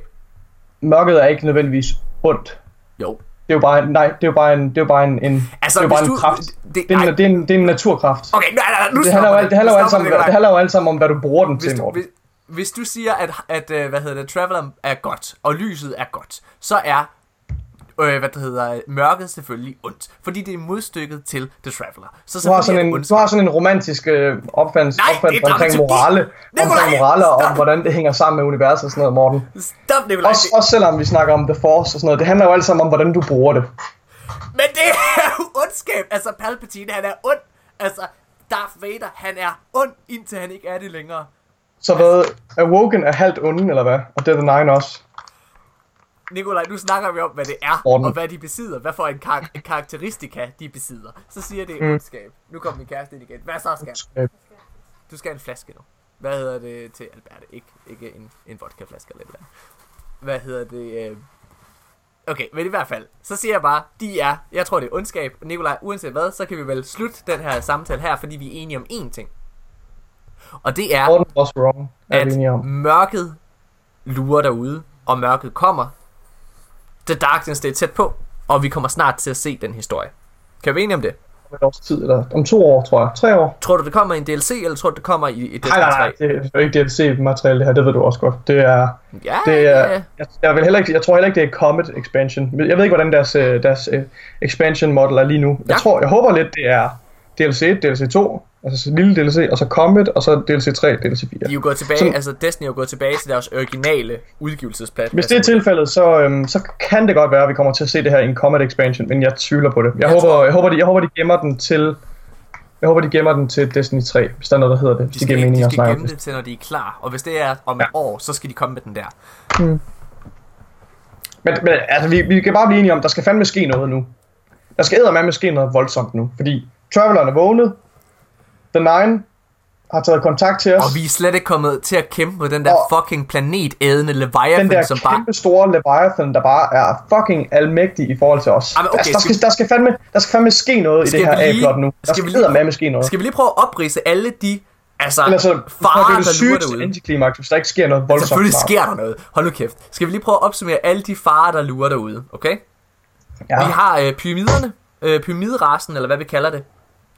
Mørket er ikke nødvendigvis ondt. Jo. Det er jo bare, nej, det er jo bare en, det er jo bare en, en, Altså, det er jo bare en du- kraft. det- Det, er en, det, er en, det er en naturkraft. Okay, nej, nej, nu Det handler, jo, alt- det, handler jo alt sammen, det handler jo alt sammen om, hvad du bruger den hvis til, du, Morten. hvis, hvis du siger, at, at øh, hvad hedder det, Traveler er godt, og lyset er godt, så er øh, hvad det hedder, mørket selvfølgelig ondt. Fordi det er modstykket til The Traveler. Så Du har sådan en, ondskab. du har sådan en romantisk øh, er opfattelse omkring morale, omkring morale og om, hvordan det hænger sammen med universet og sådan noget, Morten. Stop, Nikolaj. Også, også selvom vi snakker om The Force og sådan noget, det handler jo alt sammen om, hvordan du bruger det. Men det er jo ondskab. Altså, Palpatine, han er ond. Altså, Darth Vader, han er ond, indtil han ikke er det længere. Så hvad, Awoken er halvt onde, eller hvad? Og Dead Nine også. Nikolaj, nu snakker vi om, hvad det er, Morten. og hvad de besidder. Hvad for en, kar- en karakteristika de besidder. Så siger det Mm. ondskab. Nu kommer min kæreste ind igen. Hvad så, skal Øh, Du skal have en flaske nu. Hvad hedder det til Alberte? Ikke, ikke en, en vodkaflaske eller et eller andet. Hvad hedder det? Øh... Okay, men i hvert fald, så siger jeg bare, de er, jeg tror det er ondskab. Nikolaj, uanset hvad, så kan vi vel slutte den her samtale her, fordi vi er enige om én ting. Og det er, was wrong, er at mørket lurer derude, og mørket kommer. The Darkness, det er tæt på, og vi kommer snart til at se den historie. Kan vi enige om det? Om et års tid, eller om to år, tror jeg. Tre år. Tror du, det kommer i en DLC, eller tror du, det kommer i, i Destiny Nej, nej, nej, 3? det er ikke DLC-materiale det her, det ved du også godt. Det er, Ja, det er, ja. jeg, jeg, vil heller ikke, jeg tror heller ikke, det er Comet expansion. Jeg ved ikke, hvordan deres, øh, deres øh, expansion model er lige nu. Jeg Ja. tror, jeg håber lidt, det er DLC 1, DLC 2, altså så lille DLC, og så Comet, og så DLC 3, DLC 4. De er jo gået tilbage, Sådan- altså Destiny er jo gået tilbage til deres originale udgivelsesplads. Hvis det er tilfældet, så, øhm, så kan det godt være, at vi kommer til at se det her i en Comet expansion, men jeg tvivler på det. Jeg, Jeg håber, tror- jeg, håber, de, jeg håber, de gemmer den til... Jeg håber, de gemmer den til Destiny 3, hvis der er noget, der hedder det. de Det skal, giver mening de skal gemme det. det til, når de er klar. Og hvis det er om et Ja. år, så skal de komme med den der. Men, men altså, vi, vi kan bare blive enige om, der skal fandme ske noget nu. Der skal eddermame ske noget voldsomt nu, fordi Traveleren er vågnet, Nine har taget kontakt til os, Og vi er slet ikke kommet til at kæmpe med den der Og- fucking planetædende den Leviathan, der som bare... kæmpe store Leviathan, der bare er fucking almægtig i forhold til os. Jamen, okay, altså, der, skal skal, der, skal fandme, der skal fandme ske noget i Skal det her lige- A-plot nu. Der skal skal, vi lige- ske noget. Skal vi lige prøve at oprise alle de altså, Ellers så, farer, det er der det sygeste antiklimaks, hvis der ikke sker noget voldsomt. Selvfølgelig snart. sker der noget. Hold nu kæft. Skal vi lige prøve at opsummere alle de farer, der lurer derude, okay? Ja. Vi har øh, pyramiderne, øh, pyramiderasen, eller hvad vi kalder det,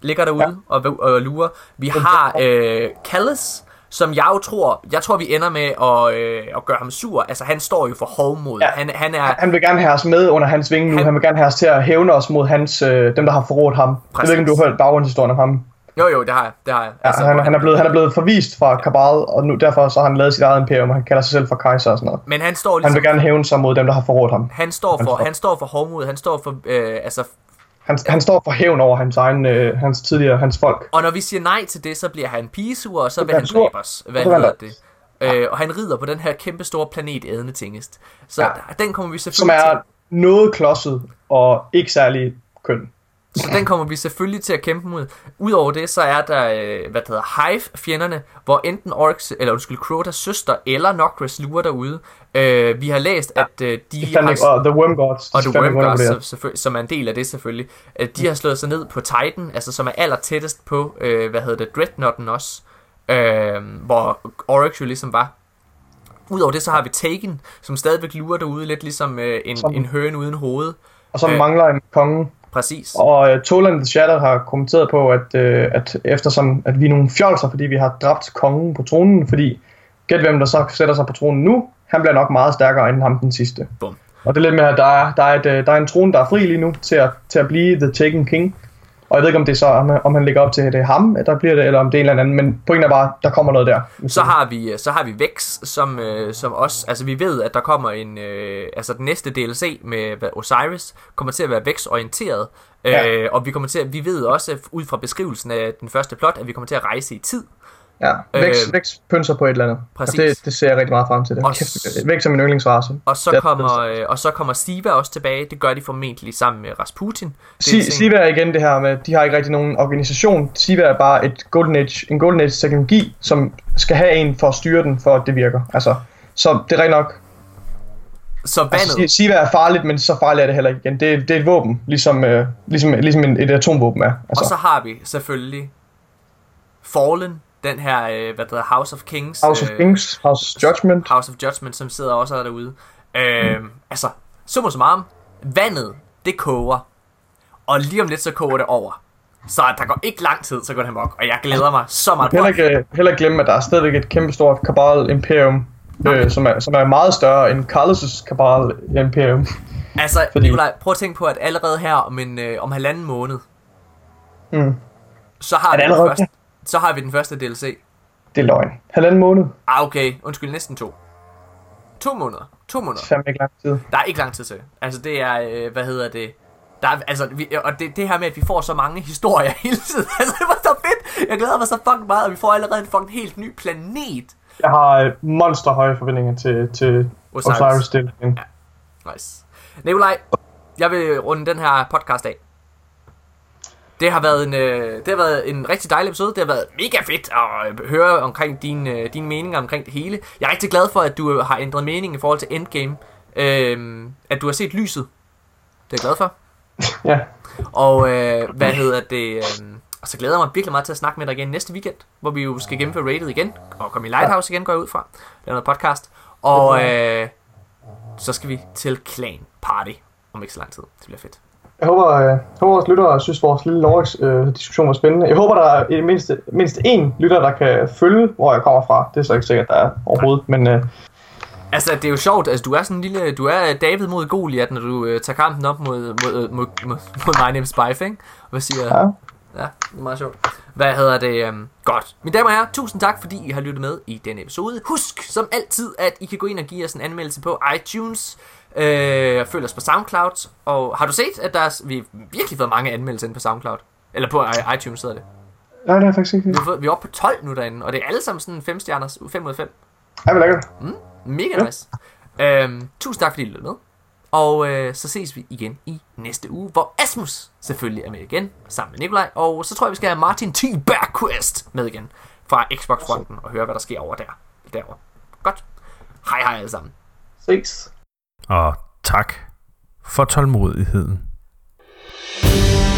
ligger derude ja. og, og lurer. Vi har øh, Callis, som jeg jo tror, jeg tror vi ender med at, øh, at gøre ham sur. Altså han står jo for hovmod. Ja. Han, han er, Han vil gerne have os med under hans vinge nu. Han- Han, han vil gerne have os til at hævne os mod hans, øh, dem, der har forrådt ham. Præcis. Jeg ved ikke, om du har hørt baggrundshistorien om ham. jo jo, det har jeg. Det har jeg. Ja, altså, han, han, er blevet, han er blevet forvist fra Kabal, og nu, derfor så har han lavet sit eget imperium, og han kalder sig selv for kejser og sådan noget. Men han står Han ligesom, vil gerne hævne sig mod dem, der har forrådt ham. han står for, står- han står for hovmod, han står for, øh, altså, Han, han står for hævn over hans egen, øh, hans tidligere, hans folk. og når vi siger nej til det, så bliver han pigesur, og så vil han dræbe os. Hvad hedder det? Øh, og han rider på den her kæmpe store planet ædende tingest. Så Ja. den kommer vi Som selvfølgelig til. er noget klodset og ikke særlig køn. Så den kommer vi selvfølgelig til at kæmpe mod. Udover det, så er der, øh, hvad det hedder, Hive-fjenderne, hvor enten Orcs, eller undskyld, Crotas søster eller Nocris lurer derude. Øh, vi har læst, at øh, de fandt har... og The Worm Gods. og The Worm Gods, som, som er en del af det selvfølgelig. Øh, de har slået sig ned på Titan, altså som er aller tættest på, øh, hvad hedder det, Dreadnoughten også. Øh, hvor Oryx jo ligesom var. Udover det, så har vi Taken, som stadigvæk lurer derude, lidt ligesom øh, en, Som- en høne uden hoved. Og så øh, mangler en konge. Præcis. Og uh, Toland the Shatter har kommenteret på, at, uh, at eftersom at vi er nogle fjolser, fordi vi har dræbt kongen på tronen, fordi gæt hvem der så sætter sig på tronen nu, han bliver nok meget stærkere end ham den sidste. Bum. Og det er lidt med, at der er, der er, et, øh, der er en trone, der er fri lige nu til at, til at blive The Taken King. Og jeg ved ikke, om det er så, om, om han ligger op til, at det er ham, der bliver det, eller om det er en eller anden, men pointen er bare, der kommer noget der. Så har vi så har vi Vex som øh, som også altså vi ved at der kommer en øh, altså den næste DLC med Osiris kommer til at være Vex orienteret. Ja. Øh, og vi kommer til at, vi ved også ud fra beskrivelsen af den første plot at vi kommer til at rejse i tid. Ja, Vex, Øh, Vex pynser på et eller andet. præcis. Og det, det ser jeg rigtig meget frem til. Det. Og Kæft, s- Vex er min yndlingsrace. Og så Det er- kommer øh, og så kommer Siva også tilbage. Det gør de formentlig sammen med Rasputin. Si- Siva er igen det her med, de har ikke rigtig nogen organisation. Siva er bare et Golden Age, en Golden Age teknologi, som skal have en for at styre den, for at det virker. Altså, så det er rigtig nok. så vandet. Altså, Si- Siva er farligt, men så farligt er det heller ikke igen. Det, det er et våben, ligesom, øh, ligesom, ligesom en, et atomvåben er. Altså, Og så har vi selvfølgelig Fallen, den her, øh, hvad der hedder, House of Kings. House of øh, Kings, House of Judgment. House of Judgment, som sidder også derude. Øh, altså, summa summarum, vandet, det koger. Og lige om lidt, så koger det over. Så der går ikke lang tid, så går det amok. Og jeg glæder mig så meget. Heller ikke, heller ikke glemme, at der er stadigvæk et kæmpestort Cabal Imperium, øh, som, er, som er meget større end Carlos' Cabal Imperium. Altså, Fordi-. Nikolaj, prøv at tænke på, at allerede her om, en, øh, om halvanden måned, Mm. så har, vi allerede første, så har vi den første DLC. Det er løgn. Halvanden måned. Ah, okay. Undskyld, næsten to. To måneder. To måneder. Fandme ikke lang tid. Der er ikke lang tid til. Altså, det er, øh, hvad hedder det... Der er, altså, vi, og det, det her med, at vi får så mange historier hele tiden. Altså, det var så fedt. Jeg glæder mig så fucking meget, og vi får allerede en fucking helt ny planet. Jeg har øh, monsterhøje forventninger til, til Osiris. Osiris Dillon. Nice. Nikolaj, jeg vil runde den her podcast af. Det har været en, øh, det har været en rigtig dejlig episode. Det har været mega fedt at øh, høre omkring dine, øh, dine meninger omkring det hele. Jeg er rigtig glad for, at du øh, har ændret mening i forhold til Endgame. Øh, at du har set lyset. Det er jeg glad for. Ja. Og øh, hvad hedder det? Øh, og så glæder jeg mig virkelig meget til at snakke med dig igen næste weekend, hvor vi jo skal gennemføre rated igen, og komme i Lighthouse igen, går jeg ud fra. Det er noget podcast. Og øh, så skal vi til Clan Party om ikke så lang tid. Det bliver fedt. Jeg håber, øh, jeg håber vores lyttere synes, vores lille Lorex øh, diskussion var spændende. Jeg håber, der er i det mindste, mindst én lytter, der kan følge, hvor jeg kommer fra. Det er så ikke sikkert, der er overhovedet, men øh, Altså, det er jo sjovt. Altså, du er sådan en lille... Du er David mod Goliath, når du øh, tager kampen op mod, mod, mod, mod, mod My Name is Spife, ikke? Hvad siger ja. Ja, det er meget sjovt. Hvad hedder det? Um, godt. Mine damer og herrer, tusind tak, fordi I har lyttet med i denne episode. Husk som altid, at I kan gå ind og give os en anmeldelse på iTunes. Øh, følg os på SoundCloud. Og har du set, at der er, vi har virkelig fået mange anmeldelser inde på SoundCloud? Eller på i- iTunes hedder det. Nej, det er faktisk ikke. Vi, har fået, vi er oppe på 12 nu derinde, og det er alle sammen sådan 5 stjerner, 5 ud af 5. Ja, hvor lækkert. Mega nice. Øhm, tusind tak, fordi I lyttede med. Og øh, så ses vi igen i næste uge, hvor Asmus selvfølgelig er med igen, sammen med Nikolaj. Og så tror jeg, vi skal have Martin T. Bergquist med igen fra Xbox-fronten og høre, hvad der sker over der. Derovre. Godt. Hej hej alle sammen. Ses. Og tak for tålmodigheden. thank